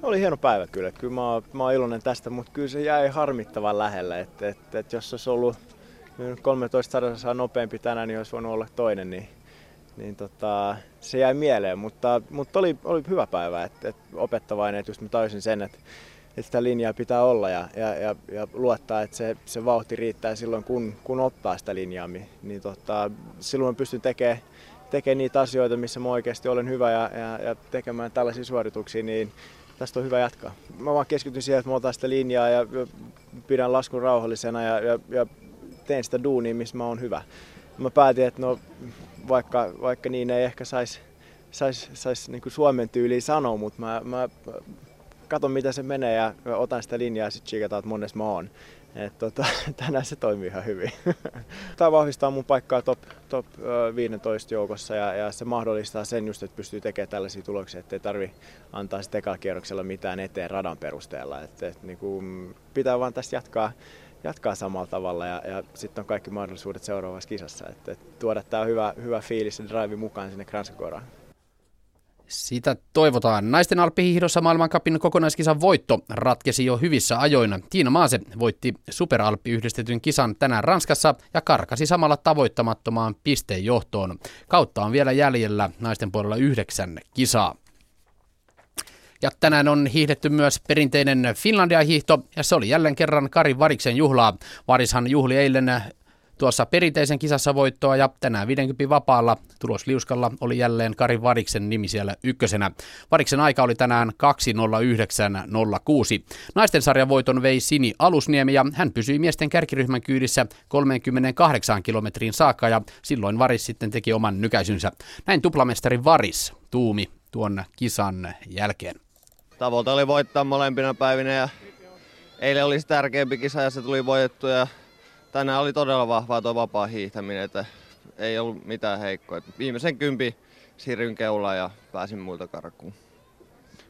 Oli hieno päivä kyllä. Kyllä mä oon, mä oon iloinen tästä, mutta kyllä se jäi harmittavan lähelle. Että et, et jos olisi ollut 13 sadasosaa nopeampi tänään, niin olisi voinut olla toinen. Niin, niin tota, se jäi mieleen, mutta, mutta oli, oli hyvä päivä. Et, et opettavainen, että just mä taisin sen, että, että sitä linjaa pitää olla ja, ja, ja, ja luottaa, että se, se vauhti riittää silloin, kun, kun ottaa sitä linjaa. Niin tota, silloin pystyn tekemään tekemään niitä asioita, missä mä oikeasti olen hyvä ja, ja, ja tekemään tällaisia suorituksia, niin tästä on hyvä jatkaa. Mä vaan keskityn siihen, että mä otan sitä linjaa ja pidän laskun rauhallisena ja, ja, ja teen sitä duunia, missä mä oon hyvä. Mä päätin, että no, vaikka, vaikka niin ei ehkä saisi sais, sais niin Suomen tyyliin sanoa, mutta mä, mä katon mitä se menee ja otan sitä linjaa ja sitten että monessa mä oon. Et tota, tänään se toimii ihan hyvin. Tämä vahvistaa mun paikkaa top, top 15 joukossa ja, ja, se mahdollistaa sen just, että pystyy tekemään tällaisia tuloksia, että ei tarvi antaa ekalla kierroksella mitään eteen radan perusteella. Et, et, niin kuin, pitää vaan tästä jatkaa, jatkaa samalla tavalla ja, ja sitten on kaikki mahdollisuudet seuraavassa kisassa. Et, et tuoda tämä hyvä, hyvä fiilis ja drive mukaan sinne Kranskakoraan. Sitä toivotaan. Naisten alppihiihdossa maailmankapin kokonaiskisan voitto ratkesi jo hyvissä ajoin. Tiina Maase voitti superalppi yhdistetyn kisan tänään Ranskassa ja karkasi samalla tavoittamattomaan pistejohtoon. Kautta on vielä jäljellä naisten puolella yhdeksän kisaa. Ja tänään on hiihdetty myös perinteinen Finlandia-hiihto, ja se oli jälleen kerran Kari Variksen juhlaa. Varishan juhli eilen tuossa perinteisen kisassa voittoa ja tänään 50 vapaalla tulosliuskalla oli jälleen Kari Variksen nimi siellä ykkösenä. Variksen aika oli tänään 2.09.06. Naisten sarjan voiton vei Sini Alusniemi ja hän pysyi miesten kärkiryhmän kyydissä 38 kilometrin saakka ja silloin Varis sitten teki oman nykäisynsä. Näin tuplamestari Varis tuumi tuon kisan jälkeen. Tavoite oli voittaa molempina päivinä ja eilen olisi tärkeämpi kisa ja se tuli voitettu ja tänään oli todella vahvaa tuo vapaa hiihtäminen. Että ei ollut mitään heikkoa. Viimeisen kympi siirryn keulaan ja pääsin muilta karkuun.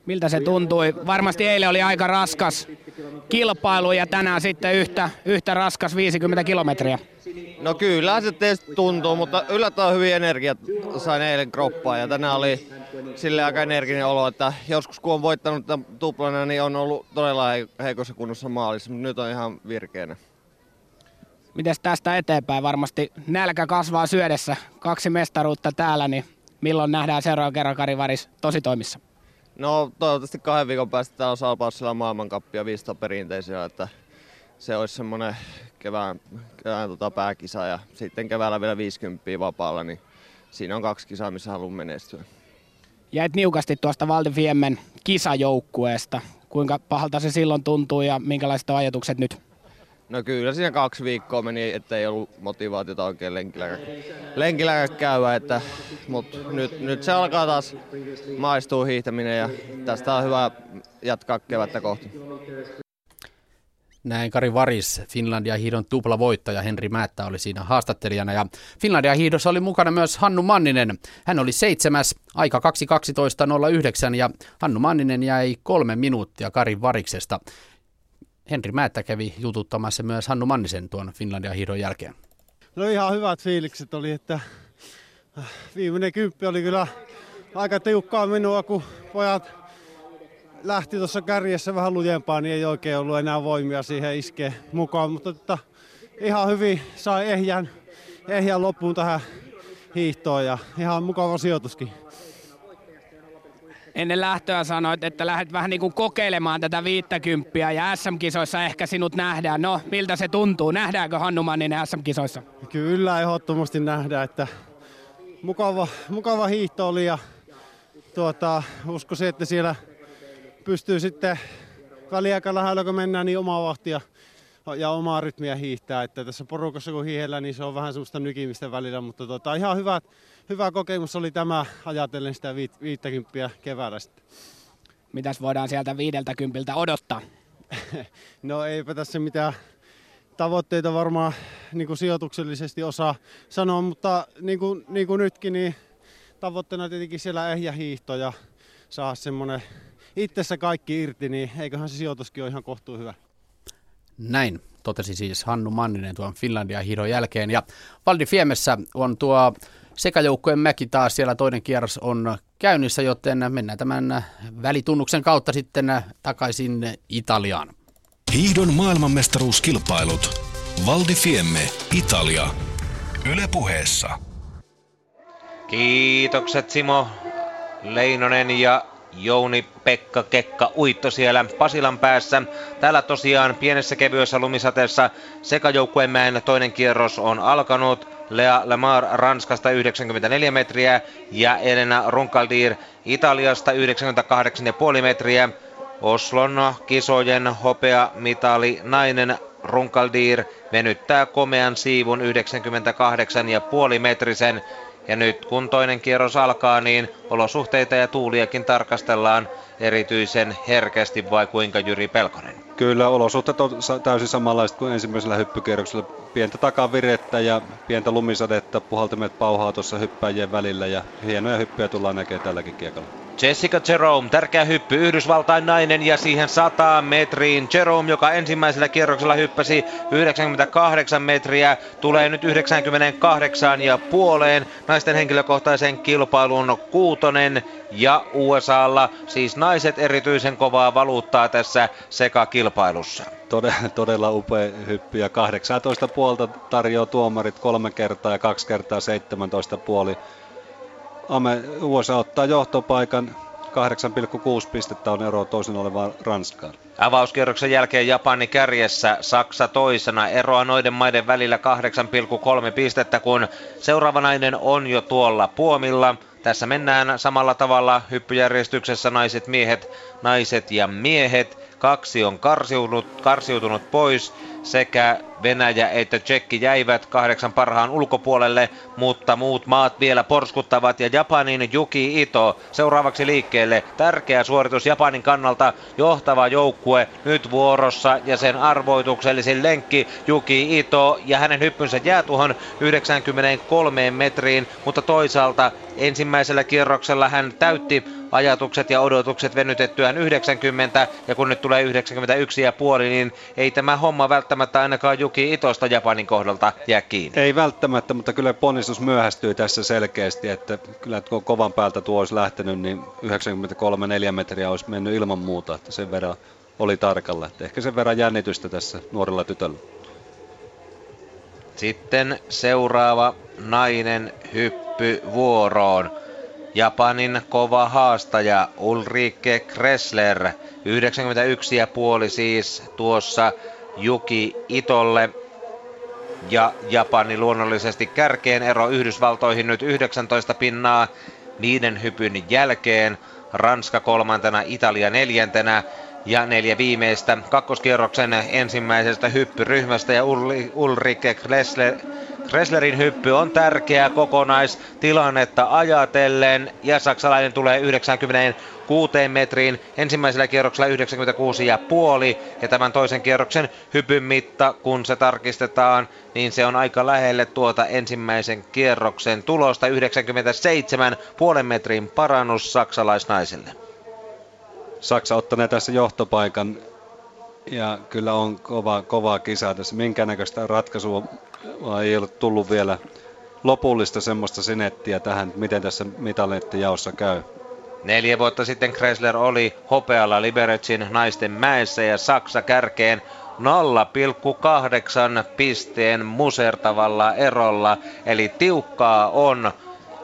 Miltä se tuntui? Varmasti eilen oli aika raskas kilpailu ja tänään sitten yhtä, yhtä raskas 50 kilometriä. No kyllä se tietysti tuntuu, mutta yllättävän hyvin energiat sain eilen kroppaan ja tänään oli sille aika energinen olo, että joskus kun on voittanut tuplana, niin on ollut todella heikossa kunnossa maalissa, mutta nyt on ihan virkeänä. Mites tästä eteenpäin? Varmasti nälkä kasvaa syödessä. Kaksi mestaruutta täällä, niin milloin nähdään seuraava kerran Kari Varis tositoimissa? No toivottavasti kahden viikon päästä täällä on Salpaussilla maailmankappia 500 perinteisiä, että se olisi semmoinen kevään, kevään tota pääkisa ja sitten keväällä vielä 50 vapaalla, niin siinä on kaksi kisaa, missä haluan menestyä. Jäit niukasti tuosta Valdifiemmen kisajoukkueesta. Kuinka pahalta se silloin tuntuu ja minkälaiset ajatukset nyt? No kyllä siinä kaksi viikkoa meni, ettei ollut motivaatiota oikein lenkillä, lenkillä käydä, että, mutta nyt, nyt se alkaa taas maistua hiihtäminen ja tästä on hyvä jatkaa kevättä kohti. Näin Kari Varis, Finlandia hiidon tuplavoittaja Henri Määttä oli siinä haastattelijana ja Finlandia hiidossa oli mukana myös Hannu Manninen. Hän oli seitsemäs, aika 2.12.09 ja Hannu Manninen jäi kolme minuuttia Kari Variksesta. Henri Määttä kävi jututtamassa myös Hannu Mannisen tuon Finlandia hiidon jälkeen. No ihan hyvät fiilikset oli, että äh, viimeinen kymppi oli kyllä aika tiukkaa minua, kun pojat lähti tuossa kärjessä vähän lujempaa, niin ei oikein ollut enää voimia siihen iskeen mukaan. Mutta että ihan hyvin sai ehjän, ehjän loppuun tähän hiihtoon ja ihan mukava sijoituskin ennen lähtöä sanoit, että lähdet vähän niin kuin kokeilemaan tätä viittäkymppiä ja SM-kisoissa ehkä sinut nähdään. No, miltä se tuntuu? Nähdäänkö Hannu Manninen SM-kisoissa? Kyllä, ehdottomasti nähdään, että mukava, mukava hiihto oli ja tuota, uskoisin, että siellä pystyy sitten väliaika lähellä, kun mennään, niin omaa vahtia ja omaa rytmiä hiihtää. Että tässä porukassa kun hiihellään, niin se on vähän suusta nykimistä välillä, mutta tota, ihan hyvät, hyvä kokemus oli tämä ajatellen sitä viit, viittäkymppiä keväällä sitten. Mitäs voidaan sieltä viideltä kympiltä odottaa? no eipä tässä mitään tavoitteita varmaan niin kuin sijoituksellisesti osaa sanoa, mutta niin kuin, niin kuin nytkin, niin tavoitteena tietenkin siellä ehjä hiihto ja saa semmoinen itsessä kaikki irti, niin eiköhän se sijoituskin ole ihan kohtuu hyvä. Näin totesi siis Hannu Manninen tuon Finlandia hiidon jälkeen. Ja Valdi Fiemessä on tuo sekajoukkojen mäki taas, siellä toinen kierros on käynnissä, joten mennään tämän välitunnuksen kautta sitten takaisin Italiaan. Hiidon maailmanmestaruuskilpailut. Valdi Fiemme, Italia. Yle puheessa. Kiitokset Simo Leinonen ja Jouni Pekka Kekka Uitto siellä Pasilan päässä. Täällä tosiaan pienessä kevyessä lumisateessa sekajoukkuemäen toinen kierros on alkanut. Lea Lemar Ranskasta 94 metriä ja Elena Runkaldir Italiasta 98,5 metriä. Oslon kisojen hopea mitali nainen Runkaldir venyttää komean siivun 98,5 metrisen ja nyt kun toinen kierros alkaa, niin olosuhteita ja tuuliakin tarkastellaan erityisen herkästi vai kuinka Jyri Pelkonen? Kyllä, olosuhteet on täysin samanlaiset kuin ensimmäisellä hyppykierroksella. Pientä takavirettä ja pientä lumisadetta, puhaltimet pauhaa tuossa hyppäjien välillä ja hienoja hyppyjä tullaan näkemään tälläkin kiekalla. Jessica Jerome, tärkeä hyppy, Yhdysvaltain nainen ja siihen 100 metriin. Jerome, joka ensimmäisellä kierroksella hyppäsi 98 metriä, tulee nyt 98 ja puoleen naisten henkilökohtaisen kilpailun kuutonen ja USAlla siis naiset erityisen kovaa valuuttaa tässä sekakilpailussa. Todella, todella upea hyppy ja 18 puolta tarjoaa tuomarit kolme kertaa ja kaksi kertaa 17 puoli USA ottaa johtopaikan. 8,6 pistettä on ero toisen olevaan Ranskaan. Avauskierroksen jälkeen Japani kärjessä, Saksa toisena. Eroa noiden maiden välillä 8,3 pistettä, kun seuraava nainen on jo tuolla puomilla. Tässä mennään samalla tavalla hyppyjärjestyksessä naiset, miehet, naiset ja miehet. Kaksi on karsiutunut, karsiutunut pois sekä Venäjä että Tsekki jäivät kahdeksan parhaan ulkopuolelle, mutta muut maat vielä porskuttavat ja Japanin Yuki Ito seuraavaksi liikkeelle. Tärkeä suoritus Japanin kannalta, johtava joukkue nyt vuorossa ja sen arvoituksellisin lenkki Yuki Ito ja hänen hyppynsä jää tuohon 93 metriin, mutta toisaalta ensimmäisellä kierroksella hän täytti ajatukset ja odotukset venytettyään 90 ja kun nyt tulee 91 ja puoli, niin ei tämä homma välttämättä ainakaan Juki Itosta Japanin kohdalta jää kiinni. Ei välttämättä, mutta kyllä ponnistus myöhästyy tässä selkeästi, että kyllä että kun kovan päältä tuo olisi lähtenyt, niin 93-4 metriä olisi mennyt ilman muuta, että sen verran oli tarkalla. Että ehkä sen verran jännitystä tässä nuorilla tytöllä. Sitten seuraava nainen hyppy vuoroon. Japanin kova haastaja Ulrike Kressler, 91,5 siis tuossa Juki Itolle. Ja Japani luonnollisesti kärkeen ero Yhdysvaltoihin nyt 19 pinnaa viiden hypyn jälkeen. Ranska kolmantena, Italia neljäntenä ja neljä viimeistä kakkoskierroksen ensimmäisestä hyppyryhmästä ja Ulrike Kressler, Kresslerin hyppy on tärkeä kokonaistilannetta ajatellen ja saksalainen tulee 96 metriin, ensimmäisellä kierroksella 96 ja tämän toisen kierroksen hypyn mitta, kun se tarkistetaan, niin se on aika lähelle tuota ensimmäisen kierroksen tulosta 97 puolen metrin parannus saksalaisnaiselle. Saksa ottanee tässä johtopaikan ja kyllä on kova, kova kisa tässä. Minkä näköistä ratkaisua ei ole tullut vielä lopullista semmoista sinettiä tähän, miten tässä mitaleiden jaossa käy. Neljä vuotta sitten Chrysler oli hopealla Liberecin naisten mäessä ja Saksa kärkeen 0,8 pisteen musertavalla erolla, eli tiukkaa on.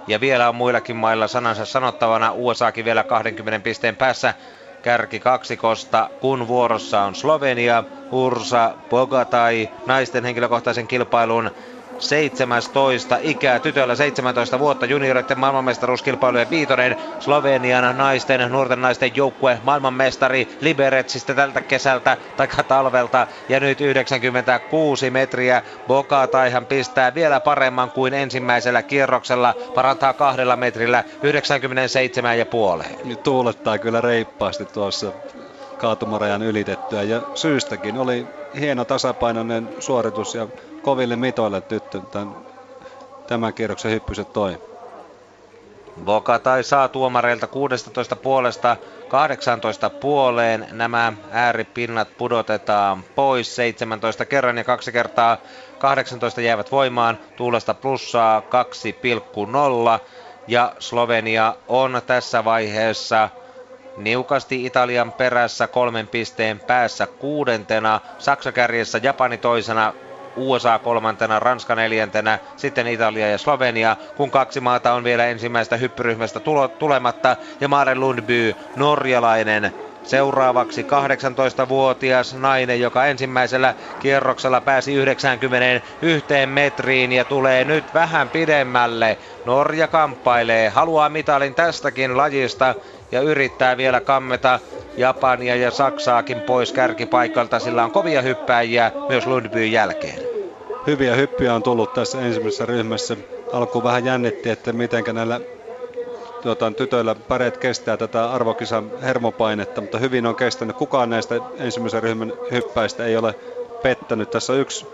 Ja vielä on muillakin mailla sanansa sanottavana, USAkin vielä 20 pisteen päässä kärki kaksikosta, kun vuorossa on Slovenia, Ursa, Bogatai, naisten henkilökohtaisen kilpailun 17 ikää, tytöllä 17 vuotta, junioreiden maailmanmestaruuskilpailujen viitonen, Slovenian naisten, nuorten naisten joukkue, maailmanmestari Liberetsistä tältä kesältä tai talvelta ja nyt 96 metriä. Boka Taihan pistää vielä paremman kuin ensimmäisellä kierroksella, parantaa kahdella metrillä 97 ja. Nyt tuulettaa kyllä reippaasti tuossa kaatumarajan ylitettyä ja syystäkin oli hieno tasapainoinen suoritus ja koville mitoille tyttö tämän, tämän kierroksen hyppyset toi. Bokatai saa tuomareilta 16 puolesta 18 puoleen. Nämä ääripinnat pudotetaan pois 17 kerran ja kaksi kertaa 18 jäävät voimaan. Tuulesta plussaa 2,0 ja Slovenia on tässä vaiheessa niukasti Italian perässä kolmen pisteen päässä kuudentena, Saksa kärjessä, Japani toisena, USA kolmantena, Ranska neljäntenä, sitten Italia ja Slovenia, kun kaksi maata on vielä ensimmäistä hyppyryhmästä tulo, tulematta, ja Maren Lundby, norjalainen, Seuraavaksi 18-vuotias nainen, joka ensimmäisellä kierroksella pääsi 91 metriin ja tulee nyt vähän pidemmälle. Norja kamppailee, haluaa mitalin tästäkin lajista ja yrittää vielä kammeta Japania ja Saksaakin pois kärkipaikalta, sillä on kovia hyppääjiä myös Lundbyn jälkeen. Hyviä hyppyjä on tullut tässä ensimmäisessä ryhmässä. Alkuun vähän jännitti, että miten näillä tuota, tytöillä päreet kestää tätä arvokisan hermopainetta, mutta hyvin on kestänyt. Kukaan näistä ensimmäisen ryhmän hyppäistä ei ole pettänyt. Tässä on yksi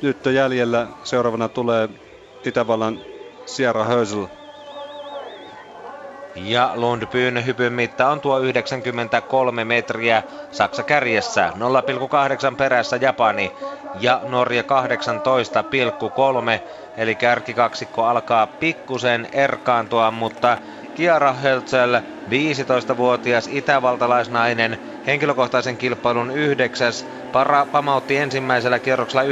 tyttö jäljellä. Seuraavana tulee Itävallan Sierra Hösel ja Lundbyn hypyn mitta on tuo 93 metriä. Saksa kärjessä 0,8 perässä Japani ja Norja 18,3. Eli kärkikaksikko alkaa pikkusen erkaantua, mutta Kiara Hölzel, 15-vuotias itävaltalaisnainen, henkilökohtaisen kilpailun yhdeksäs, para, pamautti ensimmäisellä kierroksella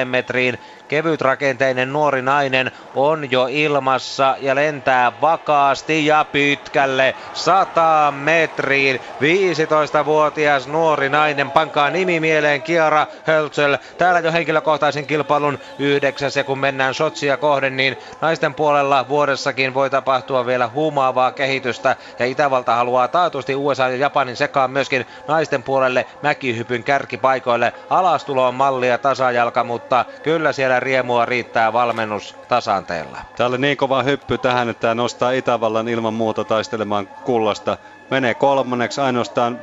92,5 metriin. Kevytrakenteinen nuori nainen on jo ilmassa ja lentää vakaasti ja pitkälle. 100 metriin. 15-vuotias nuori nainen, pankaa nimi mieleen Kiara Hölzel. Täällä jo henkilökohtaisen kilpailun yhdeksäs. Ja kun mennään Sotsia kohden, niin naisten puolella vuodessakin voi tapahtua vielä huumaavaa kehitystä ja Itävalta haluaa taatusti USA ja Japanin sekaan myöskin naisten puolelle. Mäki keskihypyn kärkipaikoille. Alastulo on mallia tasajalka, mutta kyllä siellä riemua riittää valmennus tasanteella. Tämä oli niin kova hyppy tähän, että nostaa Itävallan ilman muuta taistelemaan kullasta. Menee kolmanneksi ainoastaan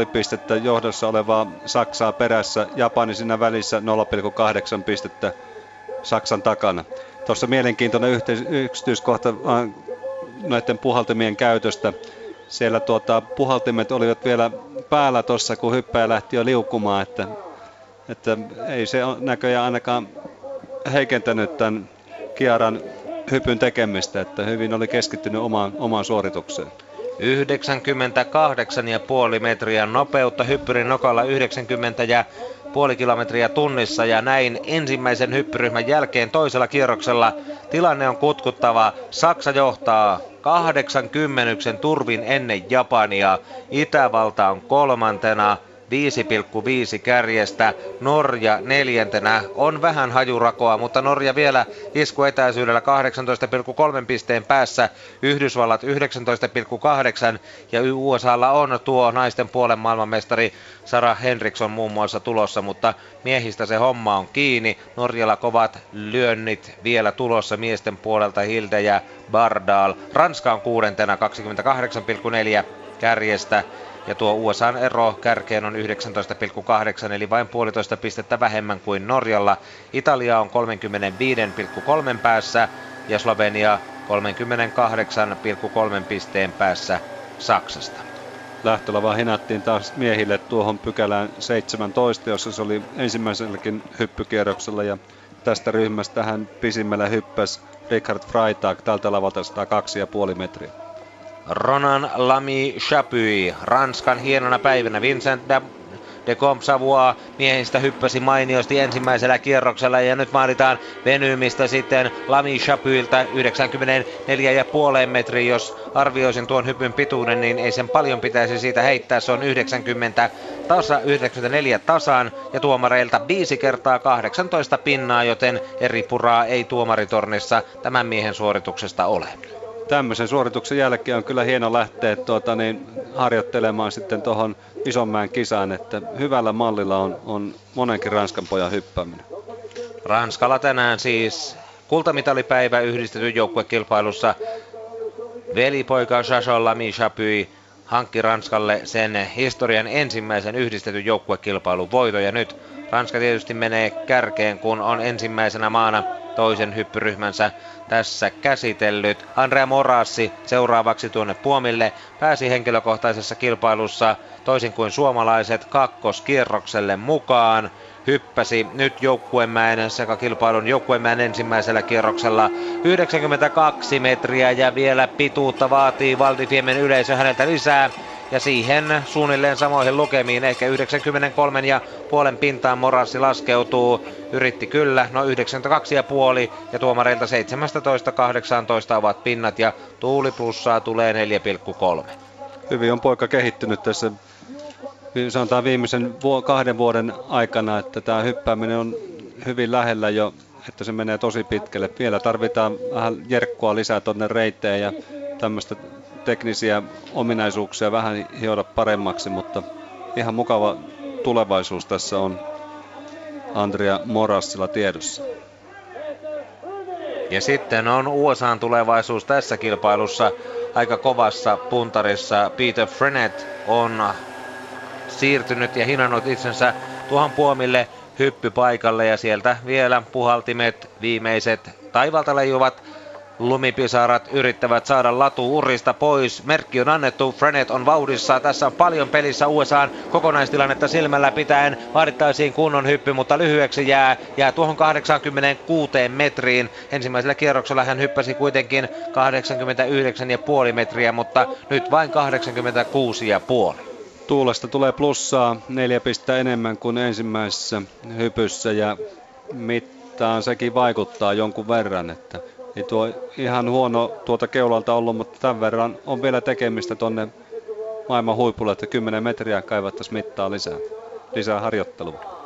5,5 pistettä johdossa olevaa Saksaa perässä. Japani siinä välissä 0,8 pistettä Saksan takana. Tuossa mielenkiintoinen yksityiskohta äh, näiden puhaltimien käytöstä. Siellä tuota, puhaltimet olivat vielä päällä tuossa, kun hyppäjä lähti jo liukumaan, että, että ei se näköjään ainakaan heikentänyt tämän Kiaran hypyn tekemistä, että hyvin oli keskittynyt omaan, omaan suoritukseen. 98,5 metriä nopeutta, hyppyrin nokalla 90 ja puoli kilometriä tunnissa ja näin ensimmäisen hyppyryhmän jälkeen toisella kierroksella tilanne on kutkuttava. Saksa johtaa 80 turvin ennen Japania. Itävalta on kolmantena 5,5 kärjestä. Norja neljäntenä on vähän hajurakoa, mutta Norja vielä iskuetäisyydellä 18,3 pisteen päässä. Yhdysvallat 19,8 ja USAlla on tuo naisten puolen maailmanmestari Sara Henriksson muun muassa tulossa, mutta miehistä se homma on kiinni. Norjalla kovat lyönnit vielä tulossa miesten puolelta Hilde ja Bardal. Ranska on kuudentena 28,4 kärjestä ja tuo USAn ero kärkeen on 19,8 eli vain puolitoista pistettä vähemmän kuin Norjalla. Italia on 35,3 päässä ja Slovenia 38,3 pisteen päässä Saksasta. Lähtölava hinattiin taas miehille tuohon pykälään 17, jossa se oli ensimmäiselläkin hyppykierroksella ja tästä ryhmästä hän pisimmällä hyppäsi Richard Freitag tältä lavalta 102,5 metriä. Ronan Lamy Chapuis, Ranskan hienona päivänä. Vincent de, de Compsavois miehistä hyppäsi mainiosti ensimmäisellä kierroksella ja nyt vaaditaan venymistä sitten Lamy Chapuilta 94,5 metriä. Jos arvioisin tuon hypyn pituuden, niin ei sen paljon pitäisi siitä heittää. Se on 90 tasa, 94 tasan ja tuomareilta 5 kertaa 18 pinnaa, joten eri puraa ei tuomaritornissa tämän miehen suorituksesta ole tämmöisen suorituksen jälkeen on kyllä hieno lähteä tuota, niin, harjoittelemaan sitten tuohon Isonmäen kisaan, että hyvällä mallilla on, on monenkin Ranskan pojan hyppääminen. Ranskalla tänään siis kultamitalipäivä yhdistetyn joukkuekilpailussa. Velipoika Chachon Lamy Chapuis hankki Ranskalle sen historian ensimmäisen yhdistetyn joukkuekilpailun voito ja nyt Ranska tietysti menee kärkeen, kun on ensimmäisenä maana toisen hyppyryhmänsä tässä käsitellyt. Andrea Morassi seuraavaksi tuonne Puomille pääsi henkilökohtaisessa kilpailussa toisin kuin suomalaiset kakkoskierrokselle mukaan. Hyppäsi nyt joukkuemäen sekä kilpailun joukkuemäen ensimmäisellä kierroksella 92 metriä ja vielä pituutta vaatii Valdifiemen yleisö häneltä lisää ja siihen suunnilleen samoihin lukemiin, ehkä 93 ja puolen pintaan Morassi laskeutuu. Yritti kyllä, no 92 ja puoli ja tuomareilta 17-18 ovat pinnat ja tuuli plussaa tulee 4,3. Hyvin on poika kehittynyt tässä sanotaan viimeisen kahden vuoden aikana, että tämä hyppääminen on hyvin lähellä jo, että se menee tosi pitkälle. Vielä tarvitaan vähän jerkkua lisää tuonne reiteen ja tämmöistä teknisiä ominaisuuksia vähän hioda paremmaksi, mutta ihan mukava tulevaisuus tässä on Andrea Morassilla tiedossa. Ja sitten on USAn tulevaisuus tässä kilpailussa aika kovassa puntarissa. Peter Frenet on siirtynyt ja hinannut itsensä tuohon puomille hyppypaikalle ja sieltä vielä puhaltimet viimeiset taivalta leijuvat Lumipisarat yrittävät saada latu urista pois. Merkki on annettu. Frenet on vauhdissa. Tässä on paljon pelissä USAn kokonaistilannetta silmällä pitäen. Vaadittaisiin kunnon hyppy, mutta lyhyeksi jää. Jää tuohon 86 metriin. Ensimmäisellä kierroksella hän hyppäsi kuitenkin 89,5 metriä, mutta nyt vain 86,5. Tuulesta tulee plussaa neljä pistettä enemmän kuin ensimmäisessä hypyssä ja mittaan sekin vaikuttaa jonkun verran, että ei tuo ihan huono tuota keulalta ollut, mutta tämän verran on vielä tekemistä tonne maailman huipulle, että 10 metriä kaivattaisiin mittaa lisää, lisää harjoittelua.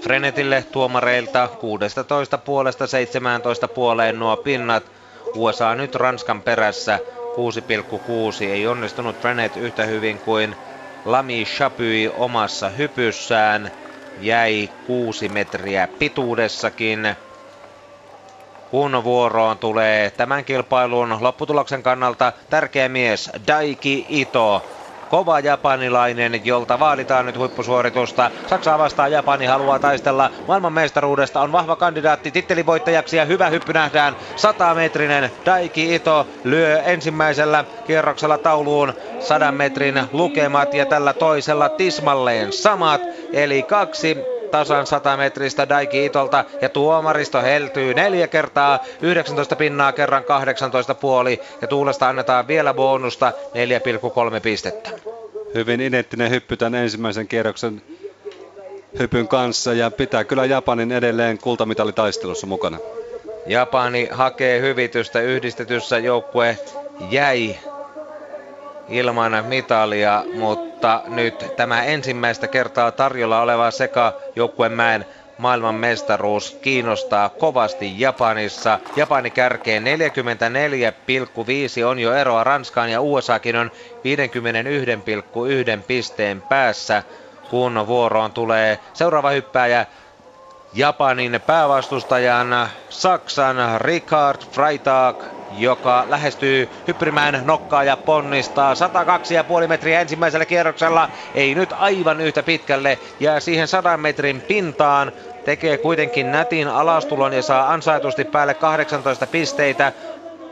Frenetille tuomareilta 16 puolesta 17 puoleen nuo pinnat. USA nyt Ranskan perässä 6,6. Ei onnistunut Brenet yhtä hyvin kuin Lami Chapui omassa hypyssään. Jäi 6 metriä pituudessakin. Kun vuoroon tulee tämän kilpailun lopputuloksen kannalta tärkeä mies Daiki Ito kova japanilainen, jolta vaaditaan nyt huippusuoritusta. Saksaa vastaan Japani haluaa taistella maailmanmestaruudesta, on vahva kandidaatti tittelivoittajaksi ja hyvä hyppy nähdään. 100-metrinen Daiki Ito lyö ensimmäisellä kierroksella tauluun 100 metrin lukemat ja tällä toisella tismalleen samat, eli kaksi tasan 100 metristä Daiki Itolta ja tuomaristo heltyy neljä kertaa, 19 pinnaa kerran 18 puoli ja Tuulesta annetaan vielä bonusta 4,3 pistettä. Hyvin identtinen hyppy tämän ensimmäisen kierroksen hypyn kanssa ja pitää kyllä Japanin edelleen kultamitaalitaistelussa mukana. Japani hakee hyvitystä yhdistetyssä joukkue jäi ilman mitalia, mutta nyt tämä ensimmäistä kertaa tarjolla oleva seka joukkuemäen maailman mestaruus kiinnostaa kovasti Japanissa. Japani kärkeen 44,5 on jo eroa Ranskaan ja USAkin on 51,1 pisteen päässä kun vuoroon tulee seuraava hyppääjä Japanin päävastustajan Saksan Richard Freitag joka lähestyy hyppymään nokkaa ja ponnistaa 102,5 metriä ensimmäisellä kierroksella. Ei nyt aivan yhtä pitkälle, jää siihen 100 metrin pintaan. Tekee kuitenkin nätin alastulon ja saa ansaitusti päälle 18 pisteitä.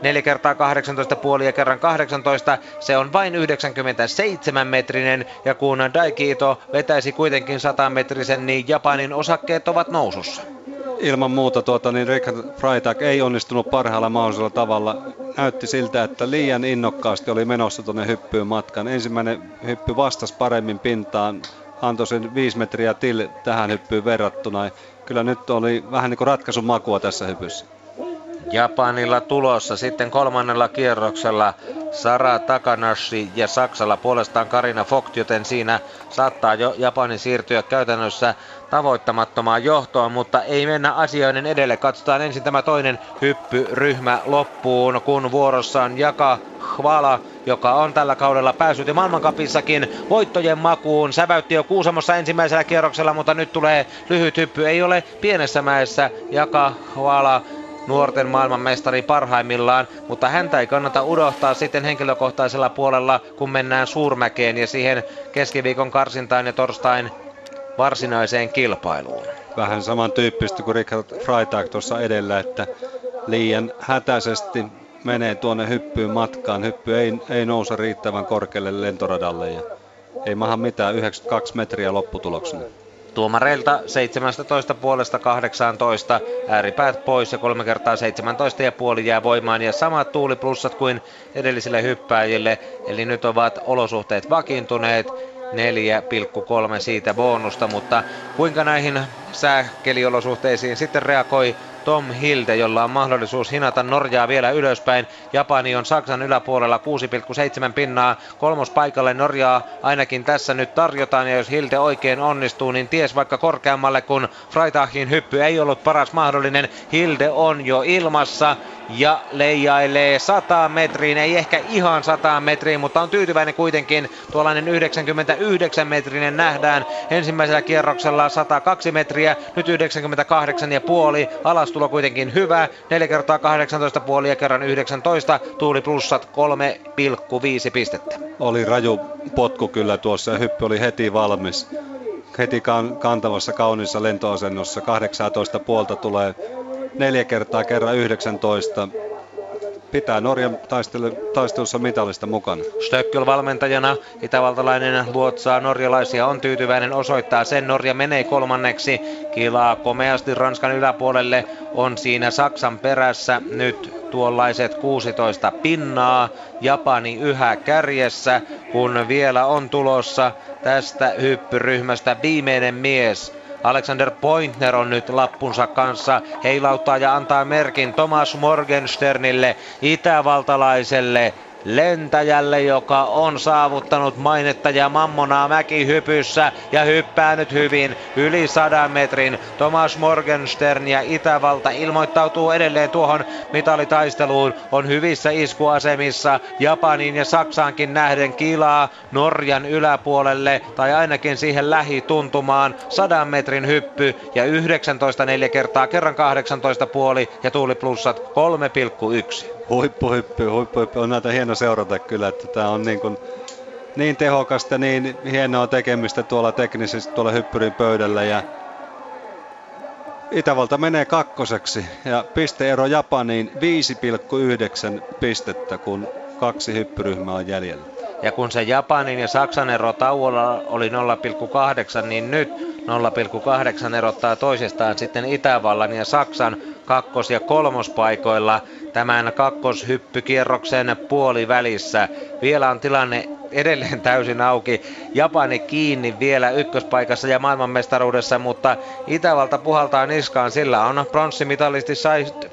4 kertaa 18 puoli ja kerran 18, se on vain 97 metrinen ja kun Daikiito vetäisi kuitenkin 100 metrisen, niin Japanin osakkeet ovat nousussa ilman muuta tuota, niin Richard Freitag ei onnistunut parhaalla mahdollisella tavalla. Näytti siltä, että liian innokkaasti oli menossa tuonne hyppyyn matkan. Ensimmäinen hyppy vastasi paremmin pintaan, antoi sen 5 metriä til tähän hyppyyn verrattuna. Kyllä nyt oli vähän niin kuin ratkaisun makua tässä hypyssä. Japanilla tulossa sitten kolmannella kierroksella Sara Takanashi ja Saksalla puolestaan Karina Vogt, joten siinä saattaa jo Japani siirtyä käytännössä tavoittamattomaan johtoon, mutta ei mennä asioiden edelle. Katsotaan ensin tämä toinen hyppyryhmä loppuun, kun vuorossa on Jaka Hvala, joka on tällä kaudella päässyt jo maailmankapissakin voittojen makuun. Säväytti jo Kuusamossa ensimmäisellä kierroksella, mutta nyt tulee lyhyt hyppy. Ei ole pienessä mäessä Jaka Hvala nuorten maailmanmestari parhaimmillaan, mutta häntä ei kannata unohtaa sitten henkilökohtaisella puolella, kun mennään suurmäkeen ja siihen keskiviikon karsintaan ja torstain varsinaiseen kilpailuun. Vähän samantyyppistä kuin Richard Freitag tuossa edellä, että liian hätäisesti menee tuonne hyppyyn matkaan. Hyppy ei, ei nouse riittävän korkealle lentoradalle ja ei maha mitään 92 metriä lopputuloksena. Tuomareilta 17 puolesta 18, ääripäät pois ja kolme kertaa 17 ja puoli jää voimaan. Ja samat tuuliplussat kuin edellisille hyppääjille, eli nyt ovat olosuhteet vakiintuneet. 4,3 siitä bonusta, mutta kuinka näihin sääkeliolosuhteisiin sitten reagoi Tom Hilde, jolla on mahdollisuus hinata Norjaa vielä ylöspäin. Japani on Saksan yläpuolella 6,7 pinnaa. Kolmospaikalle Norjaa ainakin tässä nyt tarjotaan ja jos Hilde oikein onnistuu, niin ties vaikka korkeammalle, kun Freitagin hyppy ei ollut paras mahdollinen. Hilde on jo ilmassa ja leijailee 100 metriin, ei ehkä ihan 100 metriin, mutta on tyytyväinen kuitenkin. Tuollainen 99 metrinen nähdään ensimmäisellä kierroksella 102 metriä, nyt 98 ja puoli. Alastulo kuitenkin hyvä, 4 kertaa 18 puoli ja kerran 19, tuuli plussat 3,5 pistettä. Oli raju potku kyllä tuossa ja hyppy oli heti valmis. Heti kantavassa kauniissa lentoasennossa 18 puolta tulee neljä kertaa kerran 19. Pitää Norjan taistelu, taistelussa mitallista mukana. Stöckel valmentajana, itävaltalainen luotsaa norjalaisia, on tyytyväinen, osoittaa sen. Norja menee kolmanneksi, kilaa komeasti Ranskan yläpuolelle, on siinä Saksan perässä nyt tuollaiset 16 pinnaa. Japani yhä kärjessä, kun vielä on tulossa tästä hyppyryhmästä viimeinen mies Alexander Pointner on nyt lappunsa kanssa. Heilauttaa ja antaa merkin Thomas Morgensternille, itävaltalaiselle lentäjälle, joka on saavuttanut mainetta ja mammonaa mäkihypyssä ja hyppää nyt hyvin yli 100 metrin. Thomas Morgenstern ja Itävalta ilmoittautuu edelleen tuohon mitalitaisteluun. On hyvissä iskuasemissa Japaniin ja Saksaankin nähden kilaa Norjan yläpuolelle tai ainakin siihen lähituntumaan 100 metrin hyppy ja 19 neljä kertaa kerran 18 puoli ja tuuli plussat 3,1. Huippuhyppy, huippuhyppy. On näitä hieno seurata kyllä, että tämä on niin, kuin, niin tehokasta, niin hienoa tekemistä tuolla teknisesti tuolla hyppyrin pöydällä ja Itävalta menee kakkoseksi ja pisteero Japaniin 5,9 pistettä, kun kaksi hyppyryhmää on jäljellä. Ja kun se Japanin ja Saksan ero tauolla oli 0,8, niin nyt 0,8 erottaa toisestaan sitten Itävallan ja Saksan kakkos- ja kolmospaikoilla tämän kakkoshyppykierroksen puolivälissä. Vielä on tilanne edelleen täysin auki. Japani kiinni vielä ykköspaikassa ja maailmanmestaruudessa, mutta Itävalta puhaltaa niskaan. Sillä on pronssimitalisti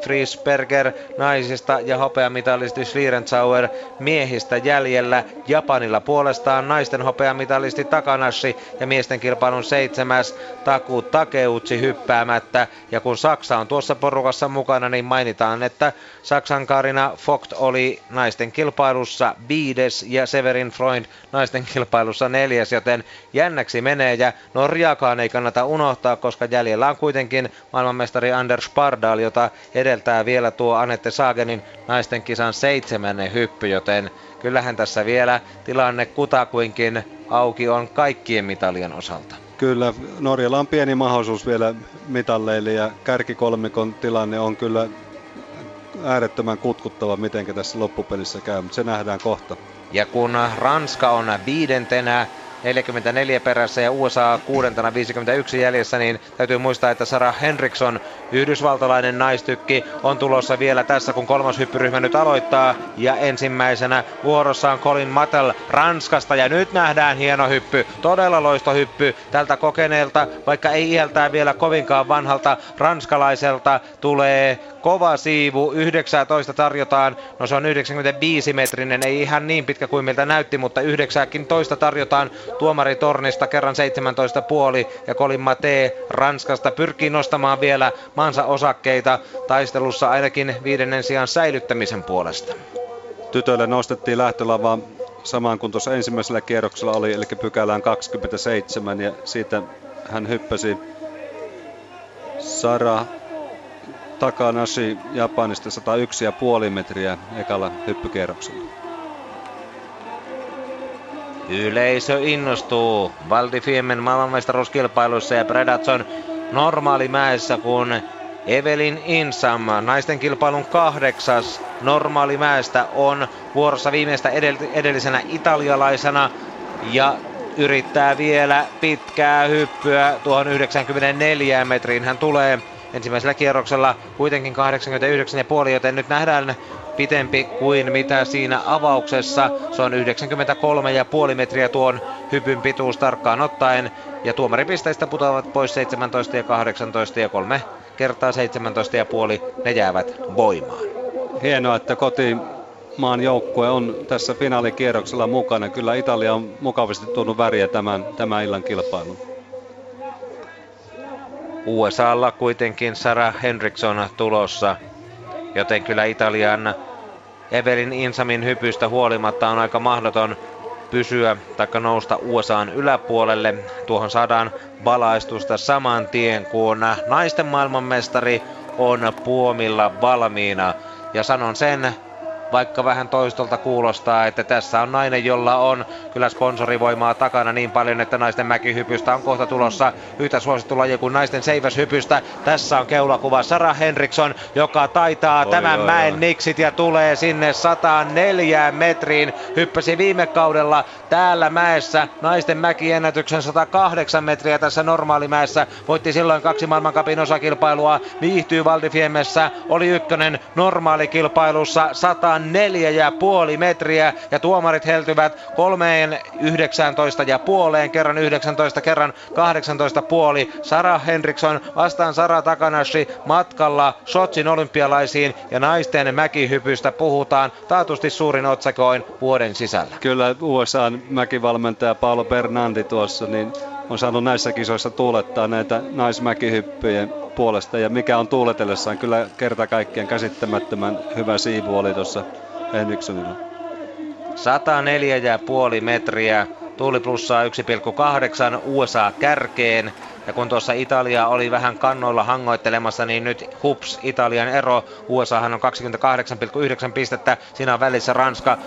Friesberger naisista ja hopeamitalisti Schlierenzauer miehistä jäljellä. Japanilla puolestaan naisten hopeamitalisti Takanashi ja miesten kilpailun seitsemäs Taku Takeuchi hyppäämättä. Ja kun Saksa on tuossa porukassa mukana, niin mainitaan, että Saksan Karina Vogt oli naisten kilpailussa viides ja Severin Freund naisten kilpailussa neljäs, joten jännäksi menee ja Norjaakaan ei kannata unohtaa, koska jäljellä on kuitenkin maailmanmestari Anders Spardal, jota edeltää vielä tuo Anette Sagenin naisten kisan seitsemännen hyppy, joten kyllähän tässä vielä tilanne kutakuinkin auki on kaikkien mitalien osalta. Kyllä, Norjalla on pieni mahdollisuus vielä mitalleille ja kärkikolmikon tilanne on kyllä äärettömän kutkuttava, miten tässä loppupelissä käy, mutta se nähdään kohta. Ja kun Ranska on viidentenä 44 perässä ja USA kuudentena 51 jäljessä, niin täytyy muistaa, että Sarah Henriksson, yhdysvaltalainen naistykki, on tulossa vielä tässä, kun kolmas hyppyryhmä nyt aloittaa. Ja ensimmäisenä vuorossa on Colin Mattel Ranskasta ja nyt nähdään hieno hyppy, todella loistohyppy tältä kokeneelta, vaikka ei iältään vielä kovinkaan vanhalta ranskalaiselta tulee kova siivu, 19 tarjotaan, no se on 95 metrinen, ei ihan niin pitkä kuin miltä näytti, mutta 19 tarjotaan tuomaritornista kerran 17 puoli. Ja Colin Mate Ranskasta pyrkii nostamaan vielä maansa osakkeita taistelussa ainakin viidennen sijaan säilyttämisen puolesta. Tytöille nostettiin lähtölava samaan kuin tuossa ensimmäisellä kierroksella oli, eli pykälään 27 ja siitä hän hyppäsi Sara Takanashi Japanista 101,5 metriä ekalla hyppykierroksella. Yleisö innostuu Valdifiemen maailmanmestaruuskilpailussa ja Predatson normaalimäessä, kun Evelin Insam, naisten kilpailun kahdeksas normaalimäestä, on vuorossa viimeistä edellisenä italialaisena ja yrittää vielä pitkää hyppyä tuohon 94 metriin. Hän tulee ensimmäisellä kierroksella kuitenkin 89,5, joten nyt nähdään pitempi kuin mitä siinä avauksessa. Se on 93,5 metriä tuon hypyn pituus tarkkaan ottaen. Ja tuomaripisteistä putoavat pois 17 ja 18 ja 3 kertaa 17,5 ne jäävät voimaan. Hienoa, että koti maan joukkue on tässä finaalikierroksella mukana. Kyllä Italia on mukavasti tuonut väriä tämän, tämän illan kilpailun. USAlla kuitenkin Sarah Henriksson tulossa, joten kyllä Italian Evelin Insamin hypystä huolimatta on aika mahdoton pysyä tai nousta USAn yläpuolelle. Tuohon saadaan valaistusta saman tien, kun naisten maailmanmestari on puomilla valmiina. Ja sanon sen, vaikka vähän toistolta kuulostaa, että tässä on nainen, jolla on kyllä sponsorivoimaa takana niin paljon, että naisten mäkihypystä on kohta tulossa yhtä suosittu laji kuin naisten seiväshypystä. Tässä on keulakuva Sara Henriksson, joka taitaa oi, tämän oi, mäen oi. niksit ja tulee sinne 104 metriin. Hyppäsi viime kaudella täällä mäessä naisten mäkiennätyksen 108 metriä tässä normaalimäessä. Voitti silloin kaksi maailmankapin osakilpailua, viihtyy Valdifiemessä, oli ykkönen normaalikilpailussa 100 104 ja puoli metriä ja tuomarit heltyvät kolmeen 19 ja puoleen, kerran 19, kerran 18 puoli. Sara Henriksson vastaan Sara Takanashi matkalla Sotsin olympialaisiin ja naisten mäkihypystä puhutaan taatusti suurin otsakoin vuoden sisällä. Kyllä USA mäkivalmentaja Paolo Bernandi tuossa niin on saanut näissä kisoissa tuulettaa näitä naismäkihyppyjen puolesta ja mikä on tuuletellessaan kyllä kerta kaikkien käsittämättömän hyvä siivu oli tuossa Henrikssonilla. 104,5 metriä, tuuli plussaa 1,8 USA kärkeen. Ja kun tuossa Italia oli vähän kannoilla hangoittelemassa, niin nyt hups, Italian ero. USAhan on 28,9 pistettä. Siinä on välissä Ranska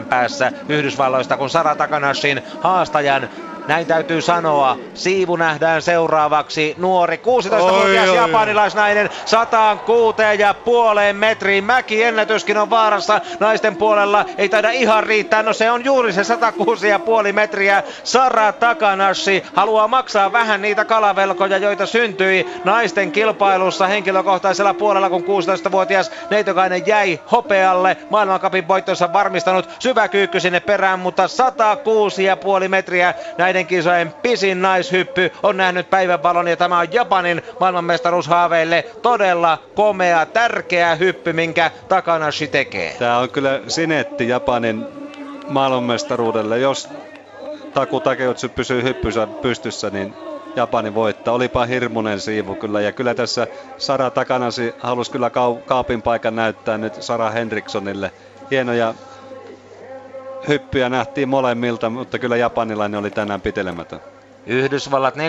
13,6 päässä Yhdysvalloista, kun Sara Takanashin haastajan näin täytyy sanoa. Siivu nähdään seuraavaksi. Nuori 16-vuotias japanilaisnainen 106 ja puoleen metriin. Mäki ennätyskin on vaarassa naisten puolella. Ei taida ihan riittää. No se on juuri se 106 ja puoli metriä. Sara Takanashi haluaa maksaa vähän niitä kalavelkoja, joita syntyi naisten kilpailussa henkilökohtaisella puolella, kun 16-vuotias Neitokainen jäi hopealle. Maailmankapin voittonsa varmistanut syväkyykky sinne perään, mutta 106 ja puoli metriä näiden näiden kisojen pisin naishyppy on nähnyt päivänvalon ja tämä on Japanin maailmanmestaruushaaveille todella komea, tärkeä hyppy, minkä Takanashi tekee. Tämä on kyllä sinetti Japanin maailmanmestaruudelle. Jos Taku Takeuchi pysyy hyppyssä pystyssä, niin Japani voittaa. Olipa hirmunen siivu kyllä. Ja kyllä tässä Sara Takanasi halusi kyllä kaapin paikan näyttää nyt Sara Henrikssonille. Hienoja hyppyjä nähtiin molemmilta, mutta kyllä japanilainen oli tänään pitelemätön. Yhdysvallat 47,8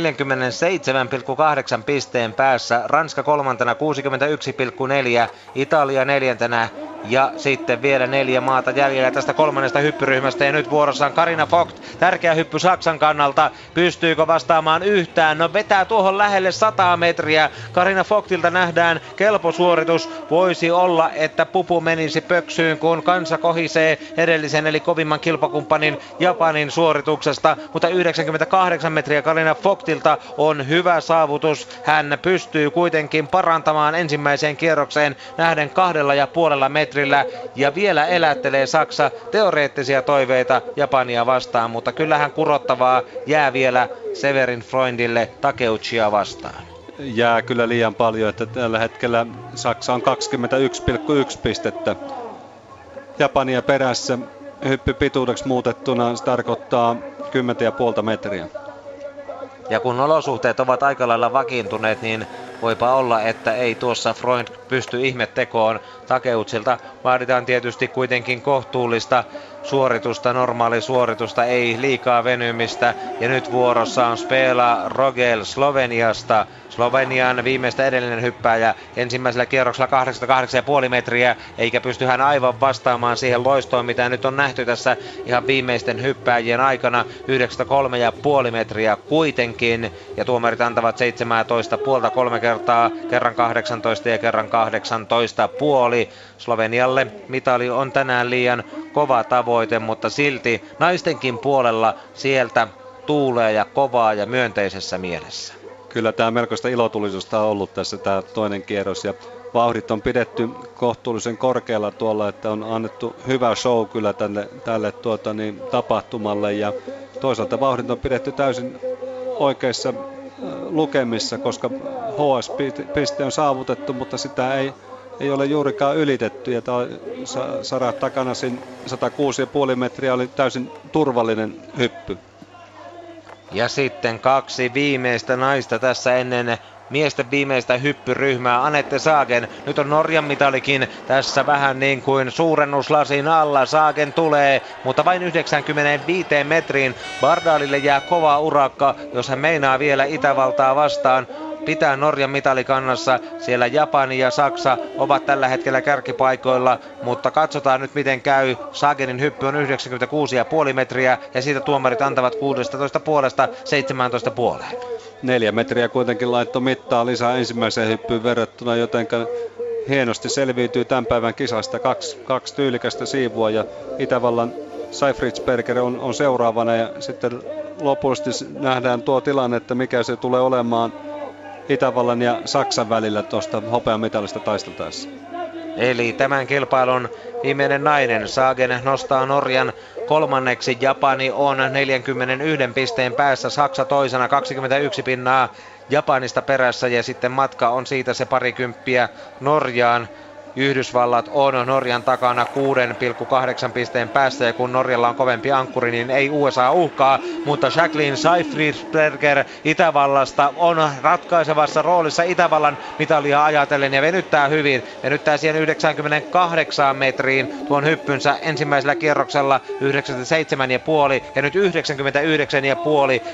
pisteen päässä, Ranska kolmantena 61,4, Italia neljäntenä ja sitten vielä neljä maata jäljellä tästä kolmannesta hyppyryhmästä ja nyt vuorossa on Karina Vogt. Tärkeä hyppy Saksan kannalta. Pystyykö vastaamaan yhtään? No vetää tuohon lähelle 100 metriä. Karina Vogtilta nähdään kelpo suoritus. Voisi olla, että pupu menisi pöksyyn, kun kansa kohisee edellisen eli kovimman kilpakumppanin Japanin suorituksesta. Mutta 98 metriä Karina Vogtilta on hyvä saavutus. Hän pystyy kuitenkin parantamaan ensimmäiseen kierrokseen nähden kahdella ja puolella metrillä ja vielä elättelee Saksa teoreettisia toiveita Japania vastaan, mutta kyllähän kurottavaa jää vielä Severin Freundille Takeuchia vastaan. Jää kyllä liian paljon, että tällä hetkellä Saksa on 21,1 pistettä Japania perässä. Hyppy pituudeksi muutettuna se tarkoittaa 10,5 metriä. Ja kun olosuhteet ovat aika lailla vakiintuneet, niin voipa olla, että ei tuossa Freund pysty ihmettekoon. Takeutsilta vaaditaan tietysti kuitenkin kohtuullista suoritusta, normaali suoritusta, ei liikaa venymistä. Ja nyt vuorossa on Spela Rogel Sloveniasta. Slovenian viimeistä edellinen hyppääjä ensimmäisellä kierroksella 88,5 metriä, eikä pysty hän aivan vastaamaan siihen loistoon, mitä nyt on nähty tässä ihan viimeisten hyppääjien aikana. 93,5 metriä kuitenkin, ja tuomarit antavat 17 puolta kolme kertaa, kerran 18 ja kerran 18 puoli. Slovenialle mitali on tänään liian kova tavoite, mutta silti naistenkin puolella sieltä tuulee ja kovaa ja myönteisessä mielessä. Kyllä tämä melkoista ilotulisuutta on ollut tässä tämä toinen kierros ja vauhdit on pidetty kohtuullisen korkealla tuolla, että on annettu hyvä show kyllä tälle, tälle tuota, niin, tapahtumalle ja toisaalta vauhdit on pidetty täysin oikeissa äh, lukemissa, koska HS-piste on saavutettu, mutta sitä ei ei ole juurikaan ylitetty. Ja Sara Takanasin 106,5 metriä oli täysin turvallinen hyppy. Ja sitten kaksi viimeistä naista tässä ennen miesten viimeistä hyppyryhmää. Anette Saagen, nyt on Norjan mitalikin tässä vähän niin kuin suurennuslasin alla. Saagen tulee, mutta vain 95 metriin. Bardaalille jää kova urakka, jos hän meinaa vielä Itävaltaa vastaan pitää Norjan mitalikannassa. Siellä Japani ja Saksa ovat tällä hetkellä kärkipaikoilla, mutta katsotaan nyt miten käy. Sagenin hyppy on 96,5 metriä ja siitä tuomarit antavat 16 puolesta 17 puoleen. Neljä metriä kuitenkin laittoi mittaa lisää ensimmäiseen hyppyyn verrattuna, joten hienosti selviytyy tämän päivän kisasta. Kaksi, kaksi tyylikästä siivua ja Itävallan Seifritzberger on, on seuraavana ja sitten lopullisesti nähdään tuo tilanne, että mikä se tulee olemaan Itävallan ja Saksan välillä tuosta hopeamitalista taisteltaessa. Eli tämän kilpailun viimeinen nainen. Saagen nostaa Norjan kolmanneksi. Japani on 41 pisteen päässä. Saksa toisena 21 pinnaa Japanista perässä ja sitten matka on siitä se parikymppiä Norjaan. Yhdysvallat on Norjan takana 6,8 pisteen päässä ja kun Norjalla on kovempi ankkuri, niin ei USA uhkaa, mutta Jacqueline Seifriedberger Itävallasta on ratkaisevassa roolissa Itävallan mitalia ajatellen ja venyttää hyvin. Venyttää siihen 98 metriin tuon hyppynsä ensimmäisellä kierroksella 97,5 ja nyt 99,5,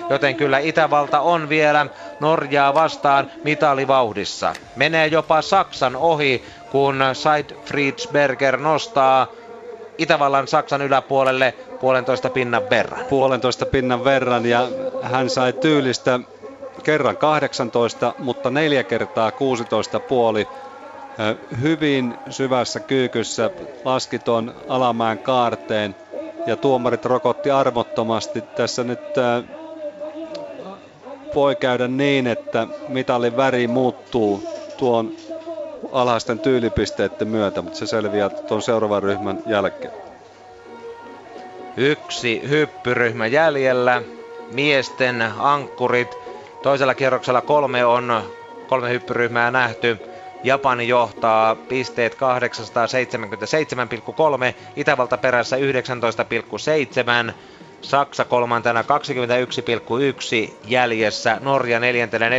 joten kyllä Itävalta on vielä Norjaa vastaan mitalivauhdissa. Menee jopa Saksan ohi, kun Said Friedberger nostaa Itävallan Saksan yläpuolelle puolentoista pinnan verran. Puolentoista pinnan verran ja hän sai tyylistä kerran 18, mutta neljä kertaa 16 puoli. Hyvin syvässä kyykyssä laski tuon alamään kaarteen ja tuomarit rokotti armottomasti. Tässä nyt voi käydä niin, että mitalin väri muuttuu tuon alhaisten tyylipisteiden myötä, mutta se selviää tuon seuraavan ryhmän jälkeen. Yksi hyppyryhmä jäljellä. Miesten ankkurit. Toisella kierroksella kolme on kolme hyppyryhmää nähty. Japani johtaa pisteet 877,3, Itävalta perässä 19,7, Saksa kolmantena 21,1 jäljessä, Norja neljäntenä 41,0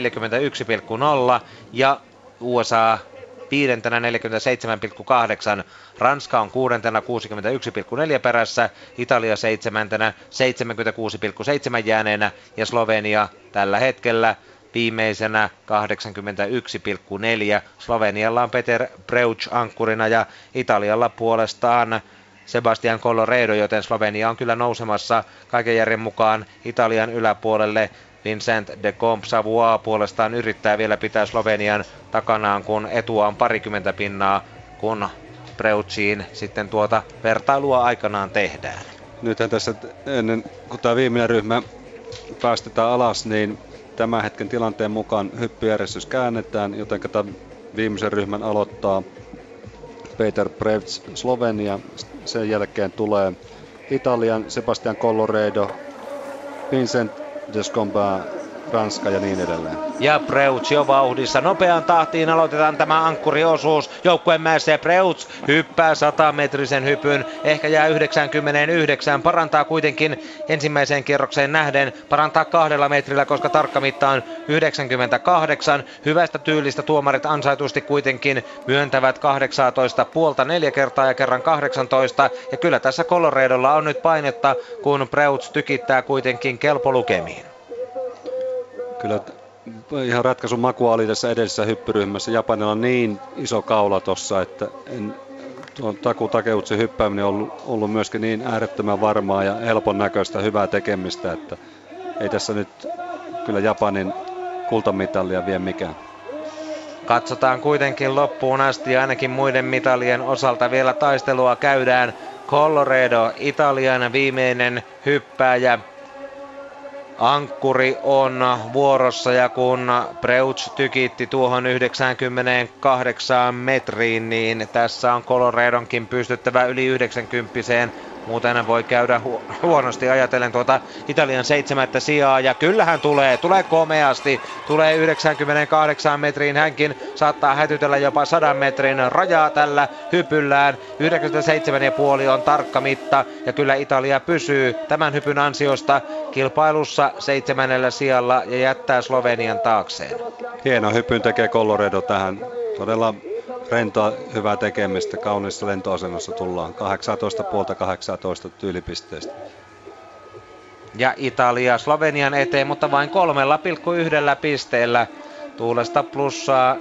ja USA viidentenä 47,8, Ranska on kuudentena 61,4 perässä, Italia seitsemäntenä 76,7 jääneenä ja Slovenia tällä hetkellä viimeisenä 81,4. Slovenialla on Peter Preuch ankkurina ja Italialla puolestaan Sebastian Colloredo, joten Slovenia on kyllä nousemassa kaiken järjen mukaan Italian yläpuolelle. Vincent de Comp Savoie puolestaan yrittää vielä pitää Slovenian takanaan, kun etua on parikymmentä pinnaa, kun Preutsiin sitten tuota vertailua aikanaan tehdään. Nythän tässä ennen kuin tämä viimeinen ryhmä päästetään alas, niin tämän hetken tilanteen mukaan hyppyjärjestys käännetään, joten tämä viimeisen ryhmän aloittaa Peter Prevts Slovenia. Sen jälkeen tulee Italian Sebastian Colloredo, Vincent descompa Ranska ja niin edelleen. Ja Preuts jo vauhdissa. Nopean tahtiin aloitetaan tämä ankkuriosuus. Joukkueen mäessä Preuts hyppää 100 metrisen hypyn. Ehkä jää 99. Parantaa kuitenkin ensimmäiseen kierrokseen nähden. Parantaa kahdella metrillä, koska tarkka mitta on 98. Hyvästä tyylistä tuomarit ansaitusti kuitenkin myöntävät 18 puolta neljä kertaa ja kerran 18. Ja kyllä tässä Coloradolla on nyt painetta, kun Preuts tykittää kuitenkin kelpolukemiin kyllä ihan ratkaisun makua oli tässä edellisessä hyppyryhmässä. Japanilla on niin iso kaula tossa, että en, tuon Taku Takeutsin hyppääminen on ollut, ollut myöskin niin äärettömän varmaa ja helpon näköistä hyvää tekemistä, että ei tässä nyt kyllä Japanin kultamitalia vie mikään. Katsotaan kuitenkin loppuun asti ainakin muiden mitalien osalta vielä taistelua käydään. Colloredo, Italian viimeinen hyppääjä, Ankkuri on vuorossa ja kun Preuts tykitti tuohon 98 metriin, niin tässä on Coloredonkin pystyttävä yli 90 Muuten voi käydä hu- huonosti ajatellen tuota Italian seitsemättä sijaa. Ja kyllähän tulee, tulee komeasti. Tulee 98 metriin. Hänkin saattaa hätytellä jopa 100 metrin rajaa tällä hypyllään. 97,5 on tarkka mitta. Ja kyllä Italia pysyy tämän hypyn ansiosta kilpailussa seitsemännellä sijalla ja jättää Slovenian taakseen. Hieno hypyn tekee Colloredo tähän. Todella rentoa, hyvää tekemistä, kauniissa lentoasennossa tullaan. 18 puolta 18 tyylipisteestä. Ja Italia Slovenian eteen, mutta vain 3,1 pisteellä. Tuulesta plussaa 2,5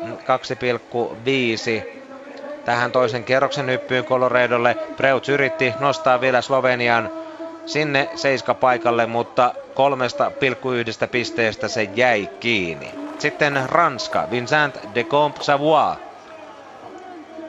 tähän toisen kierroksen hyppyyn Coloradolle. Preuts yritti nostaa vielä Slovenian sinne seiska paikalle, mutta 3,1 pisteestä se jäi kiinni. Sitten Ranska, Vincent de Comp Savoie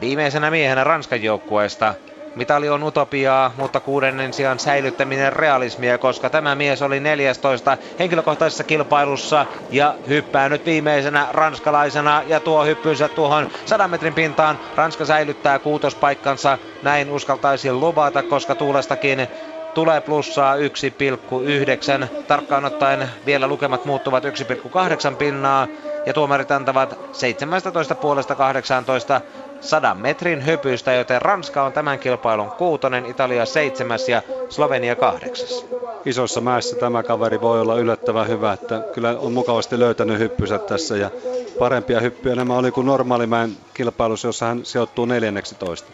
Viimeisenä miehenä Ranskan joukkueesta Mitali on utopiaa, mutta kuudennen sijaan säilyttäminen realismia, koska tämä mies oli 14 henkilökohtaisessa kilpailussa ja hyppää nyt viimeisenä ranskalaisena ja tuo hyppynsä tuohon 100 metrin pintaan. Ranska säilyttää kuutospaikkansa, näin uskaltaisin luvata, koska tuulestakin tulee plussaa 1,9. Tarkkaan ottaen vielä lukemat muuttuvat 1,8 pinnaa ja tuomarit antavat 17 puolesta 18 100 metrin hypystä, joten Ranska on tämän kilpailun kuutonen, Italia seitsemäs ja Slovenia kahdeksas. Isossa mäessä tämä kaveri voi olla yllättävän hyvä, että kyllä on mukavasti löytänyt hyppysä tässä ja parempia hyppyjä nämä oli kuin normaalimäen kilpailussa, jossa hän sijoittuu 14.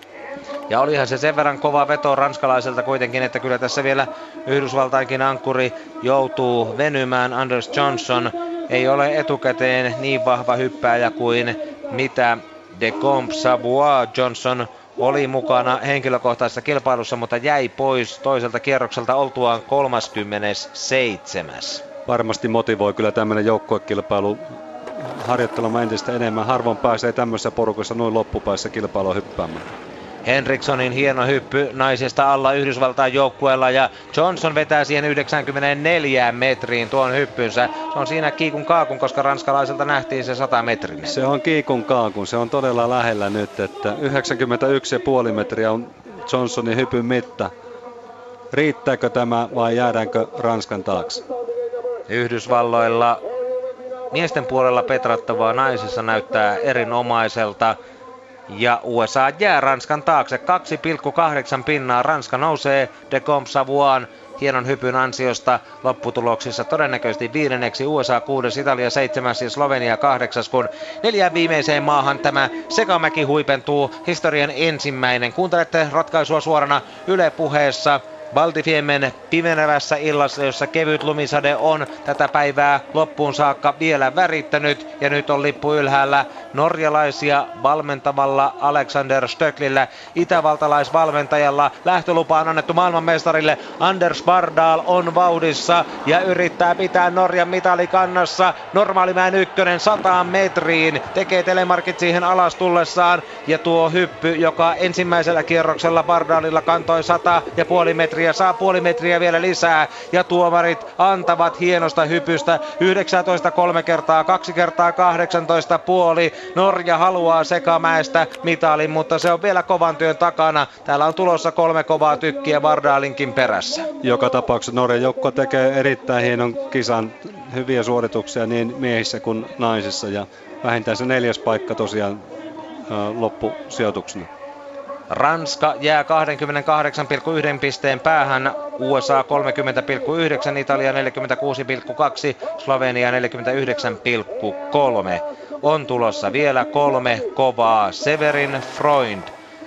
Ja olihan se sen verran kova veto ranskalaiselta kuitenkin, että kyllä tässä vielä Yhdysvaltainkin ankkuri joutuu venymään. Anders Johnson ei ole etukäteen niin vahva hyppääjä kuin mitä de Comp Savoie Johnson oli mukana henkilökohtaisessa kilpailussa, mutta jäi pois toiselta kierrokselta oltuaan 37. Varmasti motivoi kyllä tämmöinen joukkuekilpailu harjoittelemaan entistä enemmän. Harvoin pääsee tämmöisessä porukassa noin loppupäässä kilpailua hyppäämään. Henrikssonin hieno hyppy naisesta alla Yhdysvaltain joukkueella ja Johnson vetää siihen 94 metriin tuon hyppynsä. Se on siinä kiikun kaakun, koska ranskalaiselta nähtiin se 100 metriä. Se on kiikun kaakun, se on todella lähellä nyt, että 91,5 metriä on Johnsonin hypyn mitta. Riittääkö tämä vai jäädäänkö Ranskan taakse? Yhdysvalloilla miesten puolella petrattavaa naisissa näyttää erinomaiselta. Ja USA jää Ranskan taakse. 2,8 pinnaa. Ranska nousee de Comp Savoan hienon hypyn ansiosta lopputuloksissa todennäköisesti viidenneksi USA kuudes, Italia seitsemäs ja Slovenia kahdeksas, kun neljään viimeiseen maahan tämä sekamäki huipentuu historian ensimmäinen. Kuuntelette ratkaisua suorana Yle puheessa. Valtifiemen pimenevässä illassa, jossa kevyt lumisade on tätä päivää loppuun saakka vielä värittänyt. Ja nyt on lippu ylhäällä norjalaisia valmentavalla Alexander Stöcklillä, itävaltalaisvalmentajalla. Lähtölupa on annettu maailmanmestarille. Anders Bardal on vauhdissa ja yrittää pitää Norjan mitali kannassa. Normaalimään ykkönen 100 metriin. Tekee telemarkit siihen alas tullessaan. Ja tuo hyppy, joka ensimmäisellä kierroksella Bardalilla kantoi 100 ja puoli metriä, saa puoli metriä vielä lisää. Ja tuomarit antavat hienosta hypystä 19 kolme kertaa, kaksi kertaa 18 puoli. Norja haluaa sekamäestä mitalin, mutta se on vielä kovan työn takana. Täällä on tulossa kolme kovaa tykkiä Bardalinkin perässä. Joka tapauksessa Norjan joukko tekee erittäin hienon kisan, hyviä suorituksia niin miehissä kuin naisissa ja vähintään se neljäs paikka tosiaan loppusijoituksena. Ranska jää 28,1 pisteen päähän, USA 30,9, Italia 46,2, Slovenia 49,3. On tulossa vielä kolme kovaa. Severin Freund,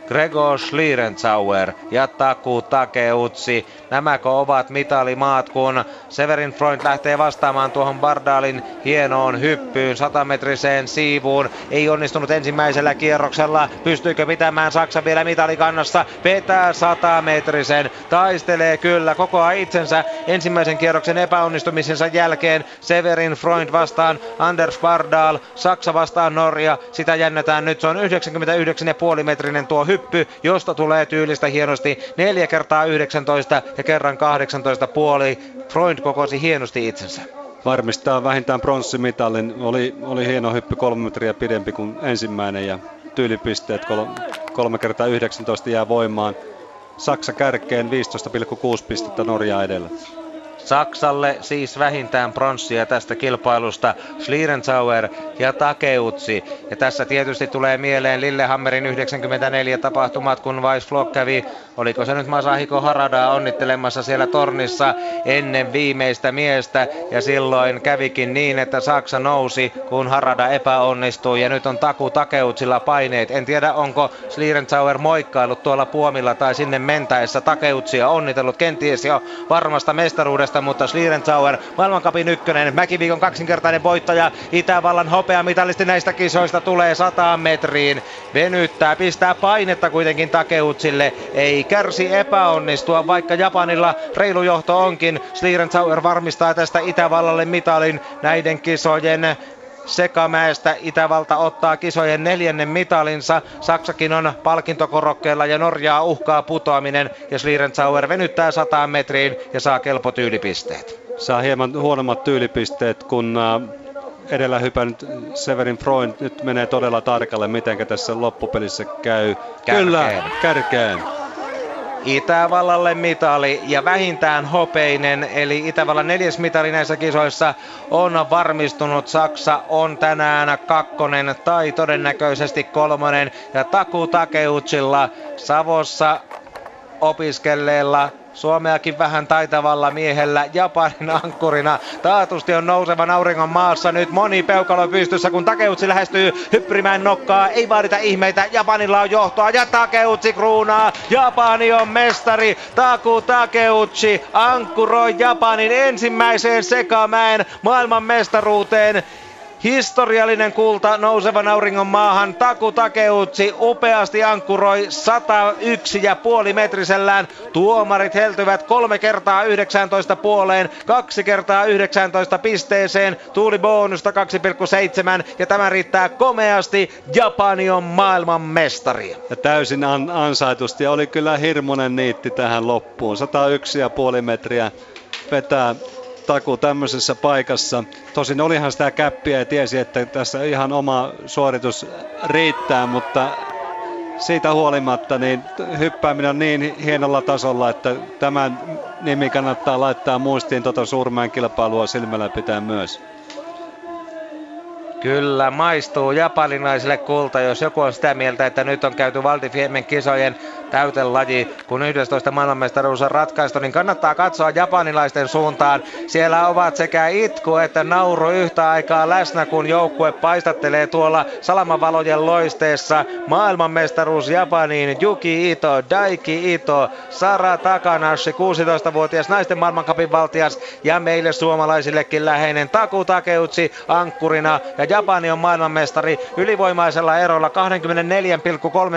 Gregor Schlierenzauer ja Taku Takeutsi. Nämäkö ovat mitalimaat, kun Severin Freund lähtee vastaamaan tuohon Bardalin hienoon hyppyyn 100-metriseen siivuun. Ei onnistunut ensimmäisellä kierroksella. Pystyykö pitämään Saksa vielä mitalikannassa? Vetää 100-metrisen. Taistelee kyllä koko itsensä ensimmäisen kierroksen epäonnistumisensa jälkeen. Severin Freund vastaan Anders Bardal. Saksa vastaan Norja. Sitä jännätään nyt. Se on 99,5 metrinen tuo hyppy, josta tulee tyylistä hienosti 4 kertaa 19 ja kerran 18 puoli. Freund kokosi hienosti itsensä. Varmistaa vähintään pronssimitalin. Oli, oli hieno hyppy kolme metriä pidempi kuin ensimmäinen ja tyylipisteet kol, kolme kertaa 19 jää voimaan. Saksa kärkeen 15,6 pistettä Norjaa edellä. Saksalle siis vähintään pronssia tästä kilpailusta Schlierenzauer ja Takeutsi. Ja tässä tietysti tulee mieleen Lillehammerin 94 tapahtumat, kun Weissflok kävi, oliko se nyt Masahiko Haradaa onnittelemassa siellä tornissa ennen viimeistä miestä. Ja silloin kävikin niin, että Saksa nousi, kun Harada epäonnistui. Ja nyt on Taku Takeutsilla paineet. En tiedä, onko Schlierenzauer moikkailut tuolla puomilla tai sinne mentäessä Takeutsia onnitellut kenties jo varmasta mestaruudesta, mutta Schlierenzauer maailmankapin ykkönen, Mäkiviikon kaksinkertainen voittaja, Itävallan hopeamitalisti näistä kisoista tulee 100 metriin, venyttää, pistää painetta kuitenkin Takeutsille, ei kärsi epäonnistua, vaikka Japanilla reilu johto onkin, Schlierenzauer varmistaa tästä Itävallalle mitalin näiden kisojen Sekamäestä. Itävalta ottaa kisojen neljännen mitalinsa. Saksakin on palkintokorokkeella ja Norjaa uhkaa putoaminen. Ja Schlierenzauer venyttää 100 metriin ja saa kelpo tyylipisteet. Saa hieman huonommat tyylipisteet, kun äh, edellä hypännyt Severin Freund nyt menee todella tarkalle, miten tässä loppupelissä käy. Kärkeen. Kyllä, kärkeen. Itävallalle mitali ja vähintään hopeinen, eli Itävallan neljäs mitali näissä kisoissa on varmistunut. Saksa on tänään kakkonen tai todennäköisesti kolmonen ja Taku Takeutsilla Savossa opiskelleella Suomeakin vähän taitavalla miehellä Japanin ankkurina. Taatusti on nousevan auringon maassa nyt moni peukalo pystyssä, kun Takeutsi lähestyy hypprimään nokkaa. Ei vaadita ihmeitä, Japanilla on johtoa ja Takeutsi kruunaa. Japani on mestari. Taku Takeuchi ankkuroi Japanin ensimmäiseen sekamäen maailman mestaruuteen. Historiallinen kulta nousevan auringon maahan. Taku Takeutsi upeasti ankkuroi 101 ja puoli metrisellään. Tuomarit heltyvät kolme kertaa 19 puoleen, kaksi kertaa 19 pisteeseen. Tuuli bonusta 2,7 ja tämä riittää komeasti. Japani on maailman mestari. Ja täysin an- ansaitusti ja oli kyllä hirmuinen niitti tähän loppuun. 101 ja puoli metriä vetää taku tämmöisessä paikassa. Tosin olihan sitä käppiä ja tiesi, että tässä ihan oma suoritus riittää, mutta siitä huolimatta niin hyppääminen on niin hienolla tasolla, että tämän nimi kannattaa laittaa muistiin tuota Suurmäen kilpailua silmällä pitää myös. Kyllä, maistuu japaninaiselle kulta, jos joku on sitä mieltä, että nyt on käyty Valdifiemen kisojen täytelaji, kun 11 maailmanmestaruus on ratkaistu, niin kannattaa katsoa japanilaisten suuntaan. Siellä ovat sekä itku että nauru yhtä aikaa läsnä, kun joukkue paistattelee tuolla salamavalojen loisteessa. Maailmanmestaruus Japaniin, Yuki Ito, Daiki Ito, Sara Takanashi, 16-vuotias naisten maailmankapin valtias ja meille suomalaisillekin läheinen Taku Takeutsi ankkurina ja Japani on maailmanmestari ylivoimaisella erolla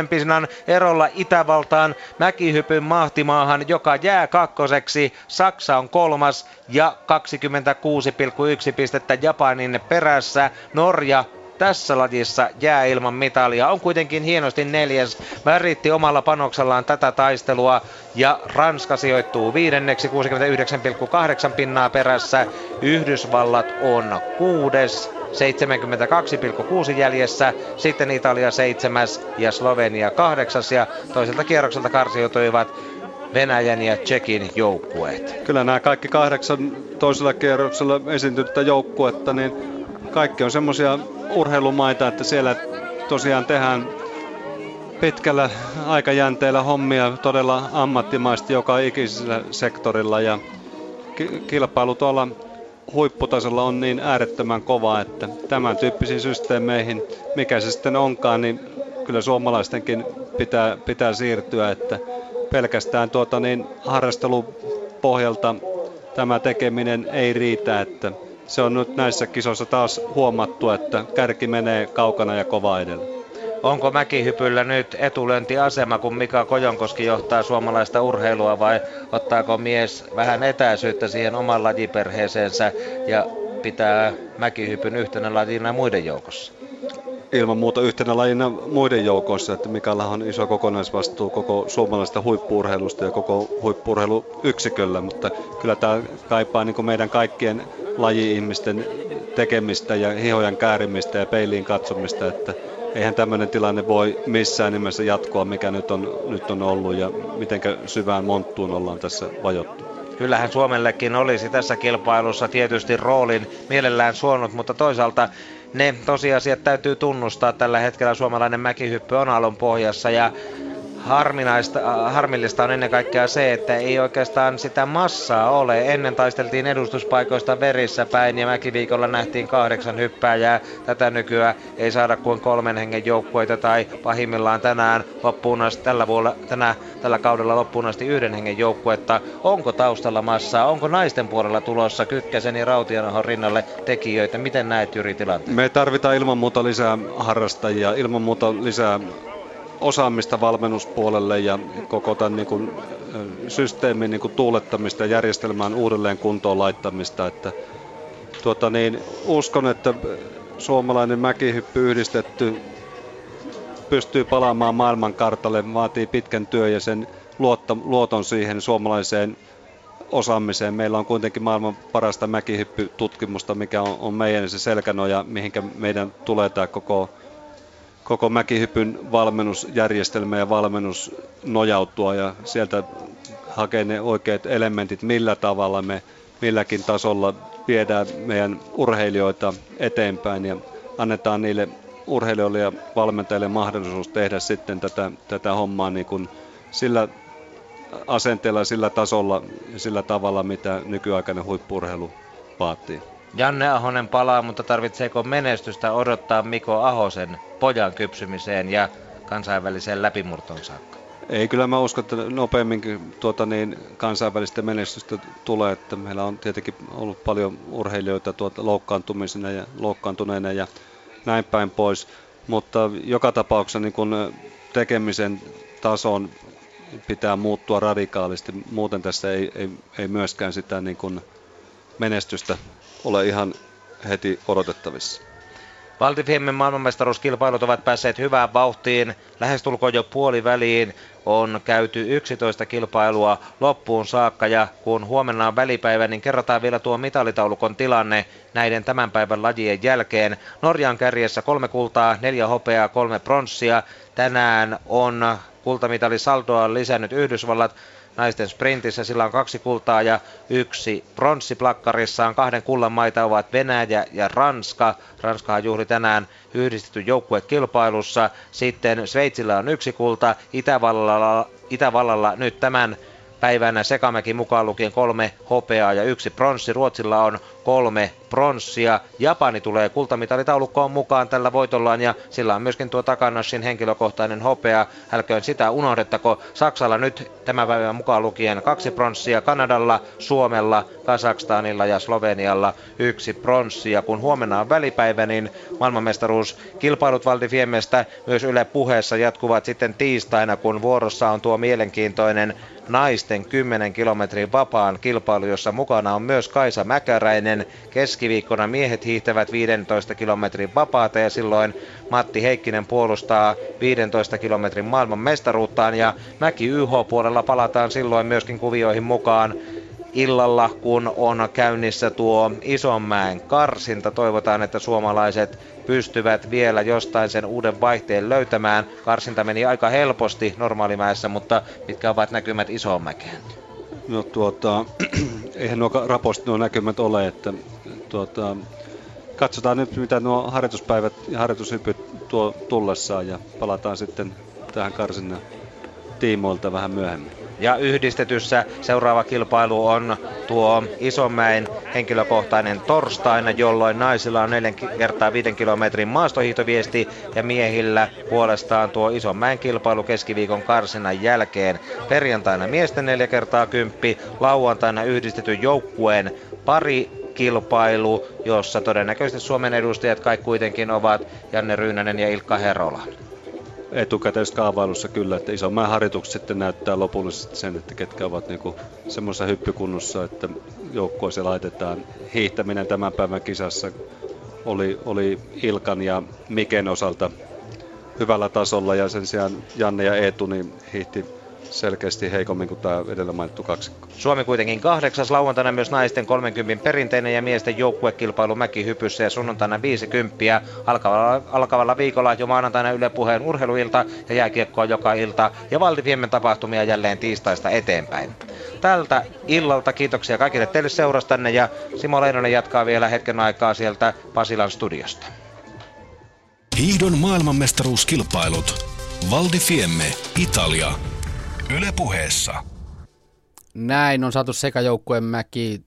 24,3 pinnan erolla Itävaltaan mäkihypyn mahtimaahan, joka jää kakkoseksi. Saksa on kolmas ja 26,1 pistettä Japanin perässä. Norja tässä lajissa jää ilman mitalia. On kuitenkin hienosti neljäs. Väritti omalla panoksellaan tätä taistelua ja Ranska sijoittuu viidenneksi 69,8 pinnaa perässä. Yhdysvallat on kuudes 72,6 jäljessä, sitten Italia seitsemäs ja Slovenia kahdeksas ja toiselta kierrokselta karsiutuivat Venäjän ja Tsekin joukkueet. Kyllä nämä kaikki kahdeksan toisella kierroksella esiintynyttä joukkuetta, niin kaikki on semmoisia urheilumaita, että siellä tosiaan tehdään pitkällä aikajänteellä hommia todella ammattimaisesti joka ikisellä sektorilla ja kilpailu tuolla huipputasolla on niin äärettömän kova, että tämän tyyppisiin systeemeihin, mikä se sitten onkaan, niin kyllä suomalaistenkin pitää, pitää siirtyä, että pelkästään tuota niin harrastelupohjalta tämä tekeminen ei riitä, että se on nyt näissä kisoissa taas huomattu, että kärki menee kaukana ja kova edellä. Onko mäkihypyllä nyt etulöntiasema, kun Mika Kojonkoski johtaa suomalaista urheilua vai ottaako mies vähän etäisyyttä siihen oman lajiperheeseensä ja pitää mäkihypyn yhtenä lajina muiden joukossa? ilman muuta yhtenä lajina muiden joukossa, että Mikalla on iso kokonaisvastuu koko suomalaisesta huippuurheilusta ja koko huippuurheiluyksiköllä, mutta kyllä tämä kaipaa niin meidän kaikkien laji-ihmisten tekemistä ja hihojan käärimistä ja peiliin katsomista, että eihän tämmöinen tilanne voi missään nimessä jatkoa, mikä nyt on, nyt on ollut ja miten syvään monttuun ollaan tässä vajottu. Kyllähän Suomellekin olisi tässä kilpailussa tietysti roolin mielellään suonut, mutta toisaalta ne tosiasiat täytyy tunnustaa. Tällä hetkellä suomalainen mäkihyppy on alun pohjassa ja harminaista, äh, harmillista on ennen kaikkea se, että ei oikeastaan sitä massaa ole. Ennen taisteltiin edustuspaikoista verissä päin ja mäkiviikolla nähtiin kahdeksan hyppääjää. Tätä nykyään ei saada kuin kolmen hengen joukkueita tai pahimmillaan tänään loppuun asti, tällä, vuonna, tänä, tällä kaudella loppuun asti yhden hengen joukkuetta. Onko taustalla massaa? Onko naisten puolella tulossa Kykkäsen ja Rautianahon rinnalle tekijöitä? Miten näet Jyri tilanteen? Me tarvitaan ilman muuta lisää harrastajia, ilman muuta lisää osaamista valmennuspuolelle ja koko tämän niin kuin, systeemin niin kuin tuulettamista ja järjestelmään uudelleen kuntoon laittamista. Että, tuota niin, uskon, että suomalainen mäkihyppy yhdistetty pystyy palaamaan maailmankartalle, vaatii pitkän työn ja sen luoton siihen suomalaiseen osaamiseen. Meillä on kuitenkin maailman parasta mäkihyppytutkimusta, mikä on, on meidän se selkänoja, mihinkä meidän tulee tämä koko, koko mäkihypyn valmennusjärjestelmä ja valmennus nojautua ja sieltä hakea ne oikeat elementit, millä tavalla me milläkin tasolla viedään meidän urheilijoita eteenpäin ja annetaan niille urheilijoille ja valmentajille mahdollisuus tehdä sitten tätä, tätä hommaa niin kuin sillä asenteella, sillä tasolla ja sillä tavalla, mitä nykyaikainen huippurheilu vaatii. Janne Ahonen palaa, mutta tarvitseeko menestystä odottaa Miko Ahosen pojan kypsymiseen ja kansainväliseen läpimurtoon saakka? Ei, kyllä mä uskon, että nopeamminkin tuota, niin kansainvälistä menestystä tulee. Että meillä on tietenkin ollut paljon urheilijoita tuota, loukkaantumisena ja loukkaantuneena ja näin päin pois. Mutta joka tapauksessa niin kun tekemisen tason pitää muuttua radikaalisti. Muuten tässä ei, ei, ei myöskään sitä niin kun menestystä ole ihan heti odotettavissa. Valtifiemen maailmanmestaruuskilpailut ovat päässeet hyvään vauhtiin. Lähestulkoon jo puoliväliin on käyty 11 kilpailua loppuun saakka ja kun huomenna on välipäivä, niin kerrotaan vielä tuo mitalitaulukon tilanne näiden tämän päivän lajien jälkeen. Norjan kärjessä kolme kultaa, neljä hopeaa, kolme pronssia. Tänään on kultamitali saldoa lisännyt Yhdysvallat naisten sprintissä. Sillä on kaksi kultaa ja yksi pronssi plakkarissaan. Kahden kullan maita ovat Venäjä ja Ranska. Ranskahan juhli tänään yhdistetty joukkue kilpailussa. Sitten Sveitsillä on yksi kulta. Itävallalla, Itävallalla nyt tämän päivänä Sekamäki mukaan lukien kolme hopeaa ja yksi pronssi. Ruotsilla on kolme pronssia. Japani tulee kultamitalitaulukkoon mukaan tällä voitollaan ja sillä on myöskin tuo Takanashin henkilökohtainen hopea. Älköön sitä unohdettako. Saksalla nyt tämä päivä mukaan lukien kaksi pronssia. Kanadalla, Suomella, Kazakstanilla ja Slovenialla yksi pronssia. Kun huomenna on välipäivä, niin maailmanmestaruus kilpailut Valdifiemestä myös Yle puheessa jatkuvat sitten tiistaina, kun vuorossa on tuo mielenkiintoinen naisten 10 kilometrin vapaan kilpailu, jossa mukana on myös Kaisa Mäkäräinen. Keskiviikkona miehet hiihtävät 15 kilometrin vapaata ja silloin Matti Heikkinen puolustaa 15 kilometrin maailman mestaruuttaan ja Mäki YH-puolella palataan silloin myöskin kuvioihin mukaan illalla, kun on käynnissä tuo Isonmäen karsinta. Toivotaan, että suomalaiset pystyvät vielä jostain sen uuden vaihteen löytämään. Karsinta meni aika helposti normaalimäessä, mutta mitkä ovat näkymät Isonmäkeen? No tuota, eihän nuo raposti nuo näkymät ole, että tuota, katsotaan nyt mitä nuo harjoituspäivät ja harjoitushypyt tuo tullessaan ja palataan sitten tähän karsinnan tiimoilta vähän myöhemmin. Ja yhdistetyssä seuraava kilpailu on tuo Isomäen henkilökohtainen torstaina, jolloin naisilla on 4 kertaa 5 kilometrin maastohiihtoviesti ja miehillä puolestaan tuo Isomäen kilpailu keskiviikon karsinan jälkeen. Perjantaina miesten 4 kertaa 10, lauantaina yhdistetyn joukkueen pari kilpailu, jossa todennäköisesti Suomen edustajat kaikki kuitenkin ovat Janne Ryynänen ja Ilkka Herola etukäteisessä kaavailussa kyllä, että isomman harjoitukset sitten näyttää lopullisesti sen, että ketkä ovat niinku semmoisessa hyppykunnossa, että joukkoissa laitetaan. Hiihtäminen tämän päivän kisassa oli, oli Ilkan ja Miken osalta hyvällä tasolla ja sen sijaan Janne ja Eetu niin hiihti selkeästi heikommin kuin tämä edellä mainittu kaksikko. Suomi kuitenkin kahdeksas lauantaina myös naisten 30 perinteinen ja miesten joukkuekilpailu mäkihypyssä ja sunnuntaina 50 alkavalla, alkavalla viikolla jo maanantaina Yle Puheen urheiluilta ja jääkiekkoa joka ilta ja Valdiviemen tapahtumia jälleen tiistaista eteenpäin. Tältä illalta kiitoksia kaikille teille seurastanne ja Simo Leinonen jatkaa vielä hetken aikaa sieltä Pasilan studiosta. Hiihdon maailmanmestaruuskilpailut. Valdi Fiemme, Italia. Yle puheessa. Näin on saatu sekajoukkueen mäki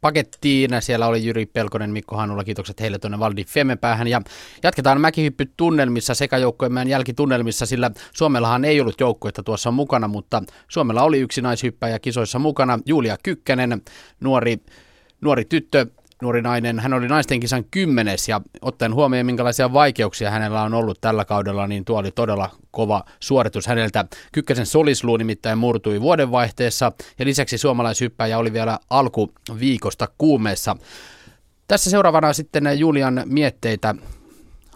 pakettiin. Siellä oli Jyri Pelkonen, Mikko Hanula, kiitokset heille tuonne Valdi Femmen päähän. Ja jatketaan mäkihyppy tunnelmissa sekä joukkueen jälkitunnelmissa, sillä Suomellahan ei ollut joukkuetta tuossa mukana, mutta Suomella oli yksi naishyppäjä kisoissa mukana, Julia Kykkänen, nuori, nuori tyttö, nuori nainen, hän oli naisten kisan kymmenes ja ottaen huomioon minkälaisia vaikeuksia hänellä on ollut tällä kaudella, niin tuo oli todella kova suoritus häneltä. Kykkäsen solisluu nimittäin murtui vuodenvaihteessa ja lisäksi suomalaishyppäjä oli vielä alkuviikosta kuumeessa. Tässä seuraavana sitten Julian mietteitä.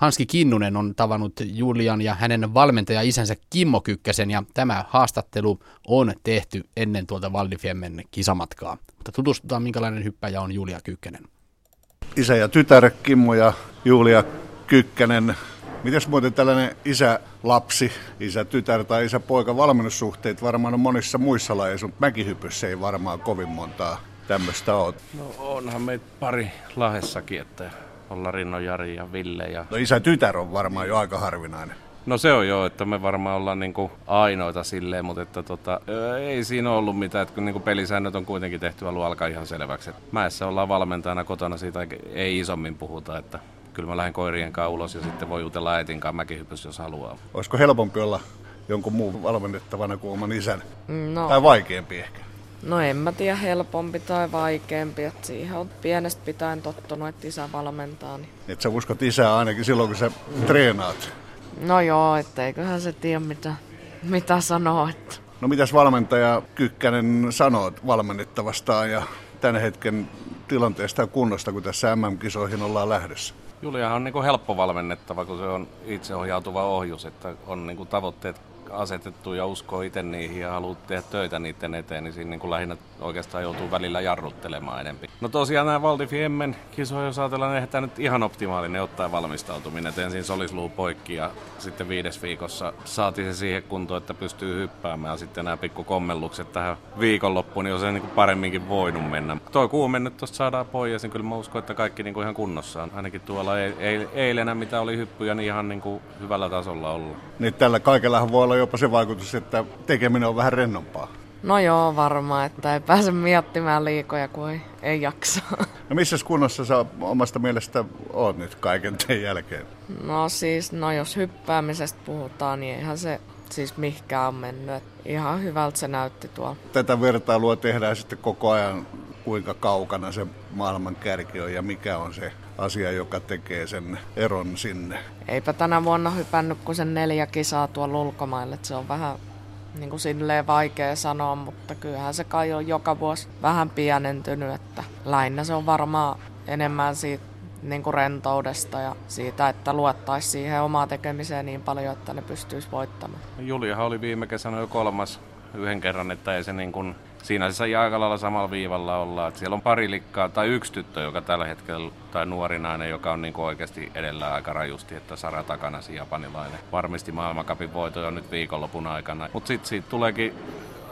Hanski Kinnunen on tavannut Julian ja hänen valmentaja isänsä Kimmo Kykkäsen ja tämä haastattelu on tehty ennen tuolta Valdifiemmen kisamatkaa. Mutta tutustutaan minkälainen hyppäjä on Julia Kykkänen. Isä ja tytär Kimmo ja Julia Kykkänen. Mites muuten tällainen isä-lapsi, isä-tytär tai isä-poika valmennussuhteet varmaan on monissa muissa lajeissa, mutta mäkihypyssä ei varmaan kovin montaa tämmöistä ole. No onhan meitä pari lahessakin, että ollaan Rinno Jari ja Ville. Ja... No isä-tytär on varmaan jo aika harvinainen. No se on jo, että me varmaan ollaan niinku ainoita silleen, mutta että tota, ei siinä ollut mitään, että kun niinku pelisäännöt on kuitenkin tehty alun alkaa ihan selväksi. Että mäessä ollaan valmentajana kotona, siitä ei isommin puhuta, että kyllä mä lähden koirien kanssa ulos ja sitten voi jutella äitin kanssa mäkihypys, jos haluaa. Olisiko helpompi olla jonkun muun valmennettavana kuin oman isän? No. Tai vaikeampi ehkä? No en mä tiedä helpompi tai vaikeampi, että siihen on pienestä pitäen tottunut, että isä valmentaa. Niin. Et sä uskot isää ainakin silloin, kun sä treenaat? No joo, eiköhän se tiedä mitä, mitä sanoo. Että. No mitäs valmentaja Kykkänen sanoo valmennettavastaan ja tämän hetken tilanteesta ja kunnosta, kun tässä MM-kisoihin ollaan lähdössä? Juliahan on niin kuin helppo valmennettava, kun se on itseohjautuva ohjus, että on niin kuin tavoitteet asetettu ja uskoo itse niihin ja haluaa tehdä töitä niiden eteen, niin siinä niin kuin lähinnä oikeastaan joutuu välillä jarruttelemaan enempi. No tosiaan nämä Valdi Fiemmen kisoja, jos ajatellaan, niin tämä nyt ihan optimaalinen ottaa valmistautuminen. Et ensin solisluu poikki ja sitten viides viikossa saatiin se siihen kuntoon, että pystyy hyppäämään. Sitten nämä pikku kommellukset tähän viikonloppuun, niin on se niin kuin paremminkin voinut mennä. Tuo kuume nyt tuosta saadaan pois, niin kyllä mä uskon, että kaikki niin kuin ihan kunnossa on. Ainakin tuolla eilenä, mitä oli hyppyjä, niin ihan niin kuin hyvällä tasolla ollut. Niin tällä kaikella voi olla jopa se vaikutus, että tekeminen on vähän rennompaa. No joo, varmaan, että ei pääse miettimään liikoja, kun ei, ei jaksa. No missä kunnossa sä omasta mielestä oot nyt kaiken teidän jälkeen? No siis, no jos hyppäämisestä puhutaan, niin eihän se siis mihinkään on mennyt. Ihan hyvältä se näytti tuolla. Tätä vertailua tehdään sitten koko ajan, kuinka kaukana se maailman kärki on ja mikä on se asia, joka tekee sen eron sinne. Eipä tänä vuonna hypännyt kuin sen neljä kisaa tuolla ulkomaille. Se on vähän niin kuin silleen vaikea sanoa, mutta kyllähän se kai on joka vuosi vähän pienentynyt, että lähinnä se on varmaan enemmän siitä niin kuin rentoudesta ja siitä, että luottaisi siihen omaan tekemiseen niin paljon, että ne pystyisi voittamaan. Juliahan oli viime kesänä jo kolmas yhden kerran, että ei se niin kuin siinä sai aika lailla samalla viivalla olla. Että siellä on pari likkaa tai yksi tyttö, joka tällä hetkellä, tai nuori nainen, joka on niin oikeasti edellä aika rajusti, että Sara takana japanilainen. Varmisti maailmankapin voitoja nyt viikonlopun aikana. Mutta sitten siitä tuleekin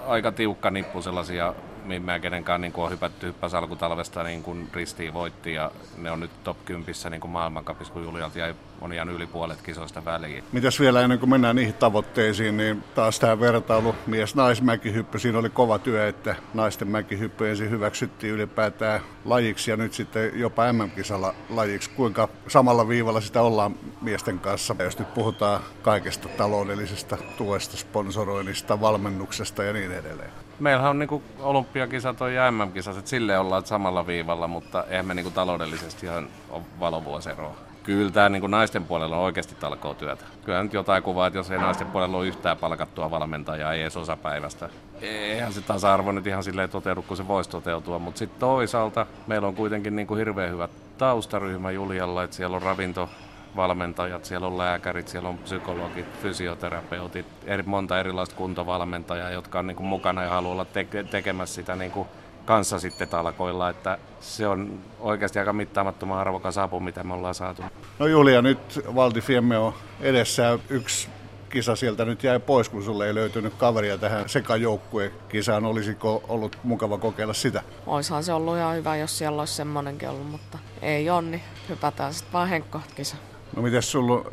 aika tiukka nippu sellaisia mä kenenkään niin on hypätty hyppäs alkutalvesta niin kuin ristiin voitti ja ne on nyt top 10 niin kuin maailmankapissa, kun Julialta jäi on ihan yli puolet kisoista väliin. Mitäs vielä ennen kuin mennään niihin tavoitteisiin, niin taas tämä vertailu mies-naismäkihyppy, siinä oli kova työ, että naisten mäkihyppy ensin hyväksyttiin ylipäätään lajiksi ja nyt sitten jopa MM-kisalla lajiksi. Kuinka samalla viivalla sitä ollaan miesten kanssa, jos nyt puhutaan kaikesta taloudellisesta tuesta, sponsoroinnista, valmennuksesta ja niin edelleen meillähän on niinku olympiakisat ja MM-kisat, että silleen ollaan samalla viivalla, mutta eihän me niinku taloudellisesti ihan ole valovuoseroa. Kyllä tämä niin naisten puolella on oikeasti talkoa työtä. Kyllä nyt jotain kuvaa, että jos ei naisten puolella ole yhtään palkattua valmentajaa, ei edes osapäivästä. Eihän se tasa-arvo nyt ihan silleen toteudu, kun se voisi toteutua, mutta sitten toisaalta meillä on kuitenkin niin kuin hirveän hyvä taustaryhmä Julialla, että siellä on ravinto, valmentajat, siellä on lääkärit, siellä on psykologit, fysioterapeutit, eri, monta erilaista kuntovalmentajaa, jotka on niin kuin mukana ja haluaa olla te- tekemässä sitä niin kuin kanssa sitten talkoilla, että se on oikeasti aika mittaamattoman arvokas apu, mitä me ollaan saatu. No Julia, nyt Valti Fiemme on edessä yksi kisa sieltä nyt jäi pois, kun sulle ei löytynyt kaveria tähän sekajoukkuekisaan. Olisiko ollut mukava kokeilla sitä? Oishan se ollut ihan hyvä, jos siellä olisi semmoinenkin ollut, mutta ei on, niin hypätään sitten vaan henkko kisa. No miten sulla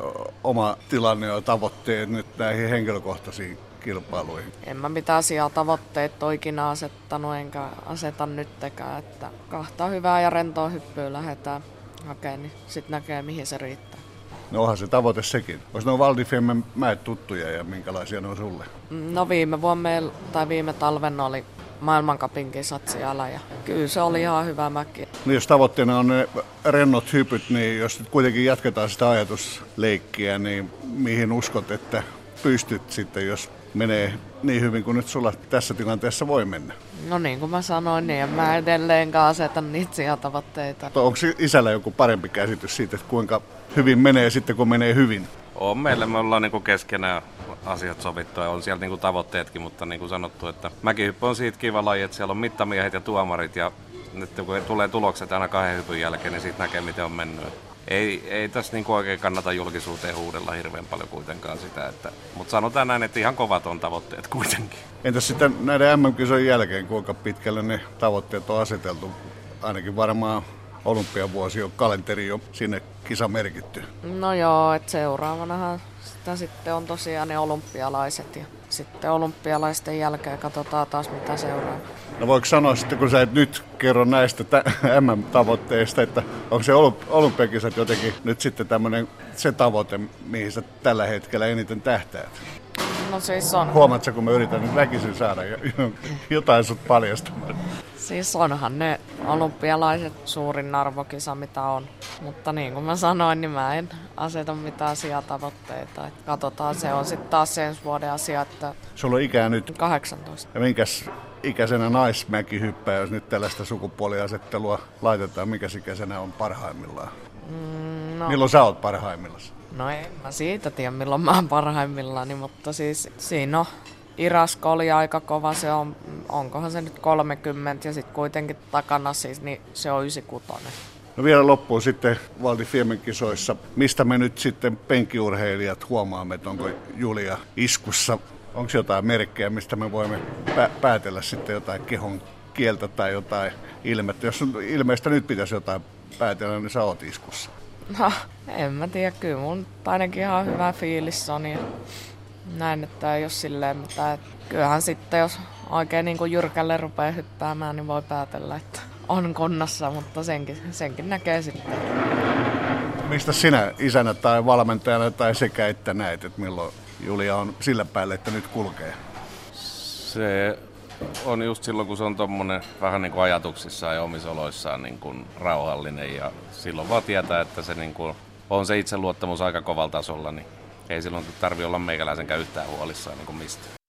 oma tilanne ja tavoitteet nyt näihin henkilökohtaisiin kilpailuihin? En mä mitään siellä tavoitteet toikina asettanut, enkä aseta nyttekään, että kahta hyvää ja rentoa hyppyä lähdetään hakemaan, niin sitten näkee mihin se riittää. No onhan se tavoite sekin. Olisi nuo Valdifemmen mäet tuttuja ja minkälaisia ne on sulle? No viime vuonna tai viime talven oli maailmankapin kisat siellä ja kyllä se oli ihan hyvä mäki. No jos tavoitteena on ne rennot hypyt, niin jos nyt kuitenkin jatketaan sitä ajatusleikkiä, niin mihin uskot, että pystyt sitten, jos menee niin hyvin kuin nyt sulla tässä tilanteessa voi mennä? No niin kuin mä sanoin, niin en mä edelleenkaan aseta niitä tavoitteita. Onko isällä joku parempi käsitys siitä, että kuinka hyvin menee sitten, kun menee hyvin? On meillä, me ollaan niin keskenään asiat sovittu ja on siellä niin kuin tavoitteetkin, mutta niin kuin sanottu, että mäkihyppy on siitä kiva laji, että siellä on mittamiehet ja tuomarit ja nyt kun tulee tulokset aina kahden hypyn jälkeen, niin siitä näkee miten on mennyt. Ei, ei tässä niin oikein kannata julkisuuteen huudella hirveän paljon kuitenkaan sitä, että, mutta sanotaan näin, että ihan kovat on tavoitteet kuitenkin. Entäs sitten näiden MM-kisojen jälkeen, kuinka pitkälle ne tavoitteet on aseteltu? Ainakin varmaan olympiavuosi on kalenteri jo sinne kisa merkitty. No joo, että seuraavanahan sitä sitten on tosiaan ne olympialaiset ja sitten olympialaisten jälkeen katsotaan taas mitä seuraa. No voiko sanoa sitten, kun sä et nyt kerro näistä MM-tavoitteista, että onko se olympiakisat jotenkin nyt sitten tämmöinen se tavoite, mihin sä tällä hetkellä eniten tähtäät? No siis on. Huomaatko, kun mä yritän nyt väkisin saada jotain sut paljastamaan? Siis onhan ne olympialaiset suurin arvokisa, mitä on. Mutta niin kuin mä sanoin, niin mä en aseta mitään tavoitteita. Et katsotaan, se on sitten taas ensi vuoden asia. Että Sulla on ikää nyt? 18. Ja minkäs ikäisenä naismäki hyppää, jos nyt tällaista sukupuoliasettelua laitetaan, mikä ikäisenä on parhaimmillaan? Mm, no. Milloin sä oot parhaimmillaan? No en mä siitä tiedä, milloin mä oon parhaimmillaan, mutta siis siinä on Irasko oli aika kova, se on, onkohan se nyt 30 ja sitten kuitenkin takana siis, niin se on 96. No vielä loppuun sitten Valdi Fiemen kisoissa. Mistä me nyt sitten penkiurheilijat huomaamme, että onko Julia iskussa? Onko jotain merkkejä, mistä me voimme pä- päätellä sitten jotain kehon kieltä tai jotain ilmettä? Jos ilmeistä nyt pitäisi jotain päätellä, niin sä oot iskussa. No, en mä tiedä. Kyllä mun ainakin ihan hyvä fiilis on. Ja näin, että ei ole silleen mitään. Kyllähän sitten, jos oikein niin kuin jyrkälle rupeaa hyppäämään, niin voi päätellä, että on konnassa, mutta senkin, senkin näkee sitten. Mistä sinä isänä tai valmentajana tai sekä että näet, että milloin Julia on sillä päälle, että nyt kulkee? Se on just silloin, kun se on tuommoinen vähän niin kuin ajatuksissaan ja omissa oloissaan niin kuin rauhallinen ja silloin vaan tietää, että se niin kuin on se itseluottamus aika kovalla tasolla, niin ei silloin tarvi olla meikäläisenkään yhtään huolissaan niin kuin mistä.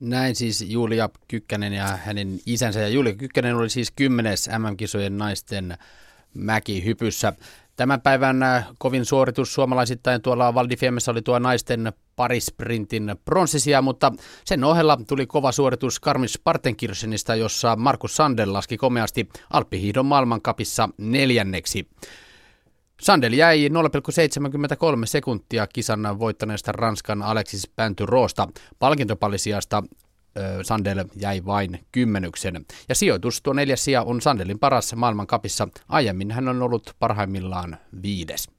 Näin siis Julia Kykkänen ja hänen isänsä. Ja Julia Kykkänen oli siis kymmenes MM-kisojen naisten mäkihypyssä. Tämän päivän äh, kovin suoritus suomalaisittain tuolla Valdifiemessä oli tuo naisten parisprintin pronssisia, mutta sen ohella tuli kova suoritus Karmis Partenkirchenistä, jossa Markus Sandel laski komeasti Alppihiidon maailmankapissa neljänneksi. Sandel jäi 0,73 sekuntia kisan voittaneesta Ranskan Alexis Pänty-Roosta. Palkintopallisijasta Sandel jäi vain kymmenyksen. Ja sijoitus tuo neljäs sija on Sandelin paras maailmankapissa. Aiemmin hän on ollut parhaimmillaan viides.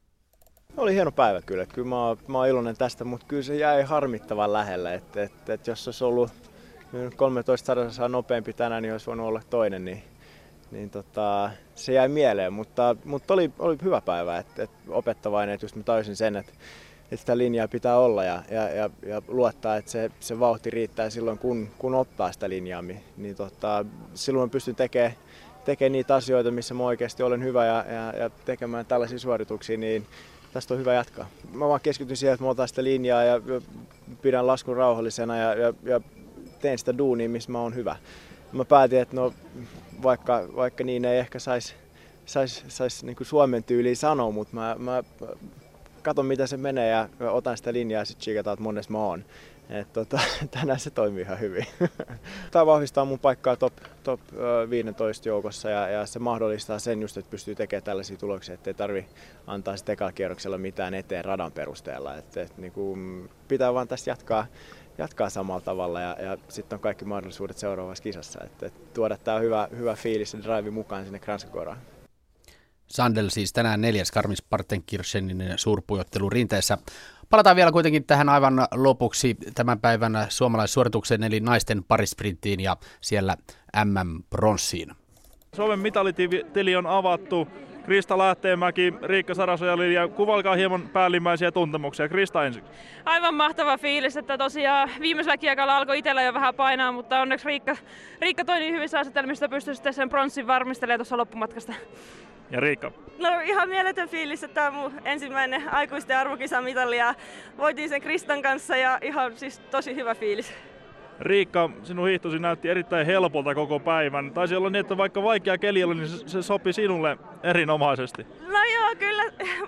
Oli hieno päivä kyllä. Kyllä mä oon, mä oon iloinen tästä, mutta kyllä se jäi harmittavan lähelle. Että et, et jos olisi ollut 13 sadassa nopeampi tänään, niin olisi voinut olla toinen. Niin niin tota, se jäi mieleen, mutta, mutta oli, oli hyvä päivä, että, että opettavainen, että just mä täysin sen, että, että sitä linjaa pitää olla ja, ja, ja, ja luottaa, että se, se vauhti riittää silloin, kun, kun ottaa sitä linjaa. Niin tota, silloin pystyn tekemään tekemään niitä asioita, missä mä oikeasti olen hyvä ja, ja, ja tekemään tällaisia suorituksia, niin tästä on hyvä jatkaa. Mä vaan keskityn siihen, että mä otan sitä linjaa ja, ja pidän laskun rauhallisena ja, ja, ja teen sitä duunia, missä mä oon hyvä. Mä päätin, että no vaikka, vaikka niin ei ehkä saisi sais, sais niin Suomen tyyliin sanoa, mutta mä, mä katon mitä se menee ja otan sitä linjaa ja sitten chiikataan, että monessa mä oon. Et tota, tänään se toimii ihan hyvin. Tämä vahvistaa mun paikkaa top, top 15 joukossa ja, ja, se mahdollistaa sen just, että pystyy tekemään tällaisia tuloksia, että ei tarvi antaa ekalla kierroksella mitään eteen radan perusteella. Et, et, niin pitää vaan tästä jatkaa jatkaa samalla tavalla ja, ja sitten on kaikki mahdollisuudet seuraavassa kisassa. Että, et tuoda tämä hyvä, hyvä fiilis ja drive mukaan sinne Kranskagoraan. Sandel siis tänään neljäs Karmis Partenkirchenin suurpujottelu rinteessä. Palataan vielä kuitenkin tähän aivan lopuksi tämän päivän suomalaissuoritukseen eli naisten parisprinttiin ja siellä MM-pronssiin. Suomen mitalitili on avattu. Krista Lähteenmäki, Riikka Sarasoja ja kuvalkaa hieman päällimmäisiä tuntemuksia. Krista ensin. Aivan mahtava fiilis, että tosiaan viimeisellä kiekalla alkoi itsellä jo vähän painaa, mutta onneksi Riikka, Riikka toi niin hyvissä asetelmissa, pystyi sitten sen pronssin varmistelemaan tuossa loppumatkasta. Ja Riikka? No ihan mieletön fiilis, että tämä on mun ensimmäinen aikuisten arvokisamitali ja voitin sen Kristan kanssa ja ihan siis tosi hyvä fiilis. Riikka, sinun hiihtosi näytti erittäin helpolta koko päivän. Taisi olla niin, että vaikka vaikea keli oli, niin se, sopi sinulle erinomaisesti. No joo, kyllä.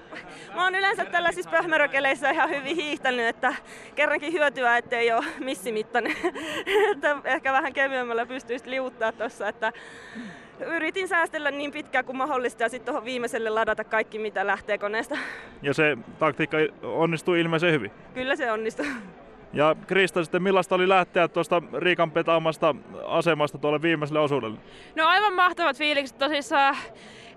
Mä oon yleensä tällaisissa pöhmärökeleissä ihan hyvin hiihtänyt, että kerrankin hyötyä, ettei ole missimittainen. että ehkä vähän kevyemmällä pystyisi liuttaa tuossa, että yritin säästellä niin pitkään kuin mahdollista ja sitten tuohon viimeiselle ladata kaikki, mitä lähtee koneesta. Ja se taktiikka onnistui ilmeisen hyvin? Kyllä se onnistui. Ja Krista, sitten millaista oli lähteä tuosta Riikan petaamasta asemasta tuolle viimeiselle osuudelle? No aivan mahtavat fiilikset tosissaan.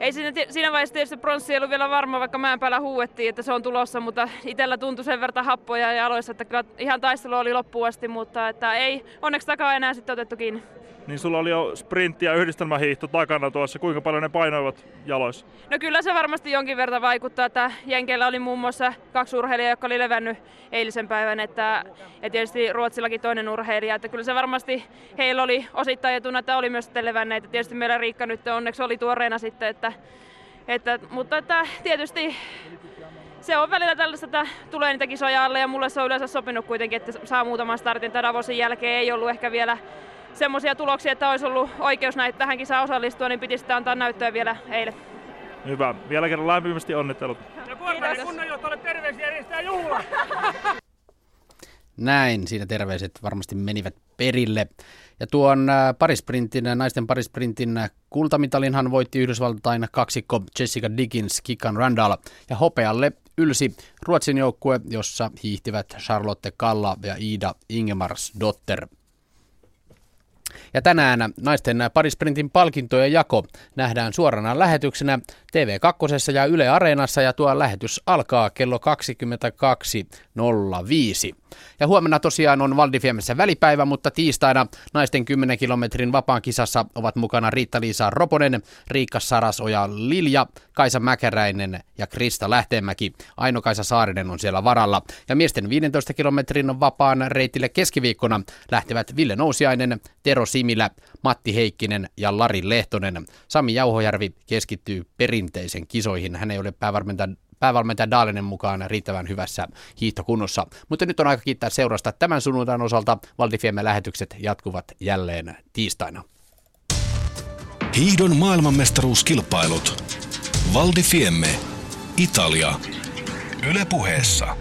Ei siinä, siinä vaiheessa tietysti pronssi ei ollut vielä varma, vaikka mäen päällä huuettiin, että se on tulossa, mutta itsellä tuntui sen verran happoja ja aloissa, että kyllä ihan taistelu oli loppuun asti, mutta että ei onneksi takaa enää sitten otettu kiinni niin sulla oli jo sprintti ja yhdistelmähiihto takana tuossa. Kuinka paljon ne painoivat jaloissa? No kyllä se varmasti jonkin verran vaikuttaa, että Jenkeillä oli muun muassa kaksi urheilijaa, jotka oli levännyt eilisen päivän, että, ja tietysti Ruotsillakin toinen urheilija, että kyllä se varmasti heillä oli osittain etuna, että oli myös sitten levänneet, tietysti meillä Riikka nyt onneksi oli tuoreena sitten, että, että, mutta että tietysti se on välillä tällaista, että tulee niitä kisoja alle ja mulle se on yleensä sopinut kuitenkin, että saa muutaman startin. Tämän Davosin jälkeen ei ollut ehkä vielä semmoisia tuloksia, että olisi ollut oikeus näitä tähän kisaan osallistua, niin piti sitä antaa näyttöä vielä eilen. Hyvä. Vielä kerran lämpimästi onnittelut. Ja kunnanjohtajalle terveisiä järjestää juhla. Näin, siinä terveiset varmasti menivät perille. Ja tuon äh, parisprintin, naisten parisprintin kultamitalinhan voitti Yhdysvaltain kaksikko Jessica Dickens, Kikan Randall ja hopealle ylsi Ruotsin joukkue, jossa hiihtivät Charlotte Kalla ja Ida Ingemars Dotter. Ja tänään naisten parisprintin palkintojen jako nähdään suorana lähetyksenä TV2 ja Yle Areenassa ja tuo lähetys alkaa kello 22.05. Ja huomenna tosiaan on Valdifiemessä välipäivä, mutta tiistaina naisten 10 kilometrin vapaan kisassa ovat mukana Riitta-Liisa Roponen, Riikka Sarasoja Lilja, Kaisa Mäkäräinen ja Krista Lähteenmäki. Aino-Kaisa Saarinen on siellä varalla. Ja miesten 15 kilometrin vapaan reitille keskiviikkona lähtevät Ville Nousiainen, Tero Similä, Matti Heikkinen ja Lari Lehtonen. Sami Jauhojärvi keskittyy perinteisen kisoihin. Hän ei ole päävalmentaja päävalmentaja Daalinen mukaan riittävän hyvässä hiihtokunnossa. Mutta nyt on aika kiittää seurasta tämän sunnuntain osalta. Valdifiemme lähetykset jatkuvat jälleen tiistaina. Hiihdon maailmanmestaruuskilpailut. Valdifiemme. Italia. Ylepuheessa.